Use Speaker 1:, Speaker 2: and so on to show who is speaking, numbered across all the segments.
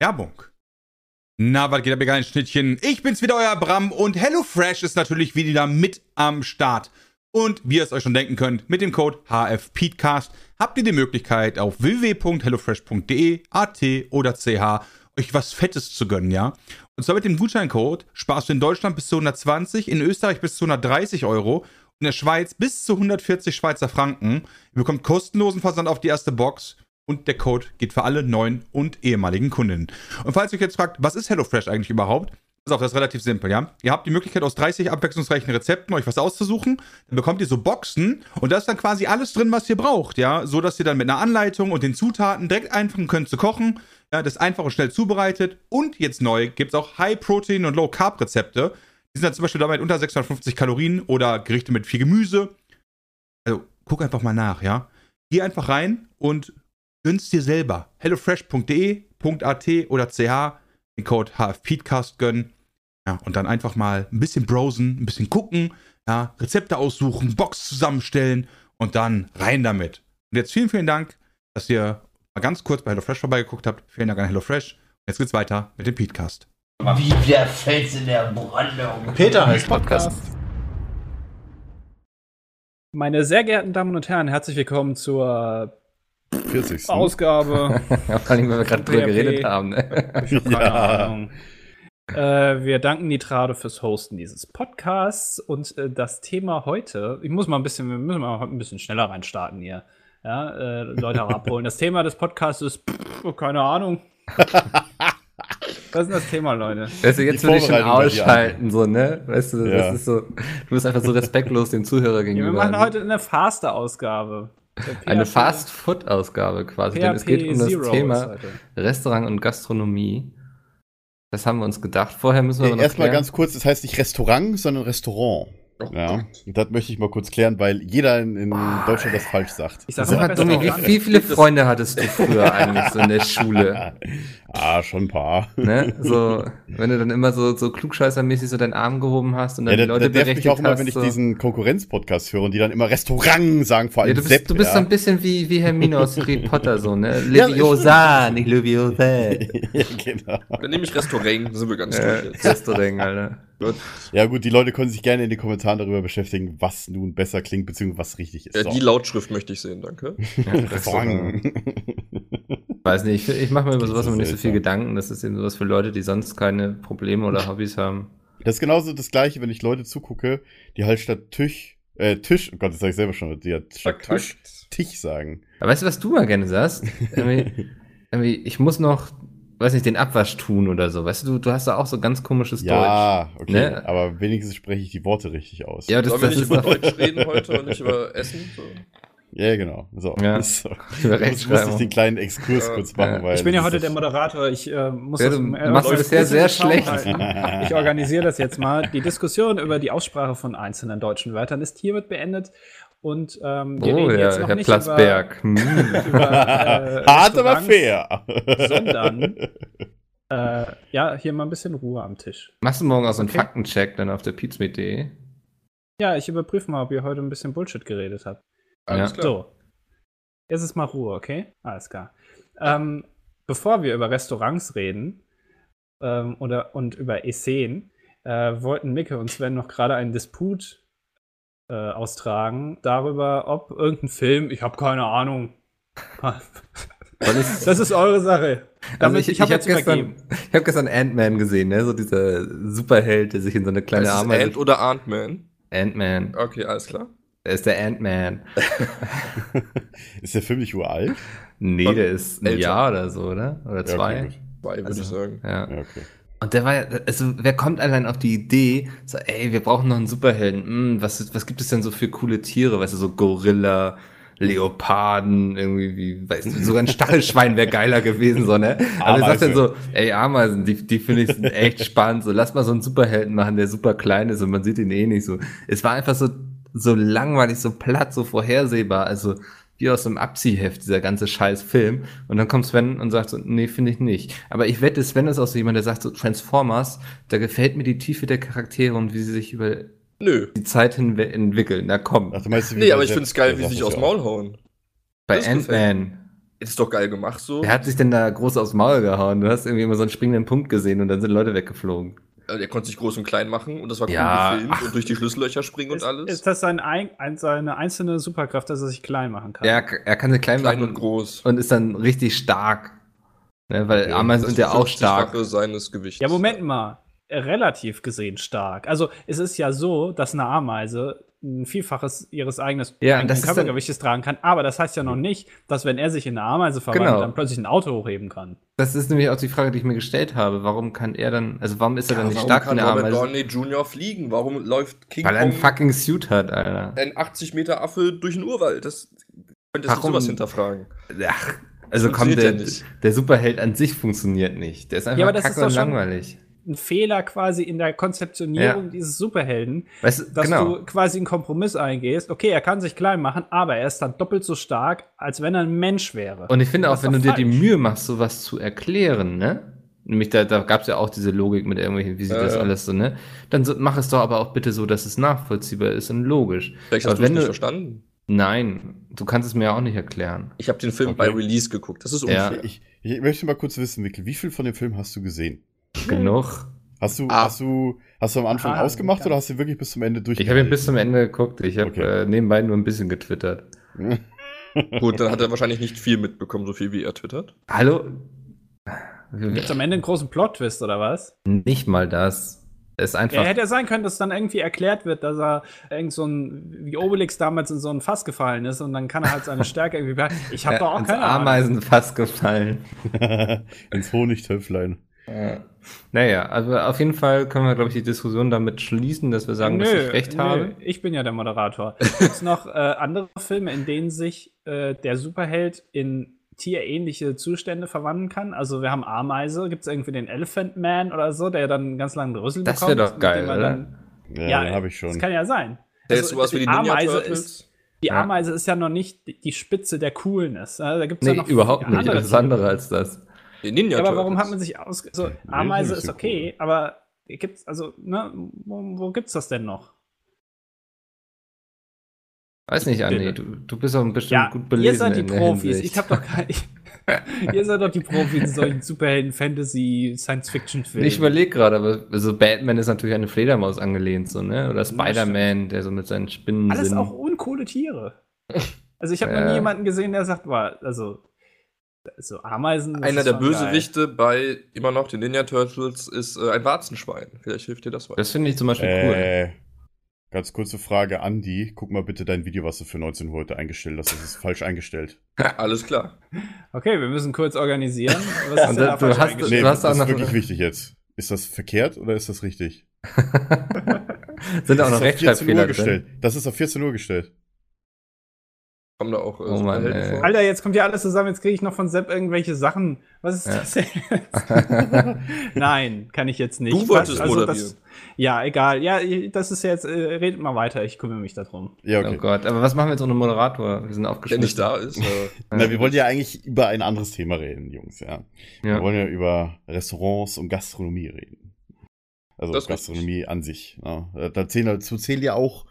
Speaker 1: Werbung. Na, was geht ab, ihr geilen Schnittchen? Ich bin's wieder, euer Bram und HelloFresh ist natürlich wieder mit am Start. Und wie ihr es euch schon denken könnt, mit dem Code HFPeedcast habt ihr die Möglichkeit auf www.hellofresh.de, AT oder CH euch was Fettes zu gönnen, ja? Und zwar mit dem Gutscheincode sparst du in Deutschland bis zu 120, in Österreich bis zu 130 Euro in der Schweiz bis zu 140 Schweizer Franken. Ihr bekommt kostenlosen Versand auf die erste Box und der Code geht für alle neuen und ehemaligen Kundinnen. Und falls ihr euch jetzt fragt, was ist HelloFresh eigentlich überhaupt? Pass auf, das ist relativ simpel, ja. Ihr habt die Möglichkeit, aus 30 abwechslungsreichen Rezepten euch was auszusuchen. Dann bekommt ihr so Boxen und da ist dann quasi alles drin, was ihr braucht, ja. So, dass ihr dann mit einer Anleitung und den Zutaten direkt anfangen könnt zu kochen. Ja, das einfach und schnell zubereitet. Und jetzt neu gibt es auch High-Protein- und Low-Carb-Rezepte. Die sind dann zum Beispiel damit unter 650 Kalorien oder Gerichte mit viel Gemüse. Also, guck einfach mal nach, ja. Geh einfach rein und gönn's dir selber. hellofresh.de.at oder ch den Code HFPeedcast gönnen. Ja, und dann einfach mal ein bisschen browsen, ein bisschen gucken, ja, Rezepte aussuchen, Box zusammenstellen und dann rein damit. Und jetzt vielen, vielen Dank, dass ihr mal ganz kurz bei HelloFresh vorbeigeguckt habt. Vielen Dank an HelloFresh. Jetzt geht's weiter mit dem Peatcast.
Speaker 2: Wie der Fels in der Brandung.
Speaker 3: Peter heißt Podcast.
Speaker 4: Meine sehr geehrten Damen und Herren, herzlich willkommen zur
Speaker 5: 40.
Speaker 4: Ausgabe.
Speaker 3: Vor allem, weil wir gerade drüber geredet haben. Ne?
Speaker 4: Ich hab keine
Speaker 5: Ja.
Speaker 4: Ahnung. Äh, wir danken Nitrado fürs Hosten dieses Podcasts und äh, das Thema heute, ich muss mal ein bisschen, wir müssen mal heute ein bisschen schneller reinstarten hier. Ja, äh, Leute auch abholen. Das Thema des Podcasts ist, pff, keine Ahnung. Was ist denn das Thema, Leute?
Speaker 3: Weißt du, jetzt würde ich schon ausschalten, so, ne? Weißt du,
Speaker 5: Ja.
Speaker 3: das ist so, du bist einfach so respektlos dem Zuhörer
Speaker 4: Ja,
Speaker 3: gegenüber.
Speaker 4: wir machen heute eine faste Ausgabe.
Speaker 3: Eine Fast-Food-Ausgabe quasi, denn es geht um das
Speaker 4: PHP Zero
Speaker 3: Thema. Restaurant und Gastronomie. Das haben wir uns gedacht. Vorher müssen wir aber noch
Speaker 5: Erstmal ganz kurz, das heißt nicht Restaurant, sondern Restaurant. Ja, das möchte ich mal kurz klären, weil jeder in, in Deutschland das falsch sagt.
Speaker 4: Ich sag mal,
Speaker 3: mal, Dummi, wie, wie viele Freunde hattest du früher eigentlich so in der Schule?
Speaker 5: Ah, schon ein paar.
Speaker 3: Ne? So, wenn du dann immer so, so klugscheißermäßig so deinen Arm gehoben hast und dann
Speaker 5: Ja,
Speaker 3: die Leute
Speaker 5: der nervt mich auch
Speaker 3: berechtigt
Speaker 5: immer,
Speaker 3: hast.
Speaker 5: wenn ich
Speaker 3: so.
Speaker 5: diesen Konkurrenz-Podcast höre und die dann immer Restaurant sagen, vor allem
Speaker 3: Ja, du
Speaker 5: Sepp.
Speaker 3: bist, du bist so
Speaker 5: ja.
Speaker 3: ein bisschen wie, wie Hermine aus Harry Potter, so, ne? Leviosa, nicht Leviosa.
Speaker 5: ja, genau.
Speaker 6: Dann nehme ich Restaurant, sind wir ganz
Speaker 3: Äh,
Speaker 6: durch jetzt.
Speaker 3: Restaurant, Alter.
Speaker 5: Ja gut, die Leute können sich gerne in den Kommentaren darüber beschäftigen, was nun besser klingt, beziehungsweise was richtig ist.
Speaker 6: Ja,
Speaker 5: So.
Speaker 6: die Lautschrift möchte ich sehen, danke.
Speaker 5: Restaurant.
Speaker 3: Weiß nicht, ich, ich mache mir über sowas immer nicht so viel. Gedanken. Das ist eben sowas für Leute, die sonst keine Probleme oder Hobbys haben.
Speaker 5: Das ist genauso das gleiche, wenn ich Leute zugucke, die halt statt Tisch, äh, Tisch, oh Gott, das sag ich selber schon, die hat statt Tisch, Tisch sagen.
Speaker 3: Aber weißt du, was du mal gerne sagst? irgendwie, irgendwie, ich muss noch, weiß nicht, den Abwasch tun oder so. Weißt du, du, hast da auch so ganz komisches
Speaker 5: Ja, okay,
Speaker 3: Ne?
Speaker 5: aber wenigstens spreche ich die Worte richtig aus.
Speaker 3: Deutsch. Ja, das,
Speaker 6: Sollen wir
Speaker 3: das
Speaker 6: nicht
Speaker 3: ist
Speaker 6: über Deutsch reden heute und nicht über Essen? So.
Speaker 5: Ja, genau. So.
Speaker 3: Ja.
Speaker 5: so. Jetzt muss ich den kleinen Exkurs
Speaker 6: Ja.
Speaker 5: kurz machen,
Speaker 3: Ja.
Speaker 5: weil.
Speaker 4: Ich bin ja heute der Moderator. Ich äh, muss
Speaker 3: Ja,
Speaker 4: das äh,
Speaker 3: machst das sehr
Speaker 4: Zaun
Speaker 3: schlecht.
Speaker 4: halten. Ich organisiere das jetzt mal. Die Diskussion über die Aussprache von einzelnen deutschen Wörtern ist hiermit beendet. Und ähm, wir
Speaker 3: Oh,
Speaker 4: reden jetzt
Speaker 3: ja,
Speaker 4: noch
Speaker 3: Herr
Speaker 4: nicht
Speaker 3: Plasberg. Hm.
Speaker 4: über, über äh,
Speaker 5: Hart, aber fair.
Speaker 4: Sondern äh, ja, hier mal ein bisschen Ruhe am Tisch.
Speaker 3: Machst du morgen auch so einen
Speaker 4: Okay.
Speaker 3: Faktencheck dann auf der pizmeet.de?
Speaker 4: Ja, ich überprüfe mal, ob ihr heute ein bisschen Bullshit geredet habt.
Speaker 6: Alles
Speaker 3: Ja.
Speaker 6: klar.
Speaker 4: So. Jetzt ist mal Ruhe, okay? Alles klar. Ähm, bevor wir über Restaurants reden ähm, oder, und über Esseen, äh, wollten Micke und Sven noch gerade einen Disput äh, austragen darüber, ob irgendein Film, ich habe keine Ahnung.
Speaker 3: Ich,
Speaker 4: Das ist eure Sache.
Speaker 3: also
Speaker 4: Damit,
Speaker 3: ich, ich,
Speaker 4: hab
Speaker 3: habe
Speaker 4: jetzt
Speaker 3: gestern, ich hab gestern Ant-Man gesehen, ne? So dieser Superheld, der sich in so eine kleine Ameise...
Speaker 6: Ant oder Ant-Man?
Speaker 3: Ant-Man.
Speaker 6: Okay, alles klar.
Speaker 3: Er ist der Ant-Man.
Speaker 5: ist der Film nicht uralt?
Speaker 3: Nee,
Speaker 6: Und
Speaker 3: der ist ein
Speaker 6: älter.
Speaker 3: Jahr oder so, oder? Oder
Speaker 5: Ja,
Speaker 3: zwei.
Speaker 5: okay, gut.
Speaker 6: Zwei, würde
Speaker 3: Also-
Speaker 6: ich sagen.
Speaker 3: ja.
Speaker 5: Ja, okay.
Speaker 3: Und der war ja, also wer kommt allein auf die Idee, so, ey, wir brauchen noch einen Superhelden. Hm, was, was gibt es denn so für coole Tiere? Weißt du, so Gorilla, Leoparden, irgendwie, wie, weißt du, sogar ein Stachelschwein wäre geiler gewesen, so, ne? Aber er sagt dann so, ey, Ameisen, die, die finde ich echt spannend, so, lass mal so einen Superhelden machen, der super klein ist und man sieht ihn eh nicht so. Es war einfach so, so langweilig, so platt, so vorhersehbar, also, wie aus einem Abziehheft, dieser ganze scheiß Film. Und dann kommt Sven und sagt so, nee, finde ich nicht. Aber ich wette, Sven ist auch so jemand, der sagt so, Transformers, da gefällt mir die Tiefe der Charaktere und wie sie sich über
Speaker 6: Nö.
Speaker 3: die Zeit hinwe entwickeln. Na komm,
Speaker 5: Ach, du meinst, wie
Speaker 6: Nee, aber ich finde es geil, wie sie sich aus dem. Maul hauen.
Speaker 3: bei Ant-Man.
Speaker 6: ist doch geil gemacht so.
Speaker 3: Wer hat sich denn da groß aufs Maul gehauen? Du hast irgendwie immer so einen springenden Punkt gesehen und dann sind Leute weggeflogen.
Speaker 6: Äh, Der konnte sich groß und klein machen und das war cool
Speaker 3: Ja,
Speaker 6: gefilmt
Speaker 3: ach.
Speaker 6: und durch die Schlüssellöcher springen und
Speaker 4: ist,
Speaker 6: alles.
Speaker 4: ist das sein, ein, ein, seine einzelne Superkraft, dass er sich klein machen kann?
Speaker 3: Er, er kann sie klein,
Speaker 6: klein
Speaker 3: machen
Speaker 6: und groß.
Speaker 3: und ist dann richtig stark. Ne, weil
Speaker 5: Okay.
Speaker 3: Ameisen sind ja auch
Speaker 6: 50-fache
Speaker 3: stark.
Speaker 6: seines Gewichts.
Speaker 4: Ja, Moment mal. Relativ gesehen stark. Also es ist ja so, dass eine Ameise ein Vielfaches ihres eigenen
Speaker 3: Ja,
Speaker 4: Körpergewichtes tragen kann. Aber das heißt ja noch nicht, dass wenn er sich in eine Ameise verwandelt,
Speaker 3: Genau.
Speaker 4: dann plötzlich ein Auto hochheben kann.
Speaker 3: Das ist nämlich auch die Frage, die ich mir gestellt habe. Warum kann er dann, also warum ist er
Speaker 6: Ja,
Speaker 3: dann nicht
Speaker 6: warum
Speaker 3: stark
Speaker 6: kann
Speaker 3: wie eine
Speaker 6: Robert
Speaker 3: Ameise?
Speaker 6: Downey Jr. fliegen? Warum läuft King
Speaker 3: Weil er einen fucking Suit hat, Alter.
Speaker 6: ein 80 Meter Affe durch den Urwald? Das könnte sich
Speaker 3: Warum?
Speaker 6: sowas hinterfragen.
Speaker 3: Ach, also komm,
Speaker 6: Funktioniert
Speaker 3: der,
Speaker 6: ja nicht.
Speaker 3: der Superheld an sich funktioniert nicht. Der ist einfach
Speaker 4: aber das
Speaker 3: kacke und
Speaker 4: schon-
Speaker 3: langweilig.
Speaker 4: Ein Fehler quasi in der Konzeptionierung
Speaker 3: Ja.
Speaker 4: dieses Superhelden,
Speaker 3: Weißt
Speaker 4: dass
Speaker 3: genau.
Speaker 4: du quasi einen Kompromiss eingehst. Okay, er kann sich klein machen, aber er ist dann doppelt so stark, als wenn er ein Mensch wäre.
Speaker 3: Und ich finde auch, wenn du
Speaker 4: doch
Speaker 3: dir die
Speaker 4: falsch.
Speaker 3: Mühe machst, sowas zu erklären, ne? Nämlich da, da gab es ja auch diese Logik mit irgendwelchen, wie sieht
Speaker 6: Ja,
Speaker 3: das
Speaker 6: ja.
Speaker 3: alles so, ne? Dann so, mach es doch aber auch bitte so, dass es nachvollziehbar ist und logisch.
Speaker 6: Vielleicht
Speaker 3: Aber
Speaker 6: hast du es nicht verstanden.
Speaker 3: Nein, du kannst es mir ja auch nicht erklären.
Speaker 6: Ich habe den Film
Speaker 5: Okay.
Speaker 6: bei Release geguckt. Das ist
Speaker 3: Ja.
Speaker 6: unfair.
Speaker 5: Ich, ich möchte mal kurz wissen, Mikkel, wie viel von dem Film hast du gesehen?
Speaker 3: Genug.
Speaker 5: Hast du,
Speaker 6: Ah.
Speaker 5: hast du, hast du am Anfang
Speaker 4: Ah,
Speaker 5: ausgemacht oder hast du wirklich bis zum Ende durch?
Speaker 3: Ich habe ihn bis zum Ende geguckt. Ich habe
Speaker 5: Okay.
Speaker 3: äh, nebenbei nur ein bisschen getwittert.
Speaker 6: Gut, dann hat er wahrscheinlich nicht viel mitbekommen, so viel wie er twittert.
Speaker 3: Hallo?
Speaker 4: Gibt am Ende einen großen Plot-Twist, oder was?
Speaker 3: Nicht mal das. Es ist
Speaker 4: Ja,
Speaker 3: einfach.
Speaker 4: hätte ja sein können, dass dann irgendwie erklärt wird, dass er irgend so ein, wie Obelix damals in so ein Fass gefallen ist und dann kann er halt seine Stärke irgendwie behalten. Ich habe
Speaker 3: äh,
Speaker 4: doch auch
Speaker 3: ins
Speaker 4: keine Ahnung.
Speaker 3: Ameisenfass gefallen.
Speaker 5: Ins Honigtöpflein.
Speaker 3: Naja, also auf jeden Fall können wir, glaube ich, die Diskussion damit schließen, dass wir sagen, dass ich recht
Speaker 4: nö,
Speaker 3: habe.
Speaker 4: Ich bin ja der Moderator. Gibt es noch äh, andere Filme, in denen sich äh, der Superheld in tierähnliche Zustände verwandeln kann? Also wir haben Ameise, gibt es irgendwie den Elephant Man oder so, der dann einen ganz langen Rüssel
Speaker 3: Das
Speaker 4: bekommt?
Speaker 3: wäre doch geil, oder?
Speaker 4: dann-
Speaker 5: Ja,
Speaker 4: Ja,
Speaker 5: habe ich schon.
Speaker 4: Das kann ja sein.
Speaker 6: Der
Speaker 4: Also,
Speaker 6: ist sowas wie die
Speaker 4: die
Speaker 6: Ninja
Speaker 4: Ameise ist- Die
Speaker 3: Ja.
Speaker 4: Ameise ist ja noch nicht die- Spitze der Coolness. ne? Da gibt's ja
Speaker 3: Nee,
Speaker 4: noch
Speaker 3: überhaupt nicht.
Speaker 4: andere
Speaker 3: Alles andere als das.
Speaker 6: Ninja
Speaker 4: Ja, aber warum hat man sich aus. So,
Speaker 5: Nee,
Speaker 4: Ameise
Speaker 5: ist
Speaker 4: okay, aber gibt's, also, ne, wo, wo gibt's das denn noch?
Speaker 3: Weiß nicht, Andi, du, du bist auch bestimmt
Speaker 4: Ja,
Speaker 3: gut belesen.
Speaker 4: ihr seid die
Speaker 3: in der
Speaker 4: Profis.
Speaker 3: Hinsicht.
Speaker 4: Ich hab doch gar nicht. ihr seid doch die Profis in solchen Superhelden, Fantasy, Science-Fiction-Filmen.
Speaker 3: Ich überlege gerade, aber also Batman ist natürlich an eine Fledermaus angelehnt, so, ne? Oder Spider-Man, der so mit seinen Spinnen
Speaker 4: Alles auch uncoole Tiere. Also, ich habe noch
Speaker 3: Ja.
Speaker 4: nie jemanden gesehen, der sagt, war, also, so Ameisen. das
Speaker 6: Einer
Speaker 4: ist
Speaker 6: der
Speaker 4: schon geil.
Speaker 6: Bösewichte bei immer noch den Ninja Turtles ist äh, ein Warzenschwein. Vielleicht hilft dir das weiter.
Speaker 3: Das finde ich zum Beispiel cool.
Speaker 5: Äh, ganz kurze Frage, Andi. Guck mal bitte dein Video, was du für 19 Uhr heute eingestellt hast. Das ist falsch eingestellt.
Speaker 6: Alles klar.
Speaker 4: Okay, wir müssen kurz organisieren. Was ist denn da
Speaker 3: du
Speaker 4: falsch
Speaker 3: hast-
Speaker 4: eingestellt?
Speaker 5: Nee,
Speaker 3: hast
Speaker 5: das
Speaker 3: auch
Speaker 5: ist
Speaker 3: noch-
Speaker 5: wirklich wichtig jetzt. Ist das verkehrt oder ist das richtig?
Speaker 3: Sind auch
Speaker 5: das
Speaker 3: noch
Speaker 5: ist auf 14 Uhr
Speaker 3: Rechtschreibfehler drin.
Speaker 5: gestellt. Das ist auf 14 Uhr gestellt.
Speaker 6: Kommen da auch äh,
Speaker 3: Oh Mann?
Speaker 4: Alter, jetzt kommt ja alles zusammen. Jetzt kriege ich noch von Sepp irgendwelche Sachen. Was ist
Speaker 3: Ja.
Speaker 4: das jetzt? Nein, kann ich jetzt nicht.
Speaker 6: Du wolltest moderieren.
Speaker 4: das, Ja, egal. Ja, das ist jetzt, äh, redet mal weiter. Ich kümmere mich darum.
Speaker 5: Ja,
Speaker 3: Oh
Speaker 5: okay.
Speaker 3: Gott, aber was machen wir jetzt ohne Moderator? Wir sind
Speaker 6: Der
Speaker 3: aufgeschmissen.
Speaker 6: nicht da ist. Äh,
Speaker 5: Na, wir wollen ja eigentlich über ein anderes Thema reden, Jungs, ja. Wir
Speaker 3: Ja.
Speaker 5: wollen ja über Restaurants und Gastronomie reden. Also
Speaker 6: Das ist
Speaker 5: Gastronomie an sich. Ja. Da zählen dazu zählen ja auch,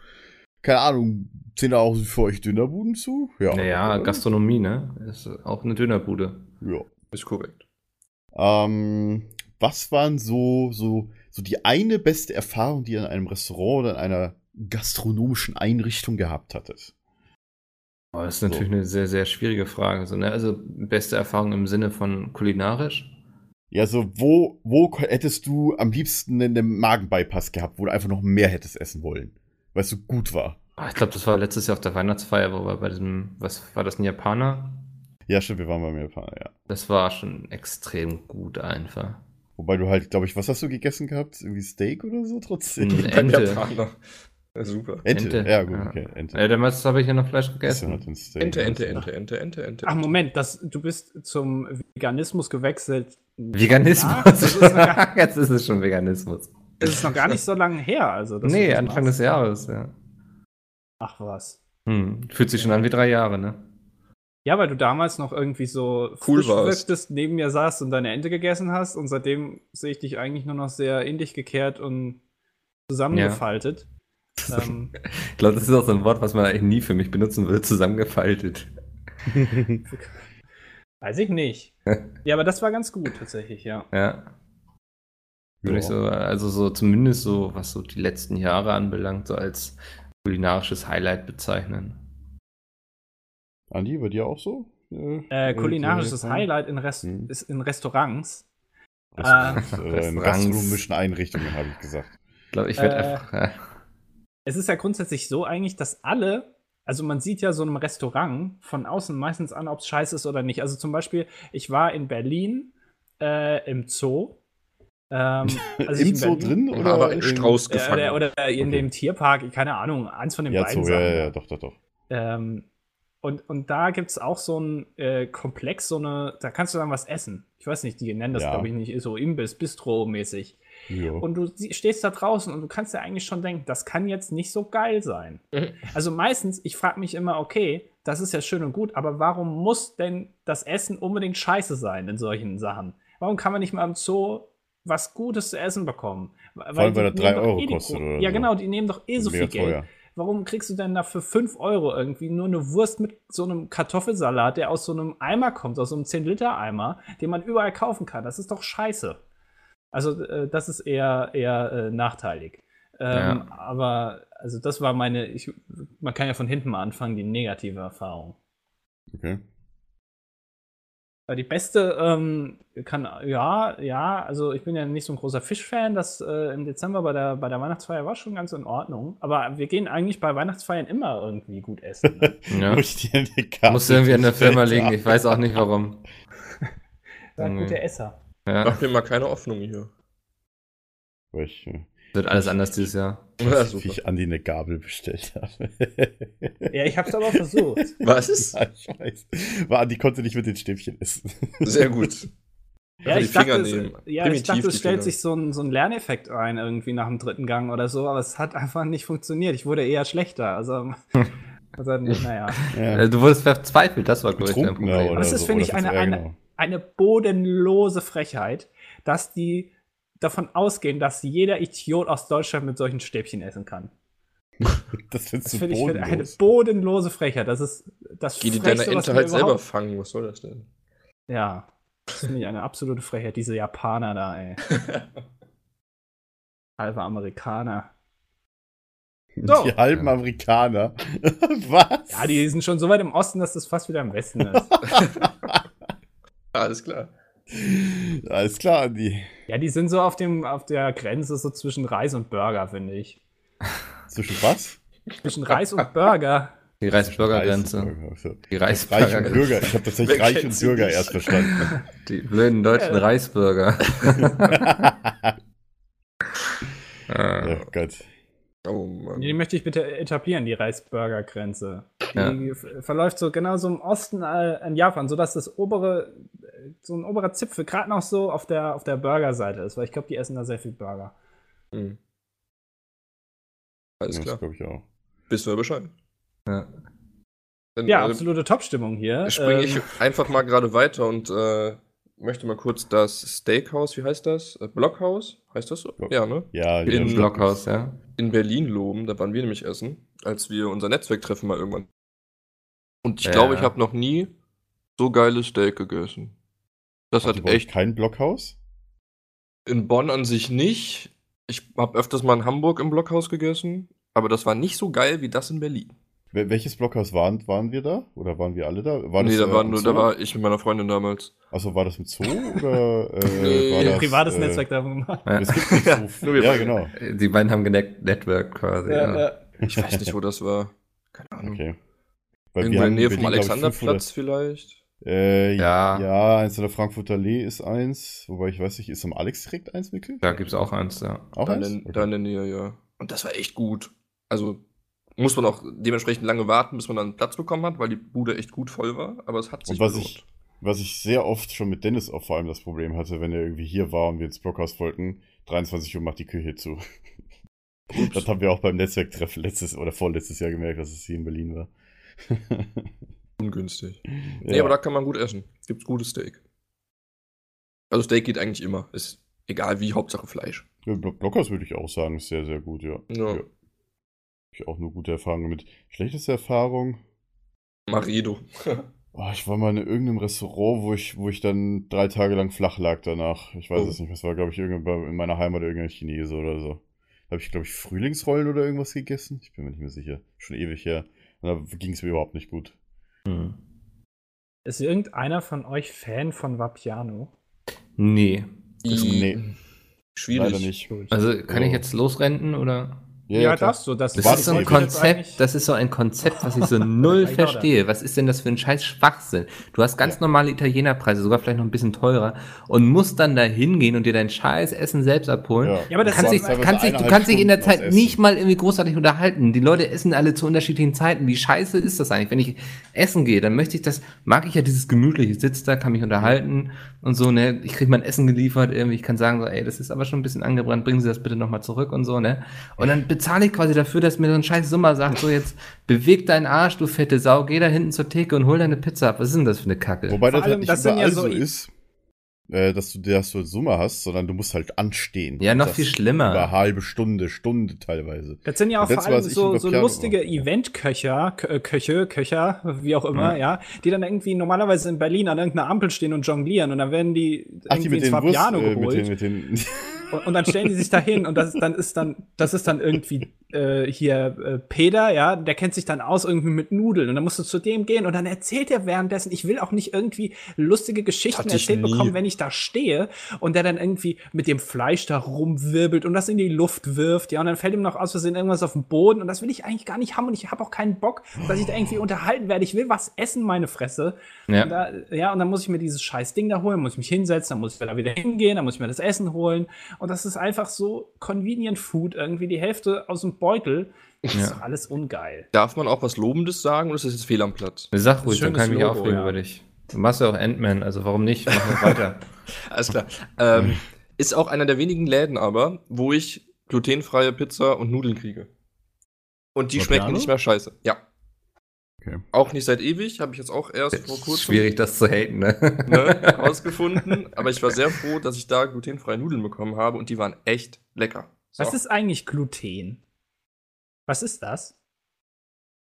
Speaker 5: keine Ahnung, zählen da auch für euch Dönerbuden zu? Ja.
Speaker 3: Naja? Gastronomie, ne? Ist auch eine Dönerbude.
Speaker 5: Ja.
Speaker 6: ist korrekt.
Speaker 5: Ähm, was waren so, so, so die eine beste Erfahrung, die ihr in einem Restaurant oder in einer gastronomischen Einrichtung gehabt hattet?
Speaker 3: Oh, das ist natürlich eine sehr, sehr schwierige Frage. So, ne? Also beste Erfahrung im Sinne von kulinarisch?
Speaker 5: Ja, so, wo, wo hättest du am liebsten einen Magenbypass gehabt, wo du einfach noch mehr hättest essen wollen? Weil es so gut war.
Speaker 3: Oh, ich glaube, das war letztes Jahr auf der Weihnachtsfeier, wo wir bei diesem, was war das, ein Japaner?
Speaker 5: Ja, stimmt, wir waren beim Japaner, ja.
Speaker 3: Das war schon extrem gut einfach.
Speaker 5: Wobei du halt, glaube ich, was hast du gegessen gehabt? Irgendwie Steak oder so trotzdem?
Speaker 3: Ein Ente.
Speaker 6: Japaner. Ja, super.
Speaker 5: Ente.
Speaker 3: Ente,
Speaker 5: Ja, gut,
Speaker 3: ja.
Speaker 5: okay. Ente.
Speaker 3: Äh, damals habe ich ja noch Fleisch
Speaker 5: ja
Speaker 3: gegessen.
Speaker 6: Ente, Ente, Ente, Ente, Ente, Ente.
Speaker 4: Ach, Moment, das, du bist zum Veganismus gewechselt.
Speaker 3: Veganismus.
Speaker 4: Ja, das ist
Speaker 3: Jetzt ist es schon Veganismus.
Speaker 4: Das ist noch gar nicht so lange her. Also,
Speaker 3: nee, Anfang
Speaker 4: machst.
Speaker 3: des Jahres, ja.
Speaker 4: Ach was.
Speaker 3: Hm. Fühlt sich schon an wie drei Jahre, ne?
Speaker 4: Ja, weil du damals noch irgendwie so
Speaker 6: Cool
Speaker 4: wirktest, neben mir saßt und deine Ente gegessen hast und seitdem sehe ich dich eigentlich nur noch sehr in dich gekehrt und zusammengefaltet. Ähm,
Speaker 3: Ich glaube, das ist auch so ein Wort, was man eigentlich nie für mich benutzen würde, zusammengefaltet.
Speaker 4: Weiß ich nicht. ja, aber das war ganz gut tatsächlich, ja.
Speaker 3: Ja. Würde ich so, also so zumindest so, was so die letzten Jahre anbelangt, so als kulinarisches Highlight bezeichnen.
Speaker 5: Andi, bei dir auch so?
Speaker 4: Äh, kulinarisches
Speaker 5: äh,
Speaker 4: Highlight in, Rest
Speaker 5: Mhm.
Speaker 4: ist in Restaurants.
Speaker 5: Restaurants, äh, in gastronomischen Einrichtungen, habe ich gesagt.
Speaker 3: Ich glaube, ich werde
Speaker 4: Äh,
Speaker 3: einfach. Ja.
Speaker 4: Es ist ja grundsätzlich so eigentlich, dass alle, also man sieht ja so einem Restaurant von außen meistens an, ob es scheiße ist oder nicht. Also zum Beispiel, ich war in Berlin äh, im Zoo. Ähm, als ich
Speaker 5: Im Zoo drin oder?
Speaker 6: aber ein
Speaker 5: in-
Speaker 6: Strauß
Speaker 4: Äh,
Speaker 6: gefangen.
Speaker 4: oder, oder in
Speaker 5: Okay.
Speaker 4: dem Tierpark, keine Ahnung, eins von den
Speaker 5: Ja,
Speaker 4: beiden.
Speaker 5: Zoo, ja,
Speaker 4: Sachen.
Speaker 5: ja, ja, doch, doch, doch.
Speaker 4: Ähm, und, und da gibt es auch so einen äh, Komplex, so eine, da kannst du dann was essen. Ich weiß nicht, die nennen das,
Speaker 5: Ja.
Speaker 4: glaube ich, nicht so Imbiss, Bistro-mäßig.
Speaker 5: Ja.
Speaker 4: Und du stehst da draußen und du kannst ja eigentlich schon denken, das kann jetzt nicht so geil sein. Also meistens, ich frage mich immer, okay, das ist ja schön und gut, aber warum muss denn das Essen unbedingt scheiße sein in solchen Sachen? Warum kann man nicht mal im Zoo was Gutes zu essen bekommen? Weil,
Speaker 5: allem, weil das
Speaker 4: nehmen doch
Speaker 5: Euro
Speaker 4: eh
Speaker 5: kostet oder
Speaker 4: Ja,
Speaker 5: so.
Speaker 4: genau, die nehmen doch eh so
Speaker 5: Mega
Speaker 4: viel Geld.
Speaker 5: teuer.
Speaker 4: Warum kriegst du denn da für 5 Euro irgendwie nur eine Wurst mit so einem Kartoffelsalat, der aus so einem Eimer kommt, aus so einem 10-Liter-Eimer, den man überall kaufen kann? Das ist doch scheiße. Also, äh, das ist eher, eher äh, nachteilig. Ähm, Aber, also, das war meine, ich, man kann ja von hinten mal anfangen, die negative Erfahrung.
Speaker 5: Okay.
Speaker 4: Die beste ähm, kann, ja, ja, also ich bin ja nicht so ein großer Fischfan. Das äh, im Dezember bei der, bei der Weihnachtsfeier war schon ganz in Ordnung. Aber wir gehen eigentlich bei Weihnachtsfeiern immer irgendwie gut essen. Ne?
Speaker 3: Ja.
Speaker 5: Muss ich dir eine Karte
Speaker 3: Muss irgendwie in der Firma liegen. Ich weiß auch nicht warum.
Speaker 4: Seid
Speaker 3: Mhm.
Speaker 4: gute Esser.
Speaker 3: Ja.
Speaker 6: Mach mir mal keine Hoffnung hier.
Speaker 3: Wird alles anders dieses Jahr.
Speaker 6: Ja,
Speaker 5: wie ich Andi eine Gabel bestellt habe.
Speaker 4: Ja, ich hab's aber versucht.
Speaker 6: Was?
Speaker 5: Ja, ich weiß. War Andi konnte nicht mit den Stäbchen essen.
Speaker 6: Sehr gut.
Speaker 4: Ja,
Speaker 6: die
Speaker 4: ich dachte, es, ja, ich dachte, es stellt
Speaker 6: Finger.
Speaker 4: sich so ein, so ein Lerneffekt ein, irgendwie nach dem dritten Gang oder so, aber es hat einfach nicht funktioniert. Ich wurde eher schlechter. Also, also naja.
Speaker 5: Ja.
Speaker 3: Äh, Du wurdest verzweifelt, das war, glaube ich, dein Problem.
Speaker 5: oder
Speaker 4: Das ist,
Speaker 5: so,
Speaker 4: finde ich, eine, eine,
Speaker 5: genau.
Speaker 4: eine bodenlose Frechheit, dass die davon ausgehen, dass jeder Idiot aus Deutschland mit solchen Stäbchen essen kann.
Speaker 5: Das findest
Speaker 4: Das
Speaker 5: du
Speaker 4: finde ich eine
Speaker 5: bodenlos.
Speaker 4: bodenlose Frechheit. Das ist das
Speaker 6: Geh die deine halt selber fangen. Was soll das denn?
Speaker 4: Ja, das finde ich eine absolute Frechheit. Diese Japaner da, ey. Halber Amerikaner. So.
Speaker 5: Die halben Amerikaner. Was?
Speaker 4: Ja, die sind schon so weit im Osten, dass das fast wieder im Westen ist.
Speaker 6: Alles klar.
Speaker 5: Alles klar, Andi.
Speaker 4: ja, die sind so auf, dem, auf der Grenze so zwischen Reis und Burger, finde ich.
Speaker 5: Zwischen was?
Speaker 4: Zwischen Reis und Burger.
Speaker 3: Die Reisbürgergrenze. Die
Speaker 5: Reich und
Speaker 3: Reisbürgergrenze.
Speaker 5: Bürger. Ich habe tatsächlich
Speaker 6: Wer
Speaker 5: Reich und Bürger erst verstanden.
Speaker 3: Die blöden deutschen
Speaker 4: Ja.
Speaker 3: Reisbürger. Äh,
Speaker 5: oh Gott.
Speaker 6: Oh Mann.
Speaker 4: Die möchte ich bitte etablieren, die Reis-Burger-Grenze. Die
Speaker 3: Ja.
Speaker 4: verläuft so genau so im Osten äh, in Japan, sodass das obere, äh, so ein oberer Zipfel gerade noch so auf der, auf der Burger-Seite ist, weil ich glaube, die essen da sehr viel Burger.
Speaker 6: Hm. Alles
Speaker 5: Das
Speaker 6: klar.
Speaker 5: glaube ich auch.
Speaker 6: Wissen wir Bescheid.
Speaker 3: ja.
Speaker 6: Dann
Speaker 4: Ja,
Speaker 6: äh,
Speaker 4: absolute Top-Stimmung hier.
Speaker 6: springe ich
Speaker 4: Ähm,
Speaker 6: einfach mal gerade weiter und äh, möchte mal kurz das Steakhouse, wie heißt das? Äh, Blockhaus? Heißt das so?
Speaker 5: Block-
Speaker 6: Ja, ne?
Speaker 5: Ja,
Speaker 6: In
Speaker 5: ja,
Speaker 3: Im Blockhaus, ja.
Speaker 6: In Berlin loben, da waren wir nämlich essen, als wir unser Netzwerktreffen mal irgendwann. Und ich
Speaker 3: Ja.
Speaker 6: glaube, ich habe noch nie so geiles Steak gegessen. Das hat echt
Speaker 5: kein Blockhaus?
Speaker 6: in Bonn an sich nicht. Ich habe öfters mal in Hamburg im Blockhaus gegessen, aber das war nicht so geil wie das in Berlin.
Speaker 5: Wel- Welches Blockhaus waren, waren wir da? Oder waren wir alle da? War
Speaker 6: nee,
Speaker 5: das,
Speaker 6: da
Speaker 5: äh,
Speaker 6: war
Speaker 5: am
Speaker 6: nur,
Speaker 5: Zoo?
Speaker 6: da war ich mit meiner Freundin damals.
Speaker 5: Achso, war das im Zoo? Oder äh,
Speaker 6: Nee,
Speaker 5: war
Speaker 4: ein
Speaker 5: das,
Speaker 4: privates
Speaker 5: äh,
Speaker 4: Netzwerk davon gemacht.
Speaker 3: ja.
Speaker 5: Es gibt nicht so Ja, genau.
Speaker 3: Die beiden haben genetworked quasi. Ja,
Speaker 4: Ja,
Speaker 6: Ich weiß nicht, wo das war. Keine Ahnung.
Speaker 5: Okay. Weil
Speaker 6: Irgendwo in der Nähe vom Alexanderplatz vielleicht.
Speaker 5: 500 Äh,
Speaker 3: Ja.
Speaker 5: ja. Eins an der Frankfurter Allee ist eins. Wobei ich weiß nicht, ist am Alex direkt eins, Mikkel?
Speaker 3: Da gibt es auch eins, ja.
Speaker 5: Auch
Speaker 6: Da in,
Speaker 5: eins?
Speaker 6: der,
Speaker 5: Okay.
Speaker 6: da in der Nähe, ja. Und das war echt gut. Also muss man auch dementsprechend lange warten, bis man dann Platz bekommen hat, weil die Bude echt gut voll war. Aber es hat sich
Speaker 5: Und was
Speaker 6: gelohnt.
Speaker 5: ich, was ich sehr oft schon mit Dennis auch vor allem das Problem hatte, wenn er irgendwie hier war und wir ins Blockhaus wollten, 23 Uhr macht die Küche zu. Das haben wir auch beim Netzwerktreffen letztes oder vorletztes Jahr gemerkt, dass es hier in Berlin war.
Speaker 6: Ungünstig.
Speaker 5: ja.
Speaker 6: Nee, aber da kann man gut essen. Gibt's gutes Steak. Also Steak geht eigentlich immer. Ist egal wie, Hauptsache Fleisch.
Speaker 5: Ja, Blo- Blockhaus würde ich auch sagen, ist sehr, sehr gut, ja.
Speaker 6: Ja.
Speaker 5: Hab Ich auch nur gute Erfahrungen mit. Schlechteste Erfahrung?
Speaker 6: Maredo.
Speaker 5: Oh, ich war mal in irgendeinem Restaurant, wo ich, wo ich dann drei Tage lang flach lag danach. Ich weiß
Speaker 6: Oh.
Speaker 5: es nicht. Das war, glaube ich, irgendwann in meiner Heimat irgendein Chinese oder so. Da habe ich, glaube ich, Frühlingsrollen oder irgendwas gegessen. Ich bin mir nicht mehr sicher. Schon ewig her. Und da ging es mir überhaupt nicht gut.
Speaker 3: Hm.
Speaker 4: Ist irgendeiner von euch Fan von Vapiano?
Speaker 3: Nee.
Speaker 5: Nee.
Speaker 6: Schwierig.
Speaker 5: Leider nicht.
Speaker 3: Also kann ich jetzt losrenten oder?
Speaker 4: Ja,
Speaker 5: klar.
Speaker 4: darfst du. Das,
Speaker 3: Das ist so ein Konzept, das ist so ein Konzept, was ich so null
Speaker 4: das.
Speaker 3: verstehe. Was ist denn das für ein scheiß Schwachsinn? Du hast ganz
Speaker 5: Ja.
Speaker 3: normale Italienerpreise, sogar vielleicht noch ein bisschen teurer und musst dann da hingehen und dir dein scheiß Essen selbst abholen.
Speaker 4: Ja, aber das
Speaker 3: kannst
Speaker 4: ist
Speaker 3: dich, kannst dich, du kannst dich in der Zeit nicht mal irgendwie großartig unterhalten. Die Leute essen alle zu unterschiedlichen Zeiten. Wie scheiße ist das eigentlich? Wenn ich essen gehe, dann möchte ich das, mag ich ja dieses gemütliche, ich sitze da, kann mich unterhalten und so, ne? Ich kriege mein Essen geliefert, irgendwie, ich kann sagen so, ey, das ist aber schon ein bisschen angebrannt, bringen Sie das bitte nochmal zurück und so, ne? Und dann bezahle ich quasi dafür, dass mir so ein scheiß Summer sagt, so jetzt beweg deinen Arsch, du fette Sau, geh da hinten zur Theke und hol deine Pizza ab. Was ist denn das für eine Kacke?
Speaker 5: Wobei das halt
Speaker 4: allem,
Speaker 5: nicht
Speaker 4: das sind ja
Speaker 5: überall
Speaker 4: so
Speaker 5: so, ist, äh, dass du dass du Summe hast, sondern du musst halt anstehen.
Speaker 3: Ja, noch
Speaker 5: Das
Speaker 3: viel schlimmer.
Speaker 5: Über halbe Stunde, Stunde teilweise.
Speaker 4: Das sind ja auch
Speaker 5: Das
Speaker 4: vor allem so, so lustige Eventköcher, Kö- äh, Köche, Köcher, wie auch immer, ja, die dann irgendwie normalerweise in Berlin an irgendeiner Ampel stehen und jonglieren und dann werden die
Speaker 5: Ach, die
Speaker 4: irgendwie
Speaker 5: mit
Speaker 4: ins
Speaker 5: den Wurst,
Speaker 4: Fabiano
Speaker 5: äh, mit
Speaker 4: geholt.
Speaker 5: den, mit den,
Speaker 4: Und, und dann stellen die sich da hin und das ist dann ist dann das ist dann irgendwie äh, hier äh, Peter, ja, der kennt sich dann aus irgendwie mit Nudeln und dann musst du zu dem gehen und dann erzählt er währenddessen, ich will auch nicht irgendwie lustige Geschichten erzählt
Speaker 6: nie.
Speaker 4: bekommen, wenn ich da stehe und der dann irgendwie mit dem Fleisch da rumwirbelt und das in die Luft wirft, ja, und dann fällt ihm noch aus Versehen irgendwas auf den Boden und das will ich eigentlich gar nicht haben und ich habe auch keinen Bock, dass ich da irgendwie unterhalten werde. Ich will was essen, meine Fresse.
Speaker 3: Ja.
Speaker 4: Und da, ja, und dann muss ich mir dieses scheiß Ding da holen, muss ich mich hinsetzen, dann muss ich da wieder hingehen, dann muss ich mir das Essen holen. Und das ist einfach so convenient Food, irgendwie die Hälfte aus dem Beutel. Das ist
Speaker 3: Ja.
Speaker 4: doch alles ungeil.
Speaker 6: Darf man auch was Lobendes sagen oder ist das jetzt fehl am Platz?
Speaker 3: Sag ruhig, dann kann ich mich
Speaker 4: Logo,
Speaker 3: aufregen
Speaker 4: ja.
Speaker 3: über dich. Du machst ja auch Ant-Man, also warum nicht? Mach mal weiter.
Speaker 6: Alles klar. Ähm, ist auch einer der wenigen Läden aber, wo ich glutenfreie Pizza und Nudeln kriege. Und die
Speaker 5: Vapiano?
Speaker 6: schmecken nicht mehr scheiße. Ja.
Speaker 5: Okay.
Speaker 6: Auch nicht seit ewig, habe ich jetzt auch erst vor kurzem
Speaker 3: Schwierig, das zu haten, ne?
Speaker 6: ne, rausgefunden. Aber ich war sehr froh, dass ich da glutenfreie Nudeln bekommen habe und die waren echt lecker. So.
Speaker 4: Was ist eigentlich Gluten? Was ist das?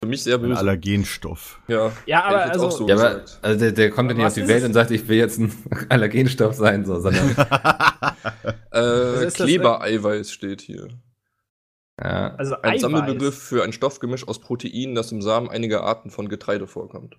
Speaker 6: für mich sehr
Speaker 5: ein
Speaker 6: böse?
Speaker 5: Allergenstoff.
Speaker 6: Ja,
Speaker 4: Ja, aber also-
Speaker 6: auch so
Speaker 3: Ja, aber also der, der kommt ja nicht auf die Welt und sagt, ich will jetzt ein Allergenstoff sein, so, sondern
Speaker 6: Äh, Klebereiweiß steht hier.
Speaker 3: Ja.
Speaker 4: Also
Speaker 6: Ein
Speaker 4: Eiweiß.
Speaker 6: Sammelbegriff für ein Stoffgemisch aus Proteinen, das im Samen einiger Arten von Getreide vorkommt.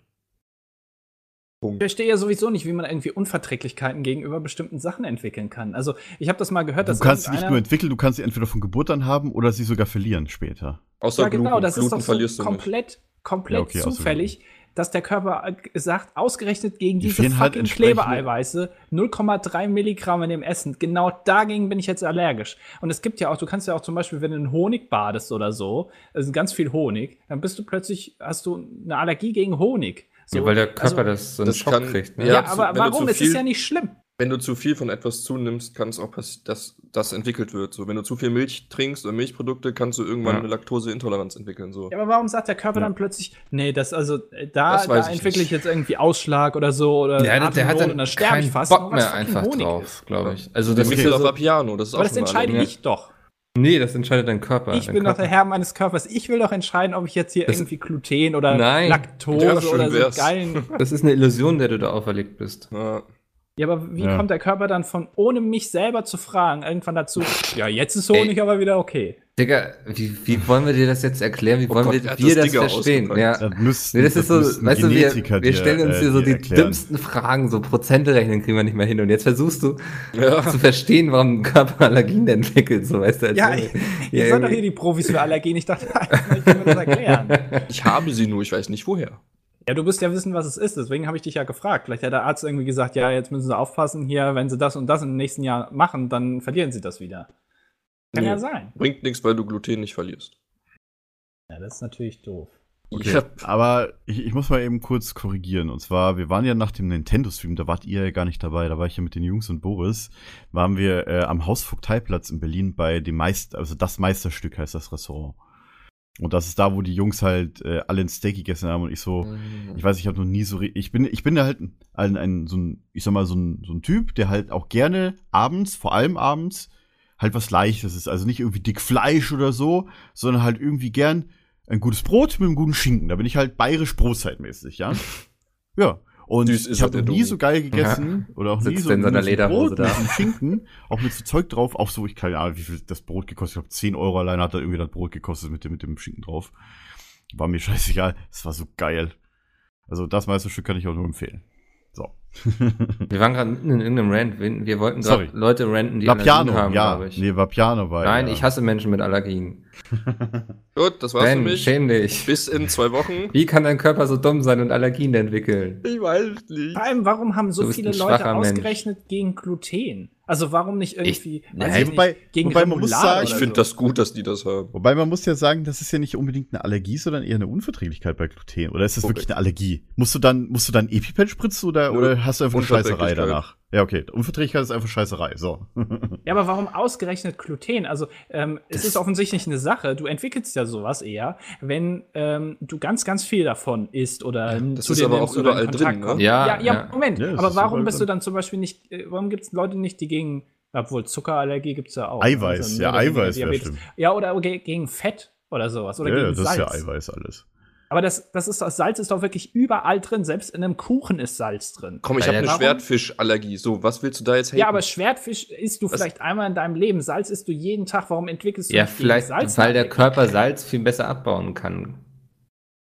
Speaker 4: Ich verstehe ja sowieso nicht, wie man irgendwie Unverträglichkeiten gegenüber bestimmten Sachen entwickeln kann. Also, ich habe das mal gehört,
Speaker 5: Du
Speaker 4: dass
Speaker 5: kannst sie nicht nur entwickeln, du kannst sie entweder von Geburt an haben oder sie sogar verlieren später.
Speaker 6: Außer
Speaker 4: Ja, genau,
Speaker 6: Gluten.
Speaker 4: das
Speaker 6: Gluten
Speaker 4: ist doch
Speaker 6: verlierst
Speaker 4: so
Speaker 6: du
Speaker 4: komplett, komplett
Speaker 5: Ja, okay, außer
Speaker 4: zufällig, dass der Körper sagt, ausgerechnet gegen
Speaker 5: Die
Speaker 4: diese
Speaker 5: halt
Speaker 4: fucking Klebeeiweiße 0,3 Milligramm in dem Essen. Genau dagegen bin ich jetzt allergisch. Und es gibt ja auch, du kannst ja auch zum Beispiel, wenn du in Honig badest oder so, also ganz viel Honig, dann bist du plötzlich, hast du eine Allergie gegen Honig. So,
Speaker 3: ja, weil der Körper
Speaker 4: also,
Speaker 3: das so einen
Speaker 6: das
Speaker 3: Schock
Speaker 6: kann-
Speaker 3: kriegt, ne?
Speaker 6: ja,
Speaker 4: Ja, aber warum? Es ist ja nicht schlimm.
Speaker 6: Wenn du zu viel von etwas zunimmst, kann es auch passieren, dass das entwickelt wird. So, wenn du zu viel Milch trinkst oder Milchprodukte, kannst du irgendwann
Speaker 3: Ja.
Speaker 6: eine Laktoseintoleranz entwickeln. So.
Speaker 4: Ja, aber warum sagt der Körper
Speaker 5: Ja.
Speaker 4: dann plötzlich, nee, das also äh, da,
Speaker 6: Das
Speaker 4: da
Speaker 6: ich
Speaker 4: entwickle ich jetzt irgendwie Ausschlag oder so oder
Speaker 3: Ja, der, der hat
Speaker 4: Atemnot
Speaker 3: dann
Speaker 4: und dann sterbe ich fast,
Speaker 3: Bock mehr einfach
Speaker 4: Honig
Speaker 3: drauf, glaube ich. Also
Speaker 6: Der
Speaker 3: das
Speaker 6: mixt
Speaker 3: ist ja
Speaker 6: auf
Speaker 3: so,
Speaker 6: Vapiano, das ist
Speaker 4: Aber das entscheide ich doch.
Speaker 3: Nee, das entscheidet dein Körper.
Speaker 4: Ich
Speaker 3: Dein
Speaker 4: bin doch der Herr meines Körpers. Ich will doch entscheiden, ob ich jetzt hier
Speaker 3: Das-
Speaker 4: irgendwie Gluten oder
Speaker 3: Nein.
Speaker 4: Laktose oder so
Speaker 6: wär's.
Speaker 4: geilen.
Speaker 3: Das ist eine Illusion, der du da auferlegt bist.
Speaker 6: Ja.
Speaker 4: Ja, aber wie
Speaker 5: Ja.
Speaker 4: kommt der Körper dann von, ohne mich selber zu fragen, irgendwann dazu, ja, jetzt ist Honig aber wieder okay.
Speaker 3: Digga, wie, wie wollen wir dir das jetzt erklären? Wie
Speaker 6: Oh
Speaker 3: wollen
Speaker 6: Gott,
Speaker 3: wir, wir
Speaker 6: das
Speaker 3: das verstehen? Ja.
Speaker 5: Das müssten,
Speaker 3: Nee, das ist so,
Speaker 5: müssten
Speaker 3: weißt du, wir,
Speaker 5: Genetiker
Speaker 3: wir
Speaker 5: dir,
Speaker 3: stellen uns
Speaker 5: äh,
Speaker 3: hier so
Speaker 5: dir
Speaker 3: die
Speaker 5: erklären.
Speaker 3: dümmsten Fragen, so Prozente rechnen kriegen wir nicht mehr hin. Und jetzt versuchst du
Speaker 6: Ja.
Speaker 3: zu verstehen, warum ein Körper Allergien entwickelt, so weißt du.
Speaker 4: Ja, ich,
Speaker 3: Ja,
Speaker 4: ihr seid doch hier die Profis für Allergien. Ich dachte, ich kann mir das erklären.
Speaker 6: Ich habe sie nur, ich weiß nicht woher.
Speaker 4: Ja, du musst ja wissen, was es ist. Deswegen habe ich dich ja gefragt. Vielleicht hat der Arzt irgendwie gesagt, ja, jetzt müssen sie aufpassen hier, wenn sie das und das im nächsten Jahr machen, dann verlieren sie das wieder. Kann
Speaker 6: Nee.
Speaker 4: ja sein.
Speaker 6: Bringt nichts, weil du Gluten nicht verlierst.
Speaker 4: Ja, das ist natürlich doof.
Speaker 5: Okay,
Speaker 6: Ja.
Speaker 5: aber ich, ich muss mal eben kurz korrigieren. Und zwar, wir waren ja nach dem Nintendo-Stream, da wart ihr ja gar nicht dabei, da war ich ja mit den Jungs und Boris, waren wir äh, am Hausvogteiplatz in Berlin bei dem Meister, also das Meisterstück heißt das Restaurant. Und das ist da, wo die Jungs halt äh, alle ein Steak gegessen haben und ich so, ich weiß, ich habe noch nie so, ich bin, ich bin da halt ein, ein, ein so ein, ich sag mal, so ein, so ein Typ, der halt auch gerne abends, vor allem abends, halt was Leichtes ist. Also nicht irgendwie dick Fleisch oder so, sondern halt irgendwie gern ein gutes Brot mit einem guten Schinken. Da bin ich halt bayerisch brotzeitmäßig, ja. Ja. Und
Speaker 6: Süß
Speaker 5: ich habe nie so geil gegessen oder auch nie
Speaker 3: Sitzt
Speaker 5: so,
Speaker 3: in seiner Lederhose
Speaker 5: Brot,
Speaker 3: da.
Speaker 5: mit Schinken, auch mit so Zeug drauf, auch so, ich keine Ahnung, wie viel das Brot gekostet, ich glaube 10 Euro allein hat da irgendwie das Brot gekostet mit dem, mit dem Schinken drauf. War mir scheißegal, es war so geil. Also das Meisterstück kann ich auch nur empfehlen.
Speaker 3: Wir waren gerade mitten in irgendeinem Rant. Wir wir wollten gerade Leute ranten, die
Speaker 5: Vapiano,
Speaker 3: Allergien haben,
Speaker 5: ja.
Speaker 3: glaube ich.
Speaker 5: Nee, Vapiano war
Speaker 3: Nein,
Speaker 5: ja.
Speaker 3: ich hasse Menschen mit Allergien.
Speaker 6: Gut, das war's für
Speaker 3: Ben,
Speaker 6: mich.
Speaker 3: schäm dich.
Speaker 6: Bis in zwei Wochen.
Speaker 3: Wie kann dein Körper so dumm sein und Allergien entwickeln?
Speaker 6: Ich weiß nicht.
Speaker 4: Vor allem, warum haben so viele Leute
Speaker 3: schwacher Mensch.
Speaker 4: ausgerechnet gegen Gluten? Also warum nicht irgendwie, ich
Speaker 5: wobei-
Speaker 4: nicht, gegen
Speaker 5: wobei man muss sagen,
Speaker 6: Ich finde
Speaker 4: so.
Speaker 6: das gut, dass die das haben.
Speaker 5: Wobei man muss ja sagen, das ist ja nicht unbedingt eine Allergie, sondern eher eine Unverträglichkeit bei Gluten. Oder ist das
Speaker 6: Okay.
Speaker 5: wirklich eine Allergie? Musst du dann, musst du dann EpiPen spritzen oder,
Speaker 6: Nö,
Speaker 5: oder hast du einfach eine Scheißerei danach? Ja, okay. Unverträglichkeit ist einfach Scheißerei. So.
Speaker 4: Ja, aber warum ausgerechnet Gluten? Also, ähm, es ist offensichtlich eine Sache. Du entwickelst ja sowas eher, wenn ähm, du ganz, ganz viel davon isst oder
Speaker 6: das
Speaker 4: zu
Speaker 6: ist
Speaker 4: dir
Speaker 6: aber auch überall
Speaker 4: Kontakt
Speaker 6: drin, ne?
Speaker 3: Ja,
Speaker 4: ja, ja,
Speaker 3: ja.
Speaker 4: Moment.
Speaker 5: Ja,
Speaker 4: aber warum bist du dann zum Beispiel nicht, äh, warum gibt es Leute nicht, die gegen, obwohl Zuckerallergie gibt es ja auch.
Speaker 5: Eiweiß,
Speaker 4: Also
Speaker 5: ja, Eiweiß wär
Speaker 4: Diabetes.
Speaker 5: schlimm.
Speaker 4: Ja, oder ge gegen Fett oder sowas. Oder
Speaker 5: ja,
Speaker 4: gegen
Speaker 5: das
Speaker 4: Salz.
Speaker 5: ist ja Eiweiß alles.
Speaker 4: Aber das, das, ist, das Salz ist doch wirklich überall drin. Selbst in einem Kuchen ist Salz drin.
Speaker 6: Komm, ich habe eine Schwertfischallergie. So, was willst du da jetzt haten?
Speaker 4: Ja, aber Schwertfisch isst du
Speaker 6: Was-
Speaker 4: vielleicht einmal in deinem Leben. Salz isst du jeden Tag. Warum entwickelst du
Speaker 3: Ja,
Speaker 4: nicht
Speaker 3: vielleicht,
Speaker 4: Salz?
Speaker 3: weil der Körper Salz viel besser abbauen kann.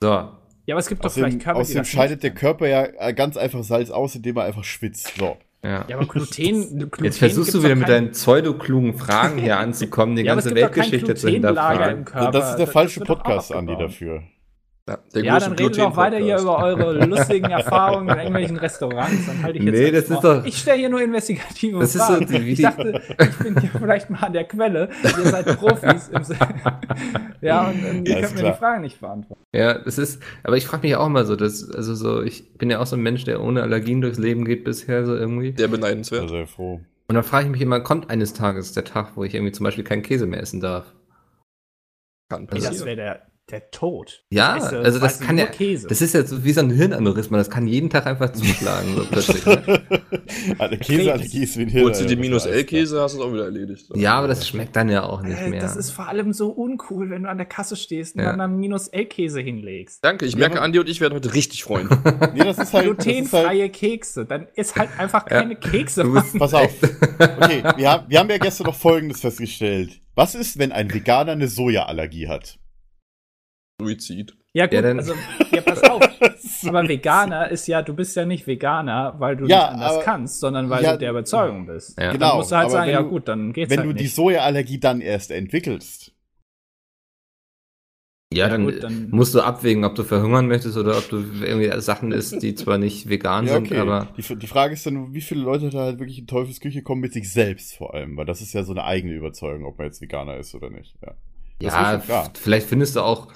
Speaker 3: So.
Speaker 4: Ja, aber es gibt doch
Speaker 5: Außerdem,
Speaker 4: vielleicht Körper,
Speaker 5: außerdem scheidet der. Körper ja äh, ganz einfach Salz aus, indem er einfach schwitzt. So.
Speaker 3: Ja.
Speaker 4: Ja, aber Gluten. Gluten
Speaker 3: Jetzt versuchst du wieder mit deinen pseudoklugen Fragen hier anzukommen, die
Speaker 4: Ja,
Speaker 3: ganze Weltgeschichte zu hinterfragen.
Speaker 5: Das ist der falsche Podcast, Andi, dafür.
Speaker 6: Ja, der
Speaker 4: Ja, dann redet doch weiter hier über eure lustigen Erfahrungen in irgendwelchen Restaurants. Dann halte ich jetzt
Speaker 3: Nee, das ist doch-
Speaker 4: Ich stelle hier nur investigative
Speaker 3: Das ist so
Speaker 4: Fragen.
Speaker 3: die- wie
Speaker 4: ich dachte, ich bin hier vielleicht mal an der Quelle. Ihr seid Profis. Im ja, und, und ihr
Speaker 5: Alles
Speaker 4: könnt mir
Speaker 5: klar.
Speaker 4: die Fragen nicht beantworten.
Speaker 3: Ja, das ist, aber ich frage mich auch mal so, dass, also so, ich bin ja auch so ein Mensch, der ohne Allergien durchs Leben geht bisher so irgendwie.
Speaker 6: Der beneidenswert.
Speaker 5: Sehr froh.
Speaker 3: Und dann frage ich mich immer, kommt eines Tages der Tag, wo ich irgendwie zum Beispiel keinen Käse mehr essen darf?
Speaker 6: Kann
Speaker 4: Ey, das
Speaker 6: passieren.
Speaker 4: wäre der, der Tod.
Speaker 3: Ja,
Speaker 4: esse
Speaker 3: also das kann ja,
Speaker 4: Käse.
Speaker 3: das ist ja so wie so ein Hirnaneurysma, das kann jeden Tag einfach zuschlagen, so plötzlich. Ne?
Speaker 5: Eine Käseallergie ist wie ein
Speaker 6: Holst du die
Speaker 5: Hirn-
Speaker 6: minus
Speaker 5: alles klar.
Speaker 6: L-Käse, hast du es auch wieder erledigt.
Speaker 3: Ja, aber das schmeckt dann ja auch nicht
Speaker 4: Äh,
Speaker 3: mehr.
Speaker 4: Das ist vor allem so uncool, wenn du an der Kasse stehst und
Speaker 3: Ja.
Speaker 4: dann einen Minus-L-Käse hinlegst.
Speaker 6: Danke, ich
Speaker 5: Ja,
Speaker 6: merke, Andi und ich werden heute richtig freuen.
Speaker 5: Nee, das ist halt. Das ist
Speaker 4: Glutenfreie
Speaker 5: halt
Speaker 4: Kekse. Dann ist halt einfach keine Kekse.
Speaker 3: Du bist-
Speaker 5: pass auf. Okay, wir haben, wir haben ja gestern noch Folgendes festgestellt. Was ist, wenn ein Veganer eine Sojaallergie hat?
Speaker 6: Suizid.
Speaker 4: Ja, gut,
Speaker 3: Ja, dann-
Speaker 4: also, ja, pass auf. Aber Veganer ist ja, du bist ja nicht Veganer, weil du
Speaker 5: Ja,
Speaker 4: nicht anders
Speaker 5: aber-
Speaker 4: kannst, sondern weil
Speaker 5: Ja,
Speaker 4: du der Überzeugung bist.
Speaker 3: Ja.
Speaker 4: Dann
Speaker 5: Genau,
Speaker 4: musst du halt
Speaker 5: aber
Speaker 4: sagen,
Speaker 5: wenn
Speaker 4: ja
Speaker 5: du-
Speaker 4: gut, dann geht's
Speaker 5: Wenn
Speaker 4: halt
Speaker 5: du die
Speaker 4: nicht.
Speaker 5: Sojaallergie dann erst entwickelst.
Speaker 3: ja, dann,
Speaker 4: gut, dann-
Speaker 3: musst du abwägen, ob du verhungern möchtest oder ob du irgendwie Sachen isst, die zwar nicht vegan
Speaker 5: Ja,
Speaker 3: sind,
Speaker 5: okay.
Speaker 3: aber
Speaker 5: Die, die Frage ist dann, wie viele Leute da halt wirklich in Teufelsküche kommen mit sich selbst vor allem, weil das ist ja so eine eigene Überzeugung, ob man jetzt Veganer ist oder nicht. Ja.
Speaker 3: Ja, vielleicht findest du auch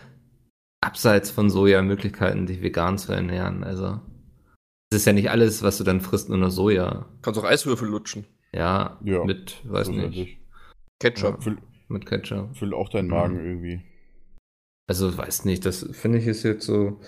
Speaker 3: abseits von Soja Möglichkeiten, dich vegan zu ernähren. Also es ist ja nicht alles, was du dann frisst, nur noch Soja.
Speaker 6: Kannst auch Eiswürfel lutschen.
Speaker 3: Ja,
Speaker 5: Ja,
Speaker 3: mit, weiß nicht.
Speaker 6: Ketchup.
Speaker 5: Füll,
Speaker 3: mit Ketchup.
Speaker 5: füll auch deinen
Speaker 3: Mhm.
Speaker 5: Magen irgendwie.
Speaker 3: Also weiß nicht, das finde ich ist jetzt so.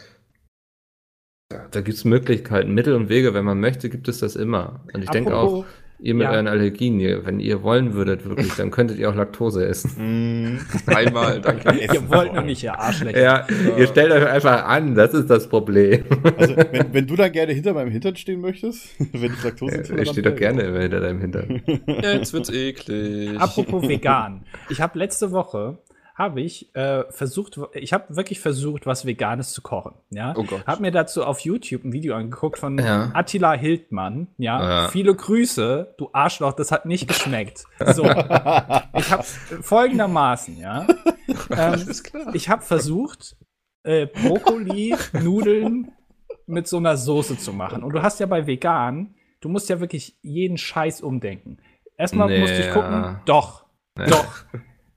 Speaker 3: Da, da gibt es Möglichkeiten, Mittel und Wege, wenn man möchte, gibt es das immer. Und ich denke auch, ihr mit
Speaker 4: ja.
Speaker 3: euren Allergien, ihr, wenn ihr wollen würdet, wirklich, dann könntet ihr auch Laktose essen.
Speaker 5: Mhm.
Speaker 6: Einmal, danke.
Speaker 4: Ihr wollt nur nicht, ihr Arschlöcher.
Speaker 3: Ja, ihr stellt euch einfach an, das ist das Problem.
Speaker 5: Also, wenn, wenn du dann gerne hinter meinem Hintern stehen möchtest, wenn ich Laktose
Speaker 3: Ich stehe doch gerne immer hinter deinem Hintern.
Speaker 6: Jetzt wird's eklig.
Speaker 4: Apropos vegan. Ich habe letzte Woche habe ich äh, versucht, ich habe wirklich versucht, was Veganes zu kochen. Ja,
Speaker 6: Oh Gott.
Speaker 4: habe mir dazu auf YouTube ein Video angeguckt von
Speaker 3: Ja.
Speaker 4: Attila Hildmann. Ja,
Speaker 3: Ja.
Speaker 4: viele Grüße, du Arschloch, das hat nicht geschmeckt. So, ich habe folgendermaßen, ja, ähm, ich habe versucht, äh, Brokkoli, Nudeln mit so einer Soße zu machen. Und du hast ja bei vegan, du musst ja wirklich jeden Scheiß umdenken. Erstmal
Speaker 3: Nee,
Speaker 4: musste ich gucken,
Speaker 3: ja.
Speaker 4: doch,
Speaker 3: Nee.
Speaker 4: doch,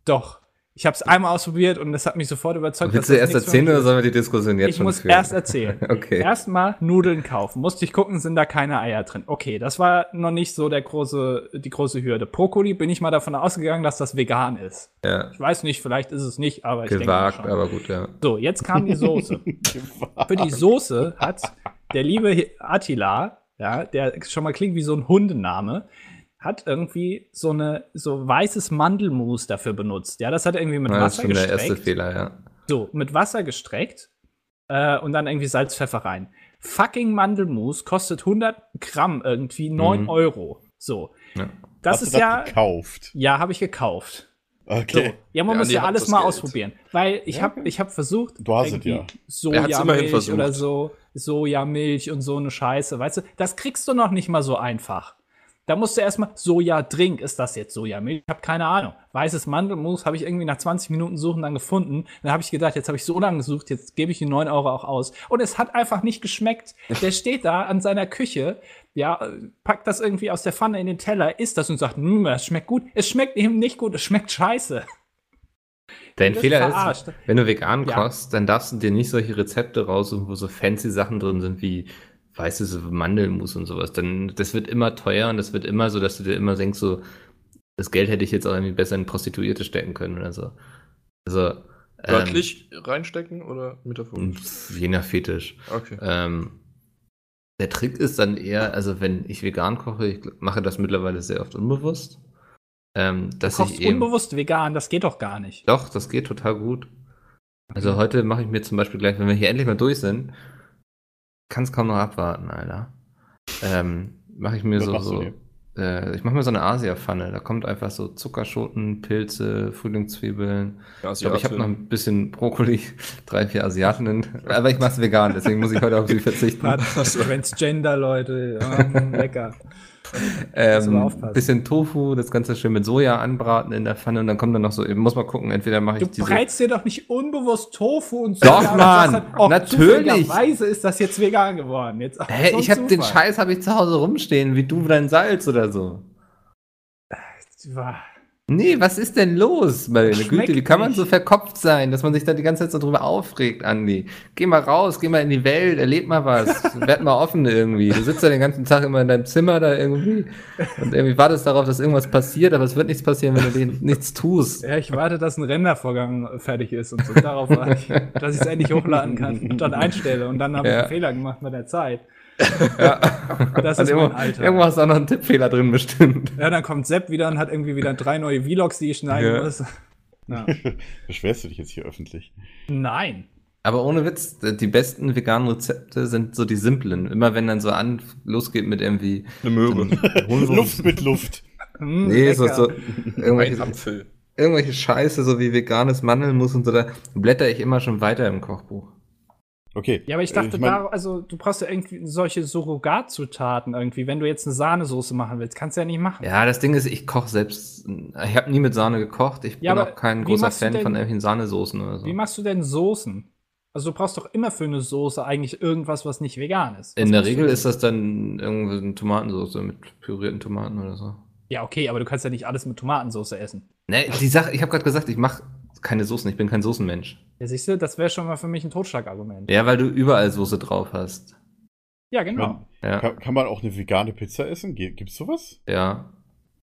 Speaker 4: doch. Ich habe es einmal ausprobiert und das hat mich sofort überzeugt.
Speaker 3: Willst du erst erzählen oder sollen wir die Diskussion jetzt
Speaker 4: Ich
Speaker 3: schon
Speaker 4: muss
Speaker 3: führen?
Speaker 4: erst erzählen.
Speaker 3: Okay.
Speaker 4: Erstmal Nudeln kaufen. Musste ich gucken, sind da keine Eier drin. Okay, das war noch nicht so der große, die große Hürde. Brokkoli bin ich mal davon ausgegangen, dass das vegan ist.
Speaker 3: Ja,
Speaker 4: Ich weiß nicht, vielleicht ist es nicht, aber ich
Speaker 3: gewagt,
Speaker 4: denke schon.
Speaker 3: aber gut, ja.
Speaker 4: So, jetzt kam die Soße. Für die Soße hat der liebe Attila, ja, der schon mal klingt wie so ein Hundename, hat irgendwie so eine so weißes Mandelmus dafür benutzt. Ja, das hat er irgendwie mit
Speaker 3: Ja, das ist
Speaker 4: Wasser
Speaker 3: schon der
Speaker 4: gestreckt.
Speaker 3: erste Fehler, ja.
Speaker 4: So, mit Wasser gestreckt äh, und dann irgendwie Salz, Pfeffer rein. fucking Mandelmus kostet 100 Gramm irgendwie 9
Speaker 3: Mhm.
Speaker 4: Euro. So.
Speaker 3: Ja.
Speaker 4: Das
Speaker 5: Hast du
Speaker 4: ist ja,
Speaker 5: gekauft.
Speaker 4: ja, habe ich gekauft. So.
Speaker 5: Okay.
Speaker 4: Ja, man
Speaker 6: Ja,
Speaker 4: muss ja alles
Speaker 6: das
Speaker 4: mal
Speaker 6: Geld.
Speaker 4: ausprobieren. Weil ich habe ich hab versucht,
Speaker 5: Du hast es ja.
Speaker 6: Er
Speaker 4: Sojamilch oder so, Sojamilch und so eine Scheiße. Weißt du, das kriegst du noch nicht mal so einfach. Da musst du erstmal Sojadrink, ist das jetzt Sojamilch? Ich habe keine Ahnung. Weißes Mandelmus habe ich irgendwie nach 20 Minuten Suchen dann gefunden. Dann habe ich gedacht, jetzt habe ich so lange gesucht, jetzt gebe ich die 9 Euro auch aus. Und es hat einfach nicht geschmeckt. Der steht da an seiner Küche, ja, packt das irgendwie aus der Pfanne in den Teller, isst das und sagt, "Mm, das schmeckt gut. Es schmeckt eben nicht gut, es schmeckt scheiße.
Speaker 3: Dein Fehler
Speaker 4: verarscht.
Speaker 3: ist, wenn du vegan
Speaker 4: Ja.
Speaker 3: kochst, dann darfst du dir nicht solche Rezepte raussuchen, wo so fancy Sachen drin sind wie weißes Mandelmus und sowas. Dann, das wird immer teuer und das wird immer so, dass du dir immer denkst, so, das Geld hätte ich jetzt auch irgendwie besser in Prostituierte stecken können oder so. Also, ähm,
Speaker 6: Wörtlich reinstecken oder metaphorisch?
Speaker 3: je nach Fetisch.
Speaker 6: Okay.
Speaker 3: Ähm, der Trick ist dann eher, also wenn ich vegan koche, ich mache das mittlerweile sehr oft unbewusst, ähm, dass
Speaker 4: Du kochst
Speaker 3: ich eben
Speaker 4: unbewusst vegan, das geht doch gar nicht.
Speaker 3: Doch, das geht total gut. Also heute mache ich mir zum Beispiel gleich, wenn wir hier endlich mal durch sind, kann es kaum noch abwarten, Alter. Ähm, mache ich mir so, so äh, ich mache mir so eine Asia-Pfanne. Da kommt einfach so Zuckerschoten, Pilze, Frühlingszwiebeln.
Speaker 6: Ja,
Speaker 3: Ich glaube, ich habe noch ein bisschen Brokkoli, drei, vier Asiatinnen. Aber ich mache es vegan, deswegen muss ich heute auf sie verzichten.
Speaker 4: Transgender, Leute. Ähm, lecker.
Speaker 3: Ähm, bisschen Tofu, das Ganze schön mit Soja anbraten in der Pfanne und dann kommt dann noch so, muss man gucken, entweder mache ich
Speaker 4: Du
Speaker 3: diese
Speaker 4: breizt dir doch nicht unbewusst Tofu und
Speaker 3: Doch,
Speaker 4: Soja,
Speaker 3: Mann,
Speaker 4: das hat- oh,
Speaker 3: natürlich.
Speaker 4: zufälligerweise ist das jetzt vegan geworden. Jetzt,
Speaker 3: Hä,
Speaker 4: so
Speaker 3: ich habe den. Scheiß habe ich zu Hause rumstehen, wie du dein Salz oder so. Nee, was ist denn los, meine
Speaker 4: Schmeckt
Speaker 3: Güte? Wie kann man
Speaker 4: nicht.
Speaker 3: so verkopft sein, dass man sich da die ganze Zeit so drüber aufregt, Andi? Geh mal raus, geh mal in die Welt, erleb mal was, werd mal offen irgendwie. Du sitzt ja den ganzen Tag immer in deinem Zimmer da irgendwie und irgendwie wartest darauf, dass irgendwas passiert, aber es wird nichts passieren, wenn du nichts tust.
Speaker 4: Ja, ich warte, dass ein Rendervorgang fertig ist und so. Darauf warte ich, dass ich es endlich hochladen kann und dann einstelle. Und dann habe ich
Speaker 3: Ja.
Speaker 4: einen Fehler gemacht bei der Zeit.
Speaker 3: Ja.
Speaker 4: Das ist
Speaker 3: irgendwo,
Speaker 4: mein Alter.
Speaker 3: irgendwo hast du auch noch einen Tippfehler drin bestimmt.
Speaker 4: Ja, dann kommt Sepp wieder und hat irgendwie wieder drei neue Vlogs, die ich schneiden
Speaker 3: Ja.
Speaker 4: muss. Ja.
Speaker 5: Beschwerst du dich jetzt hier öffentlich?
Speaker 4: Nein.
Speaker 3: Aber ohne Witz, die besten veganen Rezepte sind so die simplen. Immer wenn dann so an losgeht mit irgendwie
Speaker 6: Eine Möhre.
Speaker 5: Luft mit Luft.
Speaker 4: Hm,
Speaker 3: Nee, so,
Speaker 4: lecker.
Speaker 3: so irgendwelche,
Speaker 6: Apfel.
Speaker 3: irgendwelche Scheiße, so wie veganes Mandelmus und so, da blätter ich immer schon weiter im Kochbuch.
Speaker 5: Okay.
Speaker 4: Ja, aber ich
Speaker 5: Äh,
Speaker 4: dachte,
Speaker 5: mein-
Speaker 4: da, also du brauchst ja irgendwie solche Surrogatzutaten irgendwie. Wenn du jetzt eine Sahnesoße machen willst, kannst du ja nicht machen.
Speaker 3: Ja, das Ding ist, ich koche selbst, ich habe nie mit Sahne gekocht. Ich
Speaker 4: Ja,
Speaker 3: bin auch kein großer Fan
Speaker 4: denn-
Speaker 3: von irgendwelchen Sahnesoßen oder so.
Speaker 4: Wie machst du denn Soßen? Also du brauchst doch immer für eine Soße eigentlich irgendwas, was nicht vegan ist. Was
Speaker 3: In der Regel ist das dann irgendwie eine Tomatensauce mit pürierten Tomaten oder so.
Speaker 4: Ja, okay, aber du kannst ja nicht alles mit Tomatensauce essen.
Speaker 3: Ne, die Sache, ich habe gerade gesagt, ich mache keine Soßen, ich bin kein Soßenmensch.
Speaker 4: Ja, siehst du, das wäre schon mal für mich ein Totschlagargument.
Speaker 3: Ja, weil du überall Soße drauf hast.
Speaker 4: Ja, genau.
Speaker 3: Ja,
Speaker 5: Kann, kann man auch eine vegane Pizza essen? Ge- Gibt's sowas?
Speaker 3: ja.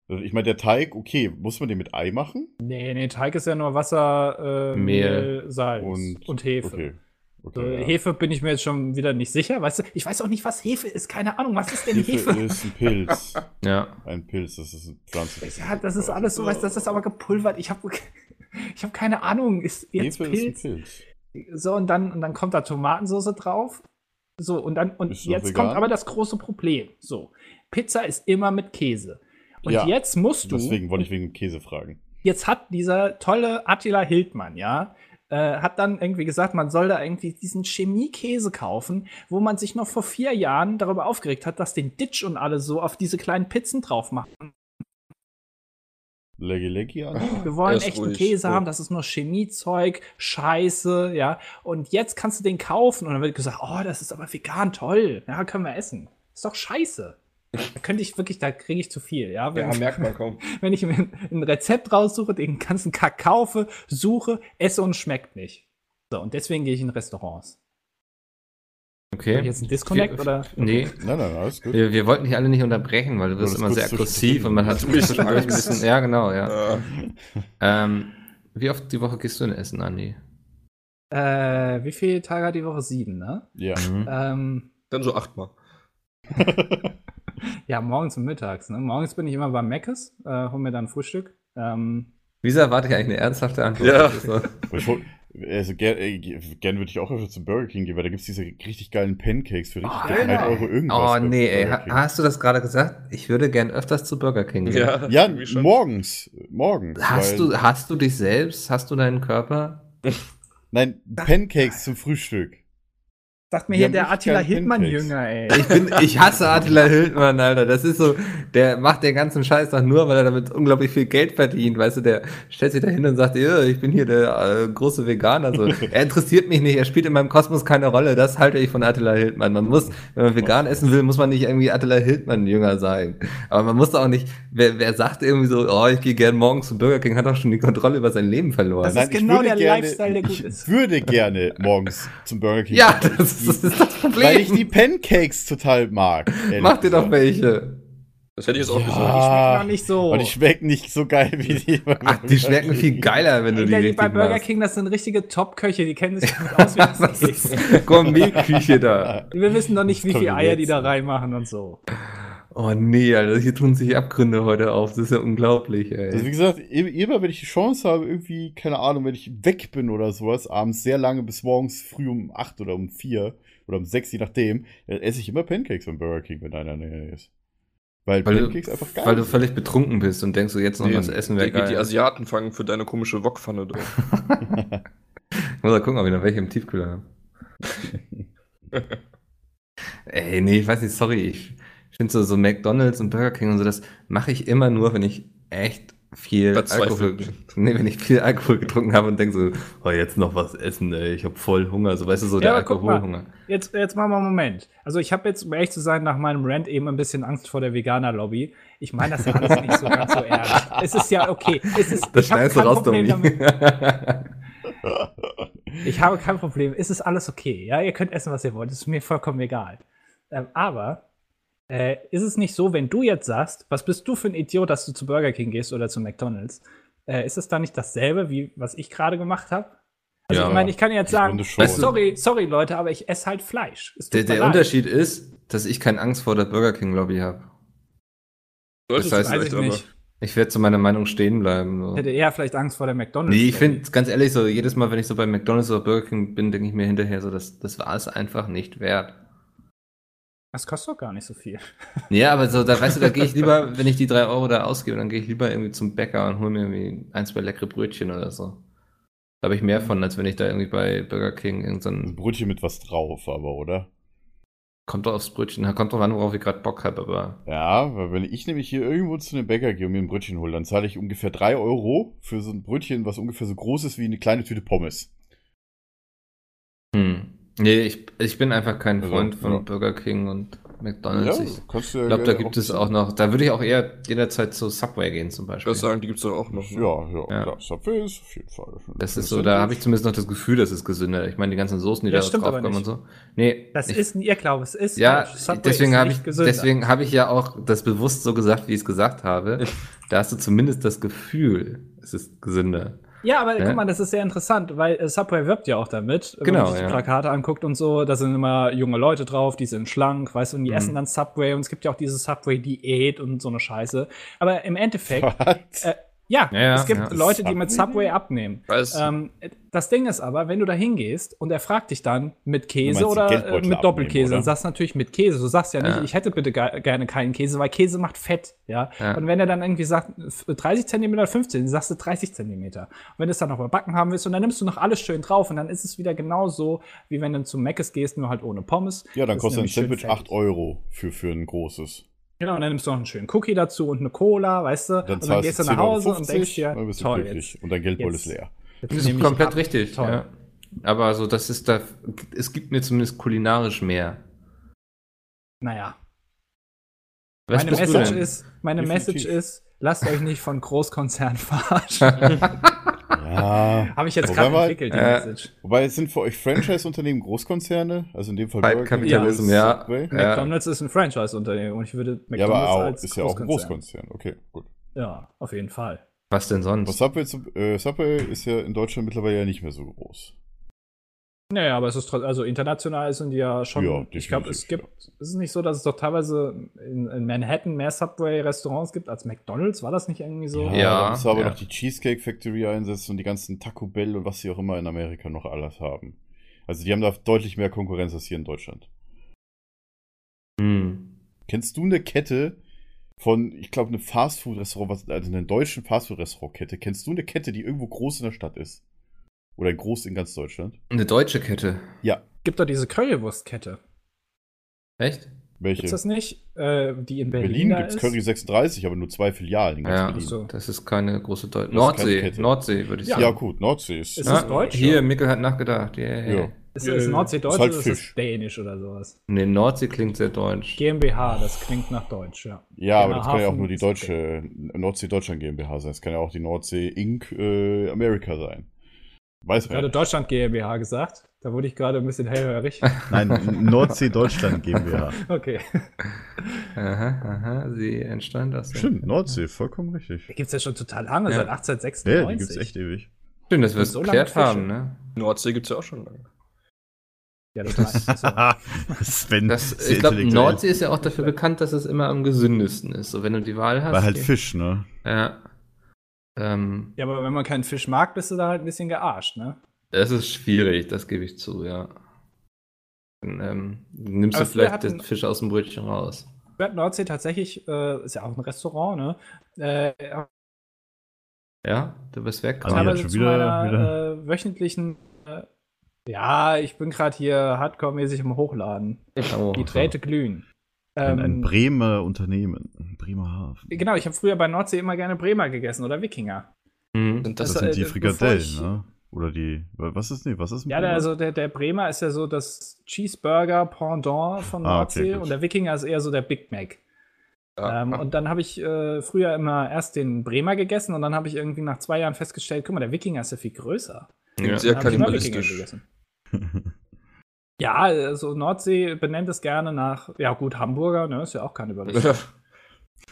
Speaker 5: Also ich meine, der Teig, okay, muss man den mit Ei machen?
Speaker 4: Nee, nee, Teig ist ja nur Wasser, äh,
Speaker 3: Mehl.
Speaker 4: Mehl, Salz
Speaker 5: Und,
Speaker 4: und, Hefe.
Speaker 5: Okay.
Speaker 4: So,
Speaker 5: okay ja.
Speaker 4: Hefe bin ich mir jetzt schon wieder nicht sicher. Weißt du, ich weiß auch nicht, was Hefe ist. Keine Ahnung, was ist denn
Speaker 5: Hefe
Speaker 4: Hefe?
Speaker 5: ist ein Pilz.
Speaker 3: Ja.
Speaker 5: Ein Pilz, das ist eine Pflanze.
Speaker 4: Ja, das ist alles so, weißt du, das ist aber gepulvert. Ich habe ich hab keine Ahnung. Ist jetzt
Speaker 5: Hefe
Speaker 4: Pilz?
Speaker 5: ist Pilz.
Speaker 4: So, und dann, und dann kommt da Tomatensauce drauf. So, und dann, und jetzt kommt aber das große Problem. So, Pizza ist immer mit Käse. Und
Speaker 5: Ja,
Speaker 4: jetzt musst du.
Speaker 5: Deswegen wollte ich wegen dem Käse fragen.
Speaker 4: jetzt hat dieser tolle Attila Hildmann, ja, äh, hat dann irgendwie gesagt, man soll da irgendwie diesen Chemiekäse kaufen, wo man sich noch vor vier Jahren darüber aufgeregt hat, dass den Ditch und alle so auf diese kleinen Pizzen drauf machen.
Speaker 5: Leggy Leggy an.
Speaker 4: Wir wollen echten
Speaker 6: ruhig.
Speaker 4: Käse haben, das ist nur Chemiezeug, Scheiße, ja. Und jetzt kannst du den kaufen und dann wird gesagt, oh, das ist aber vegan, toll, ja, können wir essen. Ist doch scheiße. Da könnte ich wirklich, da kriege ich zu viel, ja. Wenn,
Speaker 6: Ja, merkt man kaum.
Speaker 4: wenn ich mir ein Rezept raussuche, den ganzen Kack kaufe, suche, esse und schmeckt nicht. So, und deswegen gehe ich in Restaurants.
Speaker 3: Okay.
Speaker 4: Hab ich jetzt einen Disconnect
Speaker 3: Wir-
Speaker 4: oder?
Speaker 3: Nee.
Speaker 5: Nein, nein, alles gut.
Speaker 3: Wir, wir wollten dich alle nicht unterbrechen, weil du wirst immer sehr aggressiv und man hat zwischendurch ein bisschen. Ja, genau, ja.
Speaker 6: Äh,
Speaker 3: Ähm, wie oft die Woche gehst du in Essen, Andi?
Speaker 4: Äh, wie viele Tage hat die Woche? Sieben, ne?
Speaker 5: Ja.
Speaker 3: Mhm.
Speaker 4: Ähm,
Speaker 6: dann so achtmal.
Speaker 4: ja, morgens und mittags, ne? Morgens bin ich immer beim Meckes, äh, hol mir dann Frühstück. Ähm,
Speaker 3: Wieso erwarte ich eigentlich eine ernsthafte Antwort?
Speaker 6: Ja.
Speaker 5: Ich, also ger äh, ge- gerne würde ich auch öfter zum Burger King gehen, weil da gibt es diese richtig geilen Pancakes für richtig
Speaker 3: Oh,
Speaker 5: für
Speaker 4: genau.
Speaker 5: 1 Euro irgendwas.
Speaker 3: Oh nee, ey, hast du das gerade gesagt? Ich würde gern öfters zu Burger King gehen.
Speaker 6: Ja,
Speaker 5: Ja, morgens. Morgens.
Speaker 3: Hast du, hast du dich selbst? Hast du deinen Körper?
Speaker 5: Nein, Pancakes zum Frühstück.
Speaker 4: Sagt mir hier der Attila Hildmann-Jünger, ey.
Speaker 3: Ich bin, ich hasse Attila Hildmann, Alter. Das ist so, der macht den ganzen Scheiß doch nur, weil er damit unglaublich viel Geld verdient. Weißt du, der stellt sich da hin und sagt, ich bin hier der äh, große Veganer. So. Er interessiert mich nicht, er spielt in meinem Kosmos keine Rolle. Das halte ich von Attila Hildmann. Man muss, wenn man vegan essen will, muss man nicht irgendwie Attila Hildmann-Jünger sein. Aber man muss auch nicht, wer, wer sagt irgendwie so, oh, ich gehe gern morgens zum Burger King, hat doch schon die Kontrolle über sein Leben verloren.
Speaker 4: Das ist genau der Lifestyle, der gut
Speaker 5: ich
Speaker 4: ist.
Speaker 5: würde gerne morgens zum Burger King
Speaker 3: ja,
Speaker 5: gehen,
Speaker 3: das, das ist das Problem.
Speaker 5: weil ich die Pancakes total mag.
Speaker 3: Mach dir doch welche.
Speaker 6: Das hätte ich jetzt auch
Speaker 5: Ja.
Speaker 6: gesagt.
Speaker 4: Die schmecken noch nicht so.
Speaker 5: Und die schmecken nicht so geil wie die.
Speaker 3: Ach, die schmecken viel geiler, wenn du die
Speaker 4: die
Speaker 3: richtig
Speaker 4: bei Burger
Speaker 3: machst.
Speaker 4: King, das sind richtige Top-Köche, die kennen sich gut aus, wie das ist.
Speaker 3: Gourmetküche da.
Speaker 4: Wir wissen noch nicht,
Speaker 5: Das
Speaker 4: wie
Speaker 5: kommt
Speaker 4: viel Eier die da reinmachen und so.
Speaker 3: Oh nee, Alter, hier tun sich Abgründe heute auf. Das ist ja unglaublich,
Speaker 5: Also wie
Speaker 3: ey.
Speaker 5: gesagt, i- immer wenn ich die Chance habe, irgendwie, keine Ahnung, wenn ich weg bin oder sowas, abends sehr lange bis morgens früh um 8 oder um 4 oder um 6, je nachdem, dann esse ich immer Pancakes beim Burger King, wenn einer in der Nähe ist. Weil,
Speaker 3: Weil
Speaker 5: Pancakes
Speaker 3: du,
Speaker 5: einfach geil
Speaker 3: weil du völlig betrunken bist und denkst, so jetzt noch
Speaker 6: Nee,
Speaker 3: was essen wäre
Speaker 6: die. Asiaten fangen für deine komische Wokpfanne da.
Speaker 3: Ich muss mal gucken, ob ich noch welche im Tiefkühler habe. Ey, nee, ich weiß nicht, sorry. Ich finde so, so McDonalds und Burger King und so, das mache ich immer nur, wenn ich echt viel Alkohol, nee, wenn ich viel Alkohol getrunken habe und denke so, oh, jetzt noch was essen, ey, ich habe voll Hunger, so weißt du, so der
Speaker 4: guck mal,
Speaker 3: Alkoholhunger.
Speaker 4: Jetzt, jetzt machen wir einen Moment. Also ich habe jetzt, um ehrlich zu sein, nach meinem Rant eben ein bisschen Angst vor der Veganer-Lobby. Ich meine das ja alles nicht so ganz so ernst. Es ist ja okay. Es ist,
Speaker 3: Das
Speaker 4: ich
Speaker 3: schneidest du raus,
Speaker 4: Problem
Speaker 3: Domi.
Speaker 4: damit. Ich habe kein Problem. Es ist alles okay. Ja, ihr könnt essen, was ihr wollt. Es ist mir vollkommen egal. Ähm, aber äh, ist es nicht so, wenn du jetzt sagst, was bist du für ein Idiot, dass du zu Burger King gehst oder zu McDonalds? Äh, ist es dann nicht dasselbe, wie was ich gerade gemacht habe? Also
Speaker 3: Ja,
Speaker 4: ich meine, ich kann jetzt sagen,
Speaker 3: du-
Speaker 4: sorry, sorry Leute, aber ich esse halt Fleisch.
Speaker 3: Der, der. Unterschied ist, dass ich keine Angst vor der Burger King Lobby habe. Das heißt,
Speaker 4: Weiß ich nicht.
Speaker 3: Ich werde zu meiner Meinung stehen bleiben. So.
Speaker 4: Ich hätte eher vielleicht Angst vor der McDonalds.
Speaker 3: Nee, ich finde, ganz ehrlich, so jedes Mal, wenn ich so bei McDonalds oder Burger King bin, denke ich mir hinterher so, das, das war es einfach nicht wert.
Speaker 4: Das kostet doch gar nicht so viel.
Speaker 3: Ja, aber so, da weißt du, da gehe ich lieber, wenn ich die drei Euro da ausgebe, dann gehe ich lieber irgendwie zum Bäcker und hole mir irgendwie ein, zwei leckere Brötchen oder so. Da habe ich mehr von, als wenn ich da irgendwie bei Burger King irgend so
Speaker 5: Ein
Speaker 3: ein,
Speaker 5: Brötchen mit was drauf, aber, oder?
Speaker 3: kommt doch aufs Brötchen, kommt drauf an, worauf ich gerade Bock habe, aber
Speaker 5: Ja, weil wenn ich nämlich hier irgendwo zu einem Bäcker gehe und mir ein Brötchen hole, dann zahle ich ungefähr 3 Euro für so ein Brötchen, was ungefähr so groß ist wie eine kleine Tüte Pommes.
Speaker 3: hm. Nee, ich, ich bin einfach kein
Speaker 5: Also,
Speaker 3: Freund von
Speaker 5: ja.
Speaker 3: Burger King und McDonalds. ich
Speaker 5: kannst du ja
Speaker 3: glaube, da gibt
Speaker 5: auch
Speaker 3: es auch noch, da würde ich auch eher jederzeit zu Subway gehen zum
Speaker 6: Ich
Speaker 3: Beispiel.
Speaker 6: würde sagen, die gibt's doch auch noch. ne?
Speaker 5: Ja, ja,
Speaker 3: Ja.
Speaker 5: klar. Subway ist auf jeden Fall.
Speaker 3: Das ist so, da habe ich zumindest noch das Gefühl, das ist gesünder. Ich meine, die ganzen Soßen, die
Speaker 4: Ja,
Speaker 3: da
Speaker 4: stimmt
Speaker 3: drauf
Speaker 4: aber
Speaker 3: kommen und
Speaker 4: nicht.
Speaker 3: so. Nee,
Speaker 4: Das
Speaker 3: ich,
Speaker 4: ist ein Irrglaube. Es ist
Speaker 3: ja.
Speaker 4: Subway
Speaker 3: deswegen
Speaker 4: ist
Speaker 3: habe
Speaker 4: nicht
Speaker 3: ich,
Speaker 4: gesünder.
Speaker 3: deswegen habe ich ja auch das bewusst so gesagt, wie ich es gesagt habe. da hast du zumindest das Gefühl, es ist gesünder.
Speaker 4: Ja, aber
Speaker 3: Ja.
Speaker 4: guck mal, das ist sehr interessant, weil äh, Subway wirbt ja auch damit. Wenn
Speaker 3: Genau,
Speaker 4: man sich die
Speaker 3: ja.
Speaker 4: Plakate anguckt und so, da sind immer junge Leute drauf, die sind schlank, weißt du, und die
Speaker 3: Mhm.
Speaker 4: essen dann Subway und es gibt ja auch diese Subway-Diät und so eine Scheiße. Aber im Endeffekt, äh, ja,
Speaker 3: Ja,
Speaker 4: es gibt
Speaker 3: ja.
Speaker 4: Leute, die mit
Speaker 5: Subway?
Speaker 4: Abnehmen. Ähm, das Ding ist aber, wenn du da hingehst und er fragt dich dann mit Käse oder äh, mit Doppelkäse,
Speaker 5: abnehmen,
Speaker 4: dann sagst du natürlich mit Käse. Du sagst ja nicht,
Speaker 3: Ja.
Speaker 4: ich hätte bitte ge gerne keinen Käse, weil Käse macht Fett, ja?
Speaker 3: Ja.
Speaker 4: Und wenn er dann irgendwie sagt, f- 30 Zentimeter oder 15, dann sagst du 30 Zentimeter. Und wenn du es dann noch überbacken haben willst, und dann nimmst du noch alles schön drauf und dann ist es wieder genauso, wie wenn du zum Meckes gehst, nur halt ohne Pommes.
Speaker 5: Ja, dann kostet ein Sandwich
Speaker 4: fettig.
Speaker 5: 8 Euro für, für ein großes.
Speaker 4: Genau, und dann nimmst du noch einen schönen Cookie dazu und eine Cola, weißt du?
Speaker 5: Dann
Speaker 4: und dann gehst du nach
Speaker 5: 10,50
Speaker 4: Hause und denkst dir,
Speaker 5: dann bist du
Speaker 4: toll, jetzt,
Speaker 5: Und dein Geldbeutel ist leer.
Speaker 4: jetzt
Speaker 3: Das ist komplett
Speaker 4: ab.
Speaker 3: richtig.
Speaker 4: Toll.
Speaker 3: Ja. Aber also, das ist da, es gibt mir zumindest kulinarisch mehr.
Speaker 4: Naja.
Speaker 3: Was
Speaker 4: meine Message ist, meine
Speaker 5: Definitiv.
Speaker 4: Message ist, lasst euch nicht von Großkonzernen verarschen.
Speaker 5: Ja.
Speaker 4: Habe ich jetzt gerade entwickelt, die
Speaker 3: äh,
Speaker 4: Message.
Speaker 5: Wobei es sind für euch Franchise-Unternehmen Großkonzerne, also in dem Fall King,
Speaker 3: Kapitalismus, ja. Ja.
Speaker 4: McDonalds ist ein Franchise-Unternehmen und ich würde McDonalds
Speaker 5: Ja, aber auch,
Speaker 4: als
Speaker 5: ist ja auch ein
Speaker 4: Großkonzern.
Speaker 5: Okay, gut.
Speaker 4: Ja, auf jeden Fall.
Speaker 3: Was denn
Speaker 5: Aber
Speaker 3: sonst?
Speaker 5: Subway, äh, Subway ist ja in Deutschland mittlerweile ja nicht mehr so groß.
Speaker 4: Naja, aber es ist trotzdem, also international sind die ja schon.
Speaker 5: Ja,
Speaker 4: ich glaube, es gibt, ist es nicht so, dass es doch teilweise in, in Manhattan mehr Subway-Restaurants gibt als McDonalds? War das nicht irgendwie so?
Speaker 5: Ja,
Speaker 3: Ja,
Speaker 5: da aber
Speaker 3: ja.
Speaker 5: noch die Cheesecake Factory einsetzen und die ganzen Taco Bell und was sie auch immer in Amerika noch alles haben. Also die haben da deutlich mehr Konkurrenz als hier in Deutschland.
Speaker 3: Hm.
Speaker 5: Kennst du eine Kette von, ich glaube, eine Fastfood-Restaurant, was- also eine deutschen Fastfood-Restaurant-Kette? Kennst du eine Kette, die irgendwo groß in der Stadt ist? Oder groß in ganz Deutschland?
Speaker 3: Eine deutsche Kette.
Speaker 5: Ja.
Speaker 4: Gibt doch diese Currywurstkette.
Speaker 3: Echt?
Speaker 5: Welche?
Speaker 4: Ist das nicht? Äh, die in
Speaker 5: in
Speaker 4: Berlin,
Speaker 5: Berlin gibt es
Speaker 4: ist?
Speaker 5: Curry 36, aber nur zwei Filialen in ganz
Speaker 3: Ja,
Speaker 5: Berlin.
Speaker 4: so.
Speaker 3: das ist keine große deutsche.
Speaker 5: Das ist keine
Speaker 3: Nordsee. Nordsee, würde ich
Speaker 5: Ja,
Speaker 3: sagen.
Speaker 5: gut, Nordsee ist.
Speaker 4: Ist
Speaker 3: Ja,
Speaker 4: das deutsch?
Speaker 3: Hier, Mikkel hat nachgedacht. Yeah.
Speaker 5: Ja.
Speaker 4: Ist das Nordsee deutsch
Speaker 5: Ist halt
Speaker 4: oder ist das
Speaker 5: Fisch.
Speaker 4: dänisch oder sowas?
Speaker 3: Nee, Nordsee klingt sehr deutsch.
Speaker 4: GmbH, das klingt nach deutsch, ja.
Speaker 5: Ja, aber das kann ja auch nur die
Speaker 4: ist
Speaker 5: deutsche Nordsee Deutschland GmbH sein. Es kann ja auch die Nordsee Inc. Äh, America sein. Weiß
Speaker 4: Gerade
Speaker 5: ja.
Speaker 4: Deutschland GmbH gesagt. Da wurde ich gerade ein bisschen hellhörig.
Speaker 7: Nein, Nordsee Deutschland GmbH.
Speaker 4: Okay.
Speaker 3: Aha, aha, sie entstand aus.
Speaker 5: Stimmt, Nordsee, vollkommen richtig.
Speaker 4: Die gibt es ja schon total lange,
Speaker 3: Ja.
Speaker 4: seit
Speaker 5: Ja,
Speaker 4: 1896.
Speaker 5: die gibt's echt ewig.
Speaker 3: Schön, dass wir es
Speaker 4: So lange
Speaker 3: geklärt haben, ne?
Speaker 6: Nordsee gibt's ja auch schon lange.
Speaker 4: Ja, total.
Speaker 7: Sven,
Speaker 3: Das, ich glaube. Nordsee ist ja auch dafür bekannt, dass es immer am gesündesten ist. So, wenn du die Wahl hast.
Speaker 7: War halt Fisch, ne?
Speaker 3: Ja. Ähm,
Speaker 4: ja, aber wenn man keinen Fisch mag, bist du da halt ein bisschen gearscht, ne?
Speaker 3: das ist schwierig, das gebe ich zu, ja. Dann, ähm, nimmst
Speaker 4: Aber
Speaker 3: du vielleicht
Speaker 4: hatten-
Speaker 3: den Fisch aus dem Brötchen raus.
Speaker 4: Bad Nordsee tatsächlich, äh, ist ja auch ein Restaurant, ne? Äh,
Speaker 3: Ja, du bist weg.
Speaker 7: Also, ja,
Speaker 4: teilweise
Speaker 7: schon
Speaker 4: zu
Speaker 7: wieder-
Speaker 4: meiner Äh, wöchentlichen. Äh, ja, ich bin gerade hier hardcore-mäßig im Hochladen.
Speaker 3: Oh,
Speaker 4: Die Drähte glühen.
Speaker 7: Ein, ein
Speaker 4: Ähm,
Speaker 7: Bremer Unternehmen. Ein Bremer Hafen.
Speaker 4: genau, ich habe früher bei Nordsee immer gerne Bremer gegessen oder Wikinger.
Speaker 3: Mhm.
Speaker 7: Das
Speaker 6: das,
Speaker 7: sind die
Speaker 4: äh, bevor
Speaker 7: Frikadellen,
Speaker 4: ich-
Speaker 7: ne? Oder die. Was ist, nee, was ist
Speaker 4: Ja, der,
Speaker 7: Bremer?
Speaker 4: also der, der Bremer ist ja so das Cheeseburger-Pendant von
Speaker 7: Ah, okay,
Speaker 4: Nordsee
Speaker 7: gut.
Speaker 4: und der Wikinger ist eher so der Big Mac.
Speaker 6: ja,
Speaker 4: Ähm, und dann habe ich äh, früher immer erst den Bremer gegessen und dann habe ich irgendwie nach zwei Jahren festgestellt, guck mal, der Wikinger ist ja viel größer.
Speaker 3: Ja.
Speaker 6: sehr kannibalistisch.
Speaker 4: Ja, also Nordsee benennt es gerne nach, ja gut, Hamburger, ne, ist ja auch kannibalistisch.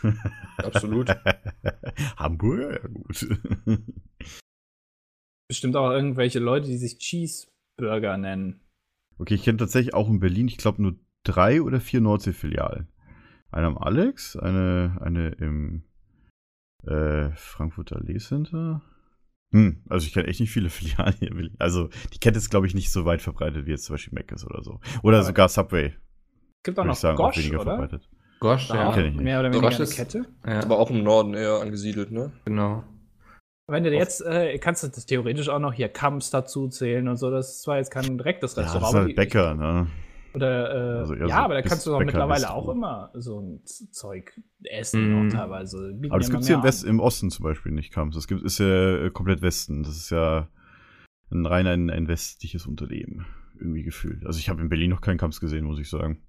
Speaker 6: Absolut.
Speaker 7: Hamburger, ja gut.
Speaker 4: Bestimmt auch irgendwelche Leute, die sich Cheeseburger nennen.
Speaker 7: okay, ich kenne tatsächlich auch in Berlin, ich glaube, nur drei oder vier Nordsee-Filialen. Eine am Alex, eine, eine im äh, Frankfurter Lee Center. Hm, also ich kenne echt nicht viele Filialen hier. Also die Kette ist, glaube ich, nicht so weit verbreitet wie jetzt zum Beispiel Mc's oder so. Oder
Speaker 4: Aber-
Speaker 7: sogar Subway,
Speaker 4: Gibt auch noch
Speaker 7: sagen,
Speaker 4: Gosh,
Speaker 7: auch weniger
Speaker 4: oder?
Speaker 7: verbreitet.
Speaker 3: Gosh, ja.
Speaker 7: kenn ich nicht.
Speaker 4: mehr oder weniger
Speaker 3: Gosh
Speaker 4: eine
Speaker 3: ist-
Speaker 4: Kette.
Speaker 3: ja.
Speaker 6: Aber auch im Norden eher angesiedelt, ne?
Speaker 3: Genau.
Speaker 4: Wenn du jetzt, äh, kannst du das theoretisch auch noch hier Kamps dazu zählen und so, das ist zwar jetzt kein direktes
Speaker 7: Ja, das
Speaker 4: Restaurant.
Speaker 7: ist
Speaker 4: aber
Speaker 7: halt Bäcker, ne?
Speaker 4: Oder, äh,
Speaker 7: Also
Speaker 4: ja,
Speaker 7: so
Speaker 4: aber da kannst du doch mittlerweile auch immer so ein Zeug essen,
Speaker 3: Mm.
Speaker 4: auch teilweise. Bieten
Speaker 7: Aber das gibt's
Speaker 4: immer
Speaker 7: hier im,
Speaker 4: mehr
Speaker 7: West,
Speaker 4: an.
Speaker 7: im Osten zum Beispiel nicht, Kamps. Das gibt, ist ja äh, komplett Westen. Das ist ja ein rein ein, ein westliches Unternehmen, irgendwie gefühlt. Also ich habe in Berlin noch keinen Kamps gesehen, muss ich sagen.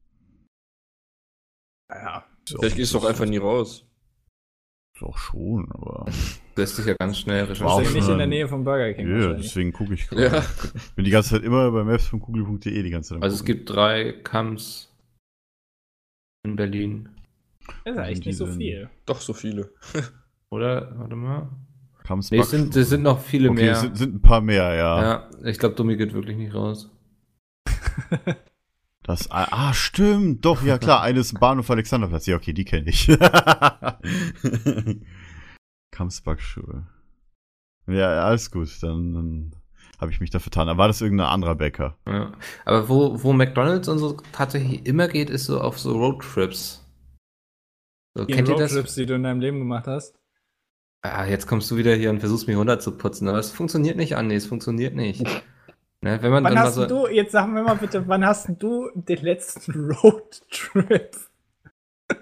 Speaker 4: Ja,
Speaker 6: Vielleicht gehst du auch einfach nie raus.
Speaker 7: Auch schon, aber.
Speaker 3: Lässt sich ja ganz schnell
Speaker 7: auch
Speaker 4: deswegen
Speaker 3: recherchieren.
Speaker 4: nicht in der Nähe vom Burger King.
Speaker 7: Ja, deswegen gucke ich
Speaker 6: Ja.
Speaker 7: gerade. Bin die ganze Zeit immer bei maps.google.de die ganze Zeit.
Speaker 3: Also es
Speaker 7: gucken.
Speaker 3: gibt drei Camps in Berlin.
Speaker 4: Das ist ja echt nicht so viel.
Speaker 6: Doch, so viele.
Speaker 3: Oder? Warte mal.
Speaker 7: Kamps
Speaker 3: Nee, es sind, es sind noch viele
Speaker 7: okay,
Speaker 3: mehr.
Speaker 7: es sind, sind ein paar mehr, ja.
Speaker 3: ja, ich glaube, Dummi geht wirklich nicht raus.
Speaker 7: Das, ah, ah, stimmt, doch, ja klar, eine ist Bahnhof Alexanderplatz. Ja, okay, die kenne ich. Kamps Backschuhe. Ja, alles gut, dann, dann habe ich mich da vertan. Aber war das irgendein anderer Bäcker?
Speaker 3: Ja. Aber wo, wo McDonalds und so tatsächlich immer geht, ist so auf so Roadtrips. So,
Speaker 4: Die
Speaker 3: kennt ihr das?
Speaker 4: Roadtrips, die du in deinem Leben gemacht hast.
Speaker 3: Ah, jetzt kommst du wieder hier und versuchst mir 100 zu putzen, aber es funktioniert nicht, Andi, es funktioniert nicht. Ne, wenn man
Speaker 4: Wann
Speaker 3: dann mal
Speaker 4: hast
Speaker 3: so,
Speaker 4: du, jetzt sag mir mal bitte, wann hast du den letzten Roadtrip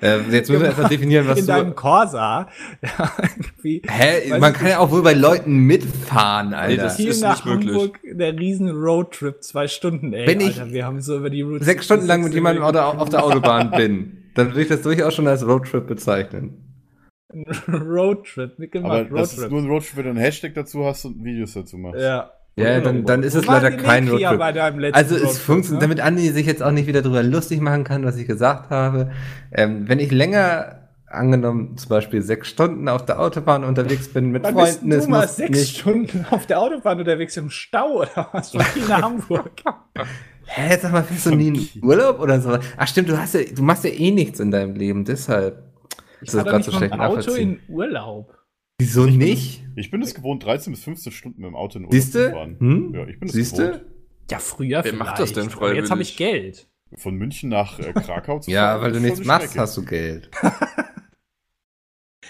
Speaker 3: äh, jetzt müssen wir erstmal definieren, was
Speaker 4: in deinem
Speaker 3: du.
Speaker 4: Corsa? Ja, irgendwie.
Speaker 3: Hä? Man kann ja auch wohl bei Leuten mitfahren, Alter.
Speaker 6: das-
Speaker 4: Kiel
Speaker 6: ist
Speaker 4: nach
Speaker 6: nicht möglich.
Speaker 4: Hamburg, der riesen Roadtrip, zwei Stunden, ey.
Speaker 3: Wenn ich
Speaker 4: Alter, wir haben so über die Route
Speaker 3: Sechs Stunden lang mit
Speaker 4: 66
Speaker 3: jemandem auf der, auf der Autobahn bin, dann würde ich das durchaus schon als Roadtrip bezeichnen.
Speaker 4: Roadtrip, mitgemacht,
Speaker 5: Aber das ist
Speaker 4: Roadtrip.
Speaker 5: nur ein Roadtrip, wenn du einen Hashtag dazu hast und Videos dazu machst.
Speaker 4: ja.
Speaker 3: Ja, dann, dann ist es leider kein Roadtrip.
Speaker 4: bei deinem letzten
Speaker 3: Also es funktioniert,
Speaker 4: ne?
Speaker 3: damit Andi sich jetzt auch nicht wieder drüber lustig machen kann, was ich gesagt habe. Ähm, wenn ich länger angenommen zum Beispiel sechs Stunden auf der Autobahn unterwegs bin mit
Speaker 4: Wann bist
Speaker 3: Freunden,
Speaker 4: du
Speaker 3: es
Speaker 4: mal sechs
Speaker 3: nicht.
Speaker 4: Stunden auf der Autobahn unterwegs im Stau oder was? Von nach Hamburg.
Speaker 3: Hä, sag mal, fährst du nie in Urlaub oder so? Ach stimmt, du hast ja, du machst ja eh nichts in deinem Leben, deshalb.
Speaker 4: Ich
Speaker 3: ist das grad
Speaker 4: nicht
Speaker 3: so schlecht
Speaker 4: Auto in Urlaub.
Speaker 3: Wieso nicht?
Speaker 5: Ich bin es gewohnt, 13 bis 15 Stunden mit dem Auto in Urlaub
Speaker 3: Siehst
Speaker 5: zu
Speaker 3: du?
Speaker 5: fahren.
Speaker 3: Hm?
Speaker 5: Ja, ich bin es
Speaker 3: Siehst
Speaker 5: gewohnt.
Speaker 4: Ja, früher
Speaker 6: Wer macht das denn
Speaker 4: vielleicht, aber Jetzt habe
Speaker 6: freiwillig?
Speaker 4: ich Geld.
Speaker 5: Von München nach äh, Krakau zu
Speaker 3: Ja,
Speaker 5: fahren,
Speaker 3: weil du nichts machst,
Speaker 5: Strecke.
Speaker 3: hast du Geld.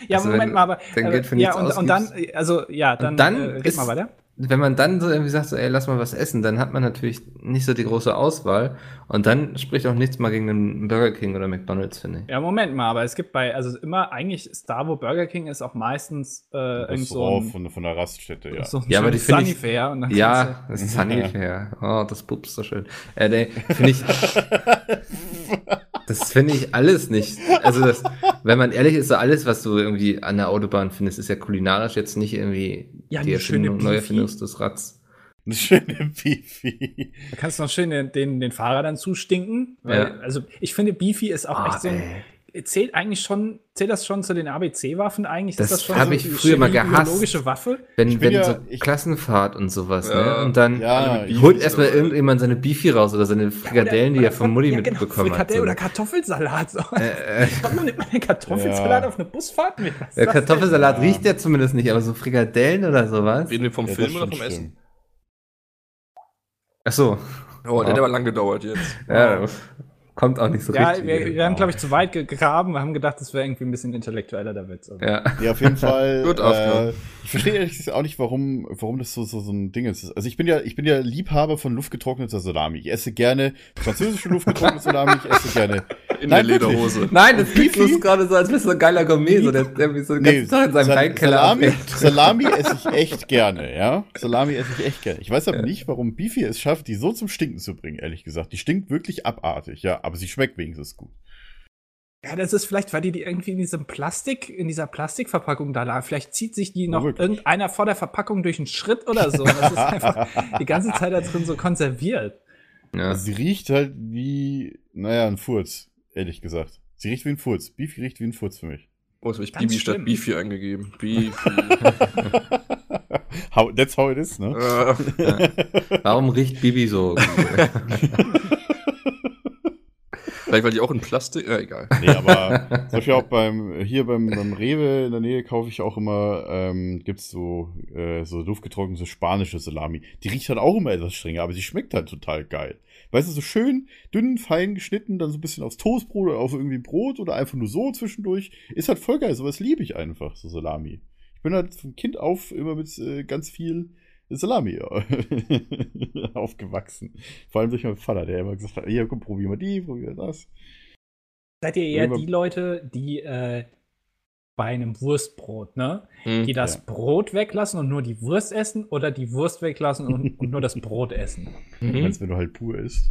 Speaker 4: Ja,
Speaker 3: Also
Speaker 4: Moment
Speaker 3: wenn-
Speaker 4: mal, aber.
Speaker 3: dein
Speaker 4: äh,
Speaker 3: Geld für
Speaker 4: ja,
Speaker 3: nichts
Speaker 4: und, und dann, äh, also, ja, dann,
Speaker 3: dann
Speaker 4: äh, red
Speaker 3: ist-
Speaker 4: mal weiter.
Speaker 3: Wenn man dann so irgendwie sagt, so, ey, lass mal was essen, dann hat man natürlich nicht so die große Auswahl. Und dann spricht auch nichts mal gegen einen Burger King oder McDonalds, finde ich.
Speaker 4: Ja, Moment mal, aber es gibt bei, also immer, eigentlich ist da, wo Burger King ist, auch meistens äh, irgend so ein,
Speaker 5: von, von der Raststätte, ja.
Speaker 4: so ein
Speaker 3: Ja, aber die finde ich-
Speaker 4: kannst
Speaker 3: Ja, das ist Sunnyfair. Oh, das pupst so schön. Äh, nee, finde ich. das finde ich alles nicht. Also, das, wenn man ehrlich ist, so alles, was du irgendwie an der Autobahn findest, ist ja kulinarisch jetzt nicht irgendwie
Speaker 4: Ja,
Speaker 3: die
Speaker 4: eine schöne
Speaker 3: Erfindung,
Speaker 4: Beefy.
Speaker 3: Neuerfindung des Rads.
Speaker 5: Eine schöne Bifi.
Speaker 4: Da kannst du noch schön den, den, den Fahrer dann zustinken. Weil,
Speaker 3: Ja.
Speaker 4: Also ich finde, Beefy ist auch
Speaker 3: Ah,
Speaker 4: echt so ein. Zählt eigentlich schon, zählt das schon zu den ABC-Waffen eigentlich?
Speaker 3: Das
Speaker 4: schon
Speaker 3: hab
Speaker 4: so
Speaker 3: ich früher mal gehasst.
Speaker 4: biologische Waffe?
Speaker 3: Wenn, wenn
Speaker 5: ja-
Speaker 3: so
Speaker 5: ich-
Speaker 3: Klassenfahrt und sowas,
Speaker 6: Ja.
Speaker 3: ne? Und dann
Speaker 5: Ja,
Speaker 3: holt erstmal irgendjemand seine Beefy raus oder seine Frikadellen, die er von Mutti
Speaker 4: ja, genau,
Speaker 3: mitbekommen hat.
Speaker 4: Frikadelle
Speaker 3: So.
Speaker 4: oder Kartoffelsalat. So.
Speaker 3: Äh, äh,
Speaker 4: Warum nimmt man den Kartoffelsalat
Speaker 5: Ja.
Speaker 4: auf eine Busfahrt mit?
Speaker 3: Der
Speaker 4: das?
Speaker 3: Kartoffelsalat
Speaker 5: Ja.
Speaker 3: riecht ja zumindest nicht, aber so Frikadellen oder sowas.
Speaker 6: Reden wir vom
Speaker 5: Ja, das
Speaker 6: Film oder vom
Speaker 5: schlimm.
Speaker 6: Essen?
Speaker 3: Ach so.
Speaker 6: Oh, der hat aber lang gedauert jetzt.
Speaker 3: Ja, kommt auch nicht so
Speaker 4: Ja,
Speaker 3: richtig.
Speaker 4: wir, wir haben, glaube ich, zu weit gegraben. Wir haben gedacht, das wäre irgendwie ein bisschen intellektueller, der Witz.
Speaker 3: ja.
Speaker 5: Ja, auf jeden Fall.
Speaker 6: Gut
Speaker 5: äh,
Speaker 6: aufgehört.
Speaker 5: ich verstehe ehrlich gesagt auch nicht, warum, warum das so, so, so ein Ding ist. Also ich bin ja, ich bin ja Liebhaber von luftgetrockneter Salami. Ich esse gerne französische luftgetrocknete Salami, ich esse gerne.
Speaker 6: In
Speaker 5: Nein,
Speaker 6: der
Speaker 5: wirklich.
Speaker 6: Lederhose.
Speaker 3: Nein, das klingt
Speaker 5: Beefy?
Speaker 3: bloß gerade so, als wärst du ein geiler Gourmet, so der, der wie so den
Speaker 5: Nee,
Speaker 3: ganzen Tag in seinem
Speaker 5: Sal-
Speaker 3: Weinkeller
Speaker 5: Salami,
Speaker 3: abhängt.
Speaker 5: Salami esse ich echt gerne, ja. Salami esse ich echt gerne. Ich weiß aber nicht, warum Beefy es schafft, die so zum Stinken zu bringen, ehrlich gesagt. Die stinkt wirklich abartig, ja, aber sie schmeckt wenigstens gut.
Speaker 4: Ja, das ist vielleicht, weil die, die irgendwie in diesem Plastik, in dieser Plastikverpackung da lag. Vielleicht zieht sich die noch
Speaker 5: Wirklich?
Speaker 4: irgendeiner vor der Verpackung durch einen Schritt oder so. Und das ist einfach die ganze Zeit da drin so konserviert.
Speaker 3: Ja.
Speaker 5: Also sie riecht halt wie, naja, ein Furz, ehrlich gesagt. Sie riecht wie ein Furz. Beefy riecht wie ein Furz für mich.
Speaker 6: Oh, jetzt habe ich
Speaker 4: Ganz
Speaker 6: Bibi statt
Speaker 4: schlimm.
Speaker 6: Beefy eingegeben. Beefy.
Speaker 5: how, that's how it is, ne?
Speaker 3: Warum riecht Bibi so?
Speaker 6: vielleicht weil die auch in Plastik. Äh, egal.
Speaker 5: Nee, aber zum Beispiel auch beim, hier beim, beim Rewe in der Nähe kaufe ich auch immer, ähm, gibt's so, äh, so luftgetrocknete spanische Salami. Die riecht halt auch immer etwas strenger, aber sie schmeckt halt total geil. Weißt du, so schön dünn, fein geschnitten, dann so ein bisschen aufs Toastbrot oder auf irgendwie Brot oder einfach nur so zwischendurch. Ist halt voll geil, sowas liebe ich einfach, so Salami. Ich bin halt von Kind auf immer mit äh, ganz viel Salami aufgewachsen. Vor allem durch meinen Vater, der immer gesagt hat, hier, komm, probier mal die, probier mal das.
Speaker 4: Seid ihr eher die Leute, die äh, bei einem Wurstbrot, ne?
Speaker 6: Hm.
Speaker 4: Die das
Speaker 5: Ja.
Speaker 4: Brot weglassen und nur die Wurst essen oder die Wurst weglassen und, und nur das Brot essen?
Speaker 6: Mhm.
Speaker 5: Als wenn du halt pur isst.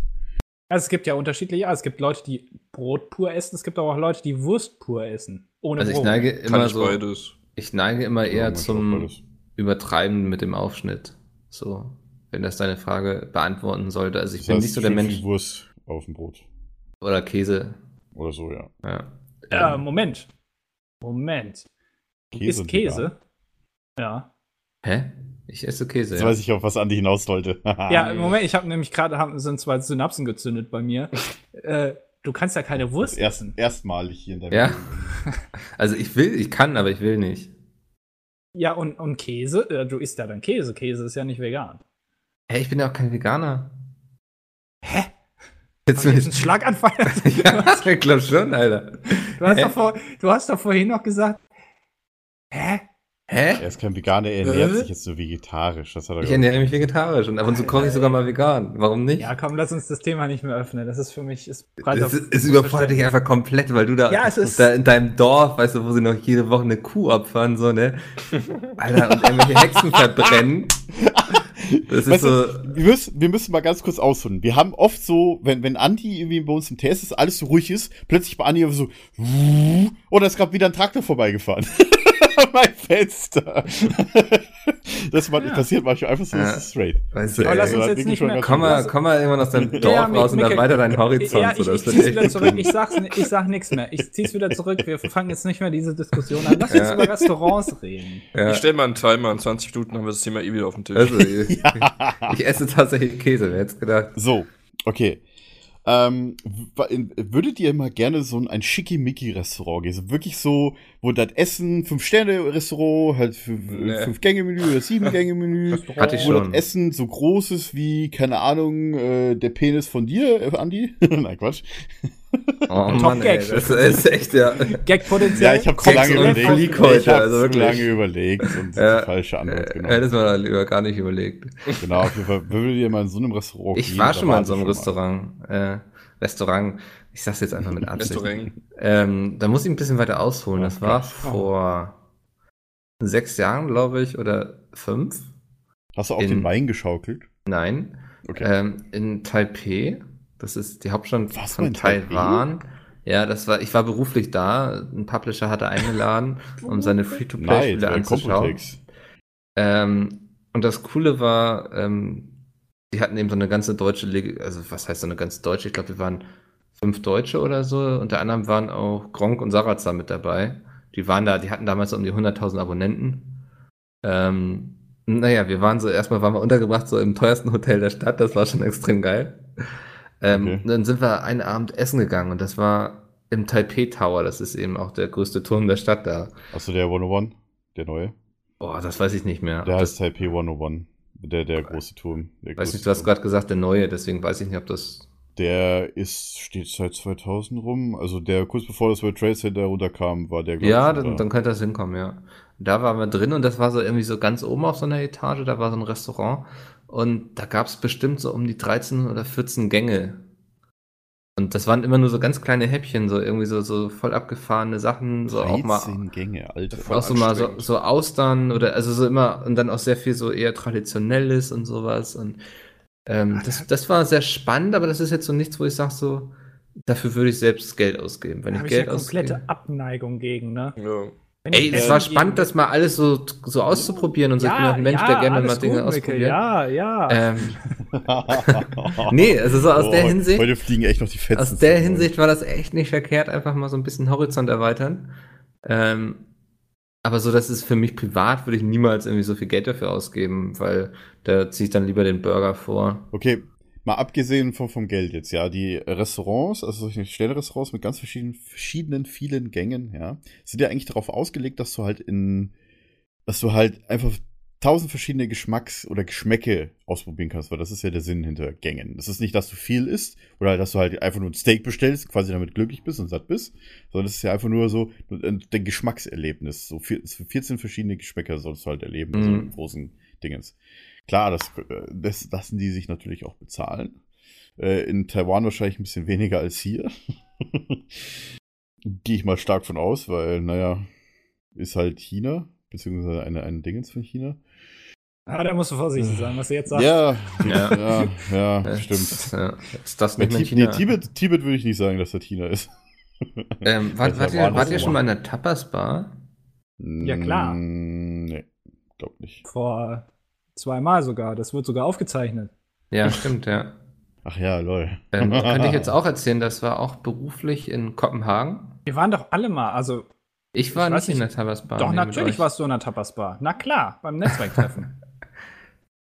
Speaker 4: Also es gibt ja unterschiedliche, es gibt Leute, die Brot pur essen, es gibt aber auch Leute, die Wurst pur essen. Ohne
Speaker 3: Also ich
Speaker 4: Brot.
Speaker 3: neige
Speaker 6: Kann
Speaker 3: immer
Speaker 6: ich
Speaker 3: so,
Speaker 6: beides.
Speaker 3: ich neige immer
Speaker 5: Ja,
Speaker 3: eher
Speaker 5: auch
Speaker 3: zum. Übertreiben mit dem Aufschnitt. So, wenn das deine Frage beantworten sollte. Also ich
Speaker 5: Das
Speaker 3: bin
Speaker 5: heißt,
Speaker 3: nicht so der Mensch.
Speaker 5: Wurst auf dem Brot.
Speaker 3: Oder Käse.
Speaker 5: Oder so, ja.
Speaker 3: Ja.
Speaker 4: Äh,
Speaker 3: Ähm,
Speaker 4: Moment. Moment. Du
Speaker 5: Käse
Speaker 4: isst
Speaker 5: und
Speaker 4: Käse? Ja.
Speaker 3: hä? Ich esse Käse.
Speaker 5: Jetzt
Speaker 3: Ja.
Speaker 5: weiß ich, auf was Andi hinaus wollte.
Speaker 4: Ja, im Moment, ich habe nämlich gerade, haben- sind zwei Synapsen gezündet bei mir. äh, du kannst ja keine Wurst
Speaker 5: Erst,
Speaker 4: essen.
Speaker 5: erstmalig hier in deinem
Speaker 3: Ja. Also ich will, ich kann, aber ich will nicht.
Speaker 4: Ja, und, und Käse? Äh, du isst ja dann Käse. Käse ist ja nicht vegan.
Speaker 3: Hä, ich bin ja auch kein Veganer.
Speaker 4: Hä?
Speaker 3: Jetzt
Speaker 4: jetzt einen Schlaganfall?
Speaker 3: ja, ich glaube schon, Alter.
Speaker 4: Du hast, doch vor, du hast doch vorhin noch gesagt, hä?
Speaker 3: Hä?
Speaker 5: Er ist kein Veganer, er ernährt
Speaker 3: Äh?
Speaker 5: sich jetzt nur vegetarisch. Das hat er
Speaker 3: Ich ernähre mich vegetarisch und ab und zu koche ich sogar mal vegan. Warum nicht?
Speaker 4: Ja, komm, lass uns das Thema nicht mehr öffnen. Das ist für mich, ist breit
Speaker 3: es, es überfordert dich einfach komplett, weil du da,
Speaker 4: Ja, es ist-
Speaker 3: da in deinem Dorf, weißt du, wo sie noch jede Woche eine Kuh opfern, so, ne? Alter, und irgendwelche Hexen verbrennen. Das ist
Speaker 5: Weißt
Speaker 3: so,
Speaker 5: du, wir, müssen, wir müssen mal ganz kurz ausholen. Wir haben oft so, wenn, wenn Andi irgendwie bei uns im Test ist, alles so ruhig ist, plötzlich bei Andi so, oder ist gerade wieder ein Traktor vorbeigefahren. mein Fenster. das
Speaker 4: Ja.
Speaker 5: passiert manchmal einfach so
Speaker 3: Ja.
Speaker 5: straight.
Speaker 3: Weißt du,
Speaker 4: Aber lass uns
Speaker 5: Ja,
Speaker 4: jetzt nicht
Speaker 5: schon
Speaker 4: mehr.
Speaker 3: komm mal, komm mal irgendwann aus deinem
Speaker 4: Ja,
Speaker 3: Dorf
Speaker 4: Mick-
Speaker 3: raus und
Speaker 4: Micke-
Speaker 3: erweiter deinen Horizont.
Speaker 4: Ja, ich, ich zieh's wieder zurück. Ich sag's, ich sag nichts mehr. Ich zieh's wieder zurück. Wir fangen jetzt nicht mehr diese Diskussion an. Lass uns
Speaker 3: Ja.
Speaker 4: über Restaurants reden.
Speaker 3: Ja.
Speaker 6: Ich stelle mal einen Timer, in 20 Minuten haben wir das Thema eh wieder auf dem Tisch.
Speaker 3: Also, ich, ich esse tatsächlich Käse, wer hätte gedacht.
Speaker 5: So, okay. Ähm, in- würdet ihr mal gerne so ein, ein Schickimicki-Restaurant gehen? So wirklich so, wo das Essen, Fünf-Sterne-Restaurant, halt
Speaker 6: Nee.
Speaker 5: fünf Gänge-Menü oder sieben Gänge-Menü.
Speaker 3: Hatte ich
Speaker 5: Wo das. Essen so groß ist wie, keine Ahnung, äh, der Penis von dir, äh, Andi? Nein, Quatsch.
Speaker 3: Oh
Speaker 4: Top
Speaker 3: Mann, ey,
Speaker 4: Gag.
Speaker 3: das ist echt, ja.
Speaker 4: Gag-Potenzial.
Speaker 5: Ja, ich habe zu lange überlegt.
Speaker 3: Flieg heute,
Speaker 5: ich habe
Speaker 3: also
Speaker 5: zu lange überlegt und
Speaker 3: Ja,
Speaker 5: die falsche Antwort
Speaker 3: Äh,
Speaker 5: genommen.
Speaker 3: hättest man lieber gar nicht überlegt.
Speaker 5: Genau, auf jeden Fall würdet ihr mal in so einem Restaurant
Speaker 3: Ich
Speaker 5: gehen,
Speaker 3: war schon mal in so einem. Restaurant. Äh, Restaurant. Ich sag's jetzt einfach mit Absicht.
Speaker 6: Restaurant.
Speaker 3: Ähm, da muss ich ein bisschen weiter ausholen. Das war
Speaker 5: Gott.
Speaker 3: vor sechs Jahren, glaube ich, oder fünf.
Speaker 5: Hast du auch
Speaker 3: in-
Speaker 5: den Wein geschaukelt?
Speaker 3: Nein.
Speaker 5: Okay.
Speaker 3: Ähm, in Taipei. Das ist die Hauptstadt
Speaker 5: Was,
Speaker 3: von
Speaker 5: Taipei?
Speaker 3: Taiwan. Ja, das war, ich war beruflich da. Ein Publisher hatte eingeladen, um seine Free-to-Play-Spiele anzuschauen. Ähm, und das Coole war, ähm, die hatten eben so eine ganze deutsche, Leg also was heißt so eine ganz deutsche? Ich glaube, wir waren fünf Deutsche oder so. Unter anderem waren auch Gronk und Sarazar mit dabei. Die waren da, die hatten damals so um die 100.000 Abonnenten. Ähm, naja, wir waren so, erstmal waren wir untergebracht so im teuersten Hotel der Stadt. Das war schon extrem geil. Ähm,
Speaker 5: Okay.
Speaker 3: Dann sind wir einen Abend essen gegangen und das war im Taipei Tower. Das ist eben auch der größte Turm der Stadt da.
Speaker 5: Achso, der 101, der neue.
Speaker 3: Boah, das weiß ich nicht mehr.
Speaker 5: Der heißt
Speaker 3: das,
Speaker 5: Taipei 101. Der, der große Turm. Der
Speaker 3: weiß nicht, du hast gerade gesagt, der neue, deswegen weiß ich nicht, ob das.
Speaker 5: Der ist, steht seit 2000 rum. Also der, kurz bevor das World Trade Center runterkam, war der,
Speaker 3: Ja, dann,
Speaker 5: da.
Speaker 3: dann könnte das hinkommen, ja. Da waren wir drin und das war so irgendwie so ganz oben auf so einer Etage, da war so ein Restaurant und da gab es bestimmt so um die 13 oder 14 Gänge. Und das waren immer nur so ganz kleine Häppchen, so irgendwie so, so voll abgefahrene Sachen, so auch mal
Speaker 5: 13 Gänge, Alter.
Speaker 6: Voll
Speaker 3: auch so mal so, so Austern oder also so immer und dann auch sehr viel so eher traditionelles und sowas und ähm, das, das war sehr spannend, aber das ist jetzt so nichts, wo ich sage so, dafür würde ich selbst Geld ausgeben. Wenn
Speaker 4: Da
Speaker 3: ich
Speaker 4: habe ich ja
Speaker 3: Geld
Speaker 4: komplette
Speaker 3: ausgebe.
Speaker 4: Abneigung gegen, ne?
Speaker 6: Ja.
Speaker 4: Wenn
Speaker 3: Ey, es war spannend, das mal alles so, so auszuprobieren und so. ich bin auch ein Mensch, der gerne mal Dinge
Speaker 4: gut,
Speaker 3: ausprobiert.
Speaker 4: Ja, ja.
Speaker 3: Ähm, nee, also so aus
Speaker 5: Oh,
Speaker 3: der Hinsicht,
Speaker 5: Heute fliegen echt noch die Fetzen.
Speaker 3: aus der. Hinsicht war das echt nicht verkehrt, einfach mal so ein bisschen Horizont erweitern. Ähm, aber so, das ist für mich privat, würde ich niemals irgendwie so viel Geld dafür ausgeben, weil da ziehe ich dann lieber den Burger vor.
Speaker 5: Okay, mal abgesehen vom, vom Geld jetzt, ja, die Restaurants, also solche Sterne-Restaurants mit ganz verschiedenen, verschiedenen, vielen Gängen, ja, sind ja eigentlich darauf ausgelegt, dass du halt in, dass du halt einfach tausend verschiedene Geschmacks- oder Geschmäcke ausprobieren kannst, weil das ist ja der Sinn hinter Gängen. Das ist nicht, dass du viel isst oder dass du halt einfach nur ein Steak bestellst, quasi damit glücklich bist und satt bist, sondern das ist ja einfach nur so ein ein Geschmackserlebnis. So vier- so 14 verschiedene Geschmäcker sollst du halt erleben, in so einem
Speaker 3: Mhm.
Speaker 5: großen Dingens. Klar, das, äh, das lassen die sich natürlich auch bezahlen. Äh, in Taiwan wahrscheinlich ein bisschen weniger als hier. Gehe ich mal stark von aus, weil, naja, ist halt China, beziehungsweise eine, ein Dingens von China.
Speaker 4: ah, da musst du vorsichtig sein, was du jetzt sagst.
Speaker 5: Ja,
Speaker 3: Ja.
Speaker 5: ja, ja,
Speaker 3: Äh,
Speaker 5: stimmt.
Speaker 3: Ja, ist das nicht mehr
Speaker 5: Ti- nee,
Speaker 3: China?
Speaker 5: Tibet, Tibet würde ich nicht sagen, dass das China ist.
Speaker 3: Ähm, wart, wart, ihr, wart ihr schon mal in der Tapas-Bar?
Speaker 4: Ja, klar.
Speaker 5: Mm, Nee, glaub nicht.
Speaker 4: Vor zweimal sogar. Das wird sogar aufgezeichnet.
Speaker 3: Ja, stimmt, ja.
Speaker 5: Ach ja, lol.
Speaker 3: Ähm, könnte ich jetzt auch erzählen, das war auch beruflich in Kopenhagen.
Speaker 4: Wir waren doch alle mal, also
Speaker 3: Ich war
Speaker 4: Ich
Speaker 3: nicht in der Tapas-Bar.
Speaker 4: doch
Speaker 3: nee,
Speaker 4: natürlich warst du in der Tapas-Bar. Na klar, beim Netzwerktreffen.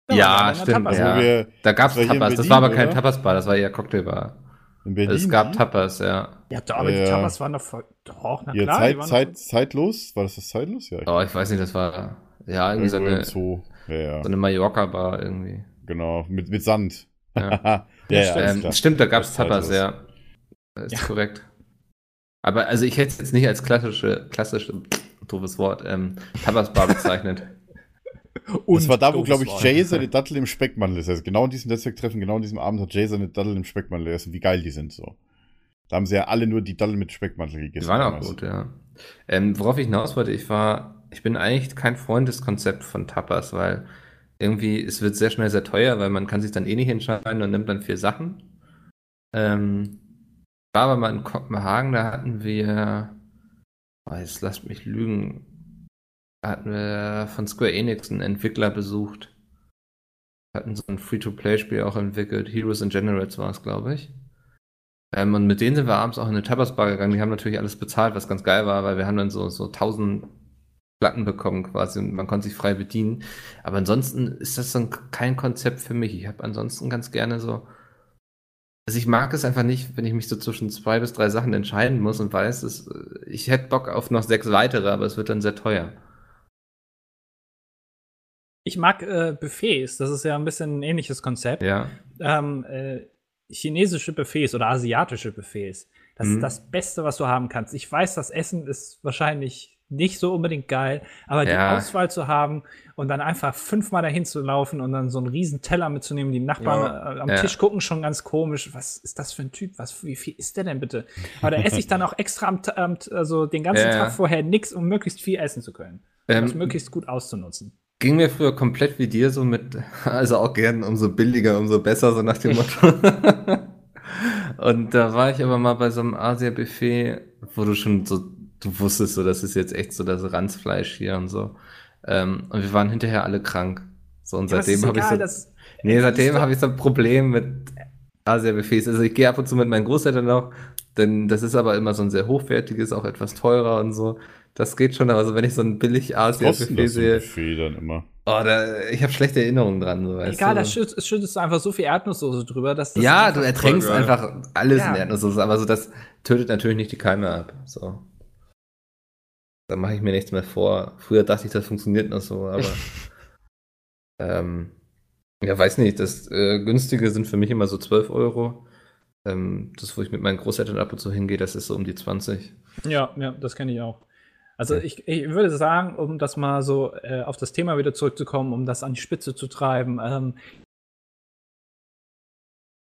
Speaker 3: Ja, stimmt, ja.
Speaker 5: wir
Speaker 3: Da gab es
Speaker 5: Das
Speaker 3: Tapas. Das
Speaker 5: Berlin,
Speaker 3: war aber keine? Tapas-Bar, das war eher Cocktailbar.
Speaker 5: in Berlin.
Speaker 3: Es gab
Speaker 5: die?
Speaker 3: Tapas, ja.
Speaker 4: Ja, doch, aber
Speaker 5: Ja.
Speaker 4: die Tapas waren doch voll. Doch, na
Speaker 5: Hier,
Speaker 4: klar.
Speaker 5: Zeit,
Speaker 4: waren
Speaker 5: Zeit, zeitlos? War das das zeitlos? Ja.
Speaker 3: Oh, ich weiß nicht, das war ja irgendwie so eine,
Speaker 5: Zoo. Ja, ja.
Speaker 3: so eine Mallorca-Bar irgendwie.
Speaker 5: Genau. Mit, mit Sand.
Speaker 3: Ja.
Speaker 5: ja, ja,
Speaker 4: stimmt.
Speaker 3: Ähm, stimmt, da gab es
Speaker 5: Das
Speaker 3: Tapas, ja. Das ist korrekt. Aber also ich hätte es jetzt nicht als klassische, klassische, doofes Wort, ähm, Tapas-Bar bezeichnet.
Speaker 4: Und
Speaker 5: Das war da, wo, glaube ich. Jay seine Dattel im Speckmantel ist. Also genau in diesem Netzwerktreffen, genau an diesem Abend hat Jay seine Dattel im Speckmantel gegessen. Wie geil die sind so. Da haben sie ja alle nur die Dattel mit Speckmantel gegessen.
Speaker 3: Die waren auch
Speaker 5: damals.
Speaker 3: gut, ja. Ähm, worauf ich hinaus wollte, ich war, ich bin eigentlich kein Freund des Konzepts von Tapas, weil irgendwie, es wird sehr schnell sehr teuer, weil man kann sich dann eh nicht entscheiden und nimmt dann vier Sachen. Ähm, war aber mal in Kopenhagen, da hatten wir, oh, jetzt lasst mich lügen, hatten wir von Square Enix einen Entwickler besucht. Hatten so ein Free-to-Play-Spiel auch entwickelt. Heroes and Generals war es, glaube ich. Ähm, und mit denen sind wir abends auch in eine Tapas-Bar gegangen. Die haben natürlich alles bezahlt, was ganz geil war, weil wir haben dann so, so 1000 Platten bekommen quasi und man konnte sich frei bedienen. Aber ansonsten ist das dann kein Konzept für mich. Ich habe ansonsten ganz gerne so. Also ich mag es einfach nicht, wenn ich mich so zwischen zwei bis drei Sachen entscheiden muss und weiß, dass, ich hätte Bock auf noch sechs weitere, aber es wird dann sehr teuer.
Speaker 4: Ich mag äh, Buffets, das ist ja ein bisschen ein ähnliches Konzept.
Speaker 3: Ja.
Speaker 4: Ähm, äh, chinesische Buffets oder asiatische Buffets. Das
Speaker 3: Mhm.
Speaker 4: ist das Beste, was du haben kannst. Ich weiß, das Essen ist wahrscheinlich nicht so unbedingt geil, aber die
Speaker 3: Ja.
Speaker 4: Auswahl zu haben und dann einfach fünfmal dahin zu laufen und dann so einen riesen Teller mitzunehmen, die Nachbarn äh, am
Speaker 3: Ja.
Speaker 4: Tisch gucken schon ganz komisch. Was ist das für ein Typ? Was, wie viel ist der denn bitte? Aber da esse ich dann auch extra am, am, also den ganzen
Speaker 3: Ja.
Speaker 4: Tag vorher nix, um möglichst viel essen zu können. Um das
Speaker 3: Ähm,
Speaker 4: möglichst gut auszunutzen.
Speaker 3: ging mir früher komplett wie dir, so mit, also auch gern umso billiger, umso besser, so nach dem Motto. und da war ich aber mal bei so einem Asia-Buffet, wo du schon so, du wusstest so, das ist jetzt echt so das Ranzfleisch hier und so. Ähm, und wir waren hinterher alle krank. So, und
Speaker 4: Ja,
Speaker 3: seitdem habe ich
Speaker 4: egal,
Speaker 3: so,
Speaker 4: das-
Speaker 3: nee, seitdem habe ich so ein Problem mit Asia-Buffets. Also ich gehe ab und zu mit meinen Großeltern noch, denn das ist aber immer so ein sehr hochwertiges, auch etwas teurer und so. Das geht schon, aber so wenn ich so ein billig Asia-Buffet sehe,
Speaker 5: Buffet dann immer?
Speaker 3: Oh, da, ich habe schlechte Erinnerungen dran, so weißt
Speaker 4: Egal,
Speaker 3: du.
Speaker 4: da schütt, schüttest du einfach so viel Erdnusssoße drüber, dass das
Speaker 3: ja, du ertränkst einfach alles
Speaker 4: Ja.
Speaker 3: in Erdnusssoße, aber so das tötet natürlich nicht die Keime ab. So. Da mache ich mir nichts mehr vor. Früher dachte ich, das funktioniert noch so, aber ähm, ja, weiß nicht. Das äh, günstige sind für mich immer so 12 Euro. Ähm, das, wo ich mit meinen Großeltern ab und zu hingehe, das ist so um die 20.
Speaker 4: Ja, ja, das kenne ich auch. Also ich, ich würde sagen, um das mal so äh, auf das Thema wieder zurückzukommen, um das an die Spitze zu treiben, ähm,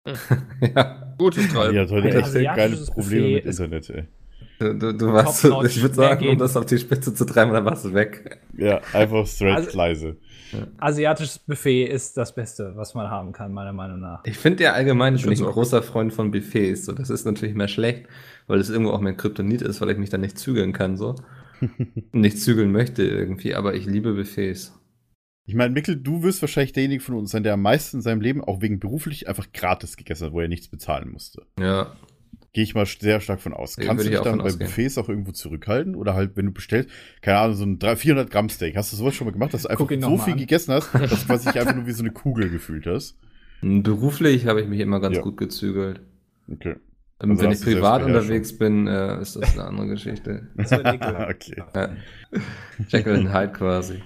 Speaker 3: ja,
Speaker 6: Gutes Treiben.
Speaker 5: Hat heute
Speaker 4: Ein
Speaker 5: echt geile
Speaker 4: asiatisches
Speaker 5: Probleme
Speaker 4: Buffet
Speaker 5: mit Internet, ey.
Speaker 3: Du, du, du warst so,
Speaker 4: Top-notch,
Speaker 3: ich würde sagen, um
Speaker 4: geht.
Speaker 3: das auf die Spitze zu treiben, dann warst du weg.
Speaker 5: Ja, einfach straight
Speaker 4: Also-
Speaker 5: leise.
Speaker 4: asiatisches Buffet ist das Beste, was man haben kann, meiner Meinung nach.
Speaker 3: Ich finde ja allgemein, ich bin ich ein großer Freund von Buffets. So, das ist natürlich mehr schlecht, weil es irgendwo auch mein Kryptonit ist, weil ich mich dann nicht zügeln kann, so. nicht zügeln möchte irgendwie, aber ich liebe Buffets.
Speaker 5: Ich meine, Mikkel, du wirst wahrscheinlich derjenige von uns sein, der am meisten in seinem Leben auch wegen beruflich einfach gratis gegessen hat, wo er nichts bezahlen musste.
Speaker 3: Ja.
Speaker 5: Gehe ich mal sehr stark von aus.
Speaker 3: Ja,
Speaker 5: Kannst du
Speaker 3: ich
Speaker 5: dich dann bei
Speaker 3: ausgehen.
Speaker 5: Buffets auch irgendwo zurückhalten? Oder halt, wenn du bestellst, keine Ahnung, so ein 300, 400 Gramm Steak. Hast du sowas schon mal gemacht, dass du einfach so viel
Speaker 4: an.
Speaker 5: gegessen hast, dass du dich einfach nur wie so eine Kugel gefühlt hast?
Speaker 3: Beruflich habe ich mich immer ganz
Speaker 5: Ja.
Speaker 3: gut gezügelt.
Speaker 5: Okay.
Speaker 3: Ähm,
Speaker 5: Also
Speaker 3: Wenn ich privat unterwegs bin, äh, ist das eine andere Geschichte.
Speaker 4: Das ekelhaft.
Speaker 5: okay.
Speaker 3: Ja. Jekyll and Hyde quasi.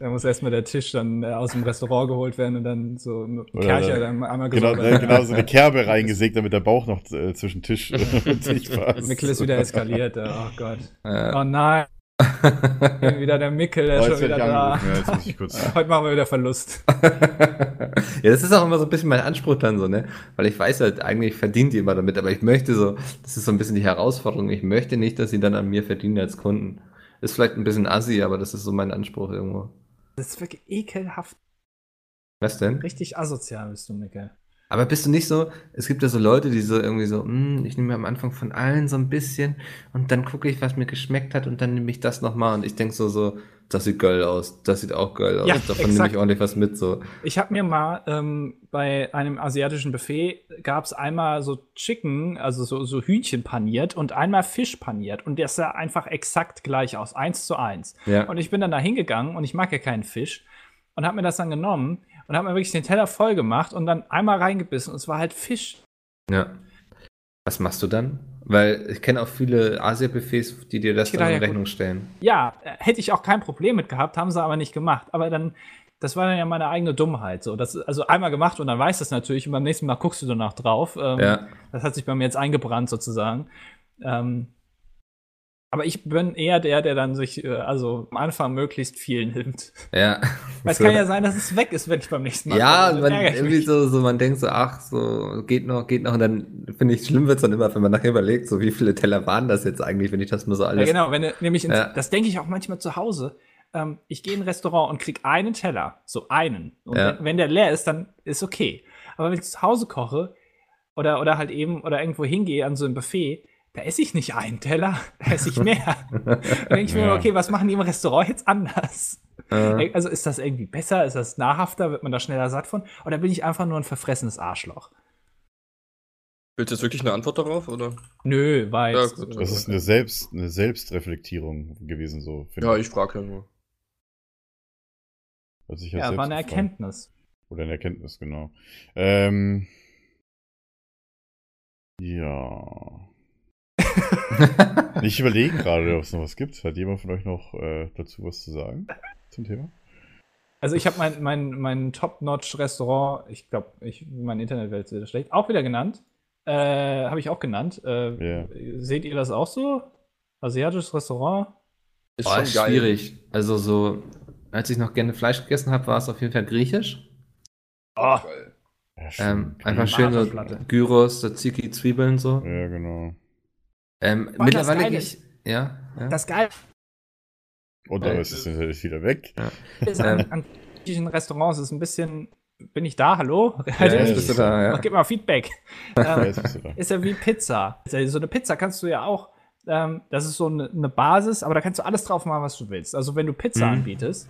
Speaker 4: Da muss erstmal der Tisch dann äh, aus dem Restaurant geholt werden und dann so
Speaker 5: Oder
Speaker 4: Kercher
Speaker 5: da-
Speaker 4: dann einmal
Speaker 5: Genau,
Speaker 4: gesäubert
Speaker 5: äh,
Speaker 4: werden.
Speaker 5: genau so eine Kerbe reingesägt, damit der Bauch noch äh, zwischen Tisch und Tisch passt.
Speaker 4: Mikkel ist wieder eskaliert. äh, Oh Gott.
Speaker 3: Äh,
Speaker 4: Oh nein, wieder der Mikkel, der
Speaker 5: Oh,
Speaker 4: ist schon wieder da.
Speaker 5: Ja, jetzt muss ich kurz.
Speaker 4: Heute machen wir wieder Verlust.
Speaker 3: ja, das ist auch immer so ein bisschen mein Anspruch dann so, ne? Weil ich weiß halt, eigentlich verdient die immer damit, aber ich möchte so, das ist so ein bisschen die Herausforderung, ich möchte nicht, dass sie dann an mir verdienen als Kunden. Ist vielleicht ein bisschen assi, aber das ist so mein Anspruch irgendwo.
Speaker 4: Das ist wirklich ekelhaft.
Speaker 3: Was denn?
Speaker 4: Richtig asozial bist du, Mikkel.
Speaker 3: Aber bist du nicht so, es gibt ja so Leute, die so irgendwie so, "Hm, ich nehme am Anfang von allen so ein bisschen und dann gucke ich, was mir geschmeckt hat und dann nehme ich das nochmal und ich denke so, so, das sieht geil aus, das sieht auch geil aus,
Speaker 4: Ja,
Speaker 3: davon nehme
Speaker 4: exakt.
Speaker 3: ich ordentlich was mit, so.
Speaker 4: Ich habe mir mal ähm, bei einem asiatischen Buffet gab es einmal so Chicken, also so, so Hühnchen paniert und einmal Fisch paniert. Und das sah einfach exakt gleich aus, eins zu eins.
Speaker 3: Ja.
Speaker 4: Und ich bin dann da hingegangen und ich mag ja keinen Fisch und habe mir das dann genommen und habe mir wirklich den Teller voll gemacht und dann einmal reingebissen und es war halt Fisch.
Speaker 3: Ja. Was machst du dann? Weil ich kenne auch viele Asia-Buffets, die dir das dann in
Speaker 4: ja, gut.
Speaker 3: Rechnung stellen.
Speaker 4: Ja, äh, hätte ich auch kein Problem mit gehabt, haben sie aber nicht gemacht. Aber dann, das war dann ja meine eigene Dummheit. So, das, also einmal gemacht und dann weißt du es natürlich und beim nächsten Mal guckst du danach drauf. Ähm,
Speaker 3: Ja.
Speaker 4: Das hat sich bei mir jetzt eingebrannt sozusagen. Ähm, aber ich bin eher der, der dann sich, äh, also am Anfang möglichst viel nimmt.
Speaker 3: Ja.
Speaker 4: Weil es kann ja sein, dass es weg ist, wenn ich beim nächsten Mal
Speaker 3: Ja, man irgendwie so, so, man denkt so, ach, so, geht noch, geht noch. Und dann finde ich, schlimm wird's dann immer, wenn man nachher überlegt, so wie viele Teller waren das jetzt eigentlich, wenn ich das nur so
Speaker 4: Ja,
Speaker 3: alles.
Speaker 4: genau, wenn nämlich, ins,
Speaker 3: Ja.
Speaker 4: das denke ich auch manchmal zu Hause. Ähm, ich gehe in ein Restaurant und krieg einen Teller, so einen. Und
Speaker 3: Ja.
Speaker 4: wenn, wenn der leer ist, dann ist okay. Aber wenn ich zu Hause koche oder, oder halt eben oder irgendwo hingehe an so ein Buffet, da esse ich nicht einen Teller, da esse ich mehr. Dann denke ich mir,
Speaker 5: Ja.
Speaker 4: okay, was machen die im Restaurant jetzt anders?
Speaker 3: Äh,
Speaker 4: Also ist das irgendwie besser? Ist das nahrhafter? Wird man da schneller satt von? Oder bin ich einfach nur ein verfressenes Arschloch?
Speaker 6: Willst du jetzt wirklich eine Antwort darauf? Oder?
Speaker 4: Nö, weil.
Speaker 6: Ja.
Speaker 5: Das ist eine, Selbst, eine Selbstreflektierung gewesen, so.
Speaker 6: Ja, ich frage ja nur.
Speaker 5: Hat sich ja,
Speaker 4: ja, war eine
Speaker 5: gefragt.
Speaker 4: Erkenntnis.
Speaker 5: Oder eine Erkenntnis, genau. Ähm, ja. Ich überlege gerade, ob es noch was gibt. Hat jemand von euch noch äh, dazu was zu sagen zum Thema?
Speaker 4: Also ich habe mein, mein, mein Top-Notch-Restaurant, ich glaube, ich, meine Internetwelt ist wieder schlecht, auch wieder genannt. Äh, habe ich auch genannt. Äh,
Speaker 5: Ja.
Speaker 4: Seht ihr das auch so? Asiatisches Restaurant?
Speaker 6: Ist
Speaker 3: Boah,
Speaker 6: schon
Speaker 3: ist
Speaker 6: geil.
Speaker 3: schwierig. Also so, als ich noch gerne Fleisch gegessen habe, war es auf jeden Fall griechisch.
Speaker 4: Oh.
Speaker 5: Ja,
Speaker 3: Ähm, einfach schön so. Gyros, Tzatziki, Zwiebeln so.
Speaker 5: Ja, genau.
Speaker 3: Ähm,
Speaker 4: Boah,
Speaker 3: mittlerweile gehe ich. Ja, ja.
Speaker 4: das Geile
Speaker 5: Und da ist es natürlich wieder weg.
Speaker 4: ist an, an griechischen Restaurants ist ein bisschen. Bin ich da? Hallo?
Speaker 3: ja,
Speaker 4: Halt
Speaker 3: jetzt bist du da, ja.
Speaker 4: Gib mal Feedback.
Speaker 5: Ja,
Speaker 4: ähm,
Speaker 5: jetzt bist du da.
Speaker 4: ist ja wie Pizza. Ist ja So eine Pizza kannst du ja auch. Ähm, das ist so eine, eine Basis, aber da kannst du alles drauf machen, was du willst. Also wenn du Pizza
Speaker 3: Mhm.
Speaker 4: anbietest,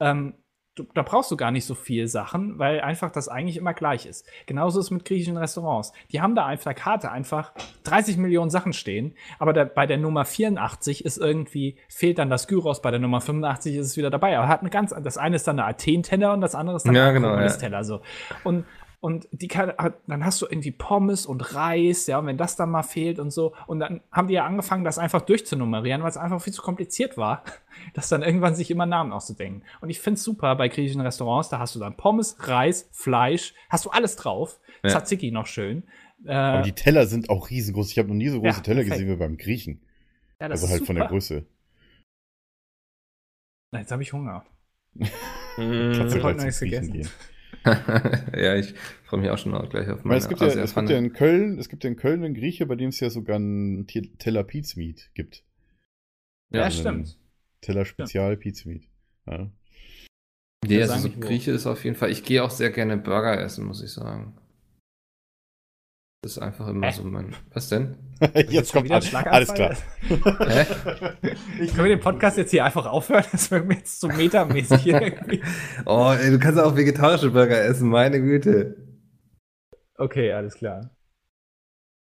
Speaker 4: ähm, du, da brauchst du gar nicht so viel Sachen, weil einfach das eigentlich immer gleich ist. Genauso ist es mit griechischen Restaurants. Die haben da auf der Karte einfach 30 Millionen Sachen stehen, aber der, bei der Nummer 84 ist irgendwie, fehlt dann das Gyros, bei der Nummer 85 ist es wieder dabei. Aber hat eine ganz, das eine ist dann eine Athen-Teller und das andere ist dann
Speaker 3: Ja,
Speaker 4: ein
Speaker 3: genau.
Speaker 4: Teller so. Und und die kann, hat- dann hast du irgendwie Pommes und Reis, ja, und wenn das dann mal fehlt und so. Und dann haben die ja angefangen, das einfach durchzunummerieren, weil es einfach viel zu kompliziert war, das dann irgendwann sich immer Namen auszudenken. Und ich finde es super bei griechischen Restaurants, da hast du dann Pommes, Reis, Fleisch, hast du alles drauf.
Speaker 3: Ja.
Speaker 4: Tzatziki noch schön. Äh,
Speaker 5: Aber die Teller sind auch riesengroß. Ich habe noch nie so große
Speaker 4: Ja,
Speaker 5: Teller
Speaker 4: perfekt.
Speaker 5: gesehen wie beim Griechen.
Speaker 4: ja, das
Speaker 5: Also
Speaker 4: ist
Speaker 5: halt von der
Speaker 4: super.
Speaker 5: Größe.
Speaker 4: Na, Jetzt habe ich Hunger.
Speaker 6: Mhm.
Speaker 5: Kannst du
Speaker 4: hab heute nichts gegessen.
Speaker 3: ja, ich freue mich auch schon auch gleich auf
Speaker 5: meine,
Speaker 3: meine
Speaker 5: es gibt, ja, es gibt ja in Köln, es gibt ja in Köln einen Grieche, bei dem es ja sogar einen Te- Teller Pizmeat gibt.
Speaker 4: Ja,
Speaker 5: Also einen
Speaker 4: stimmt.
Speaker 5: Teller Spezial Pizmeat. Ja.
Speaker 3: Nee,
Speaker 4: Das
Speaker 3: also
Speaker 4: sag
Speaker 3: so. Grieche ist auf jeden Fall. Ich gehe auch sehr gerne Burger essen, muss ich sagen. Das ist einfach immer
Speaker 4: Hä?
Speaker 3: so mein. Was denn?
Speaker 5: Jetzt kommt
Speaker 4: wieder ein
Speaker 5: alles, alles klar.
Speaker 3: Hä?
Speaker 4: Ich können wir den Podcast jetzt hier einfach aufhören? Das wird mir jetzt zu metamäßig hier irgendwie.
Speaker 3: Oh, ey, du kannst auch vegetarische Burger essen, meine Güte.
Speaker 4: Okay, alles klar.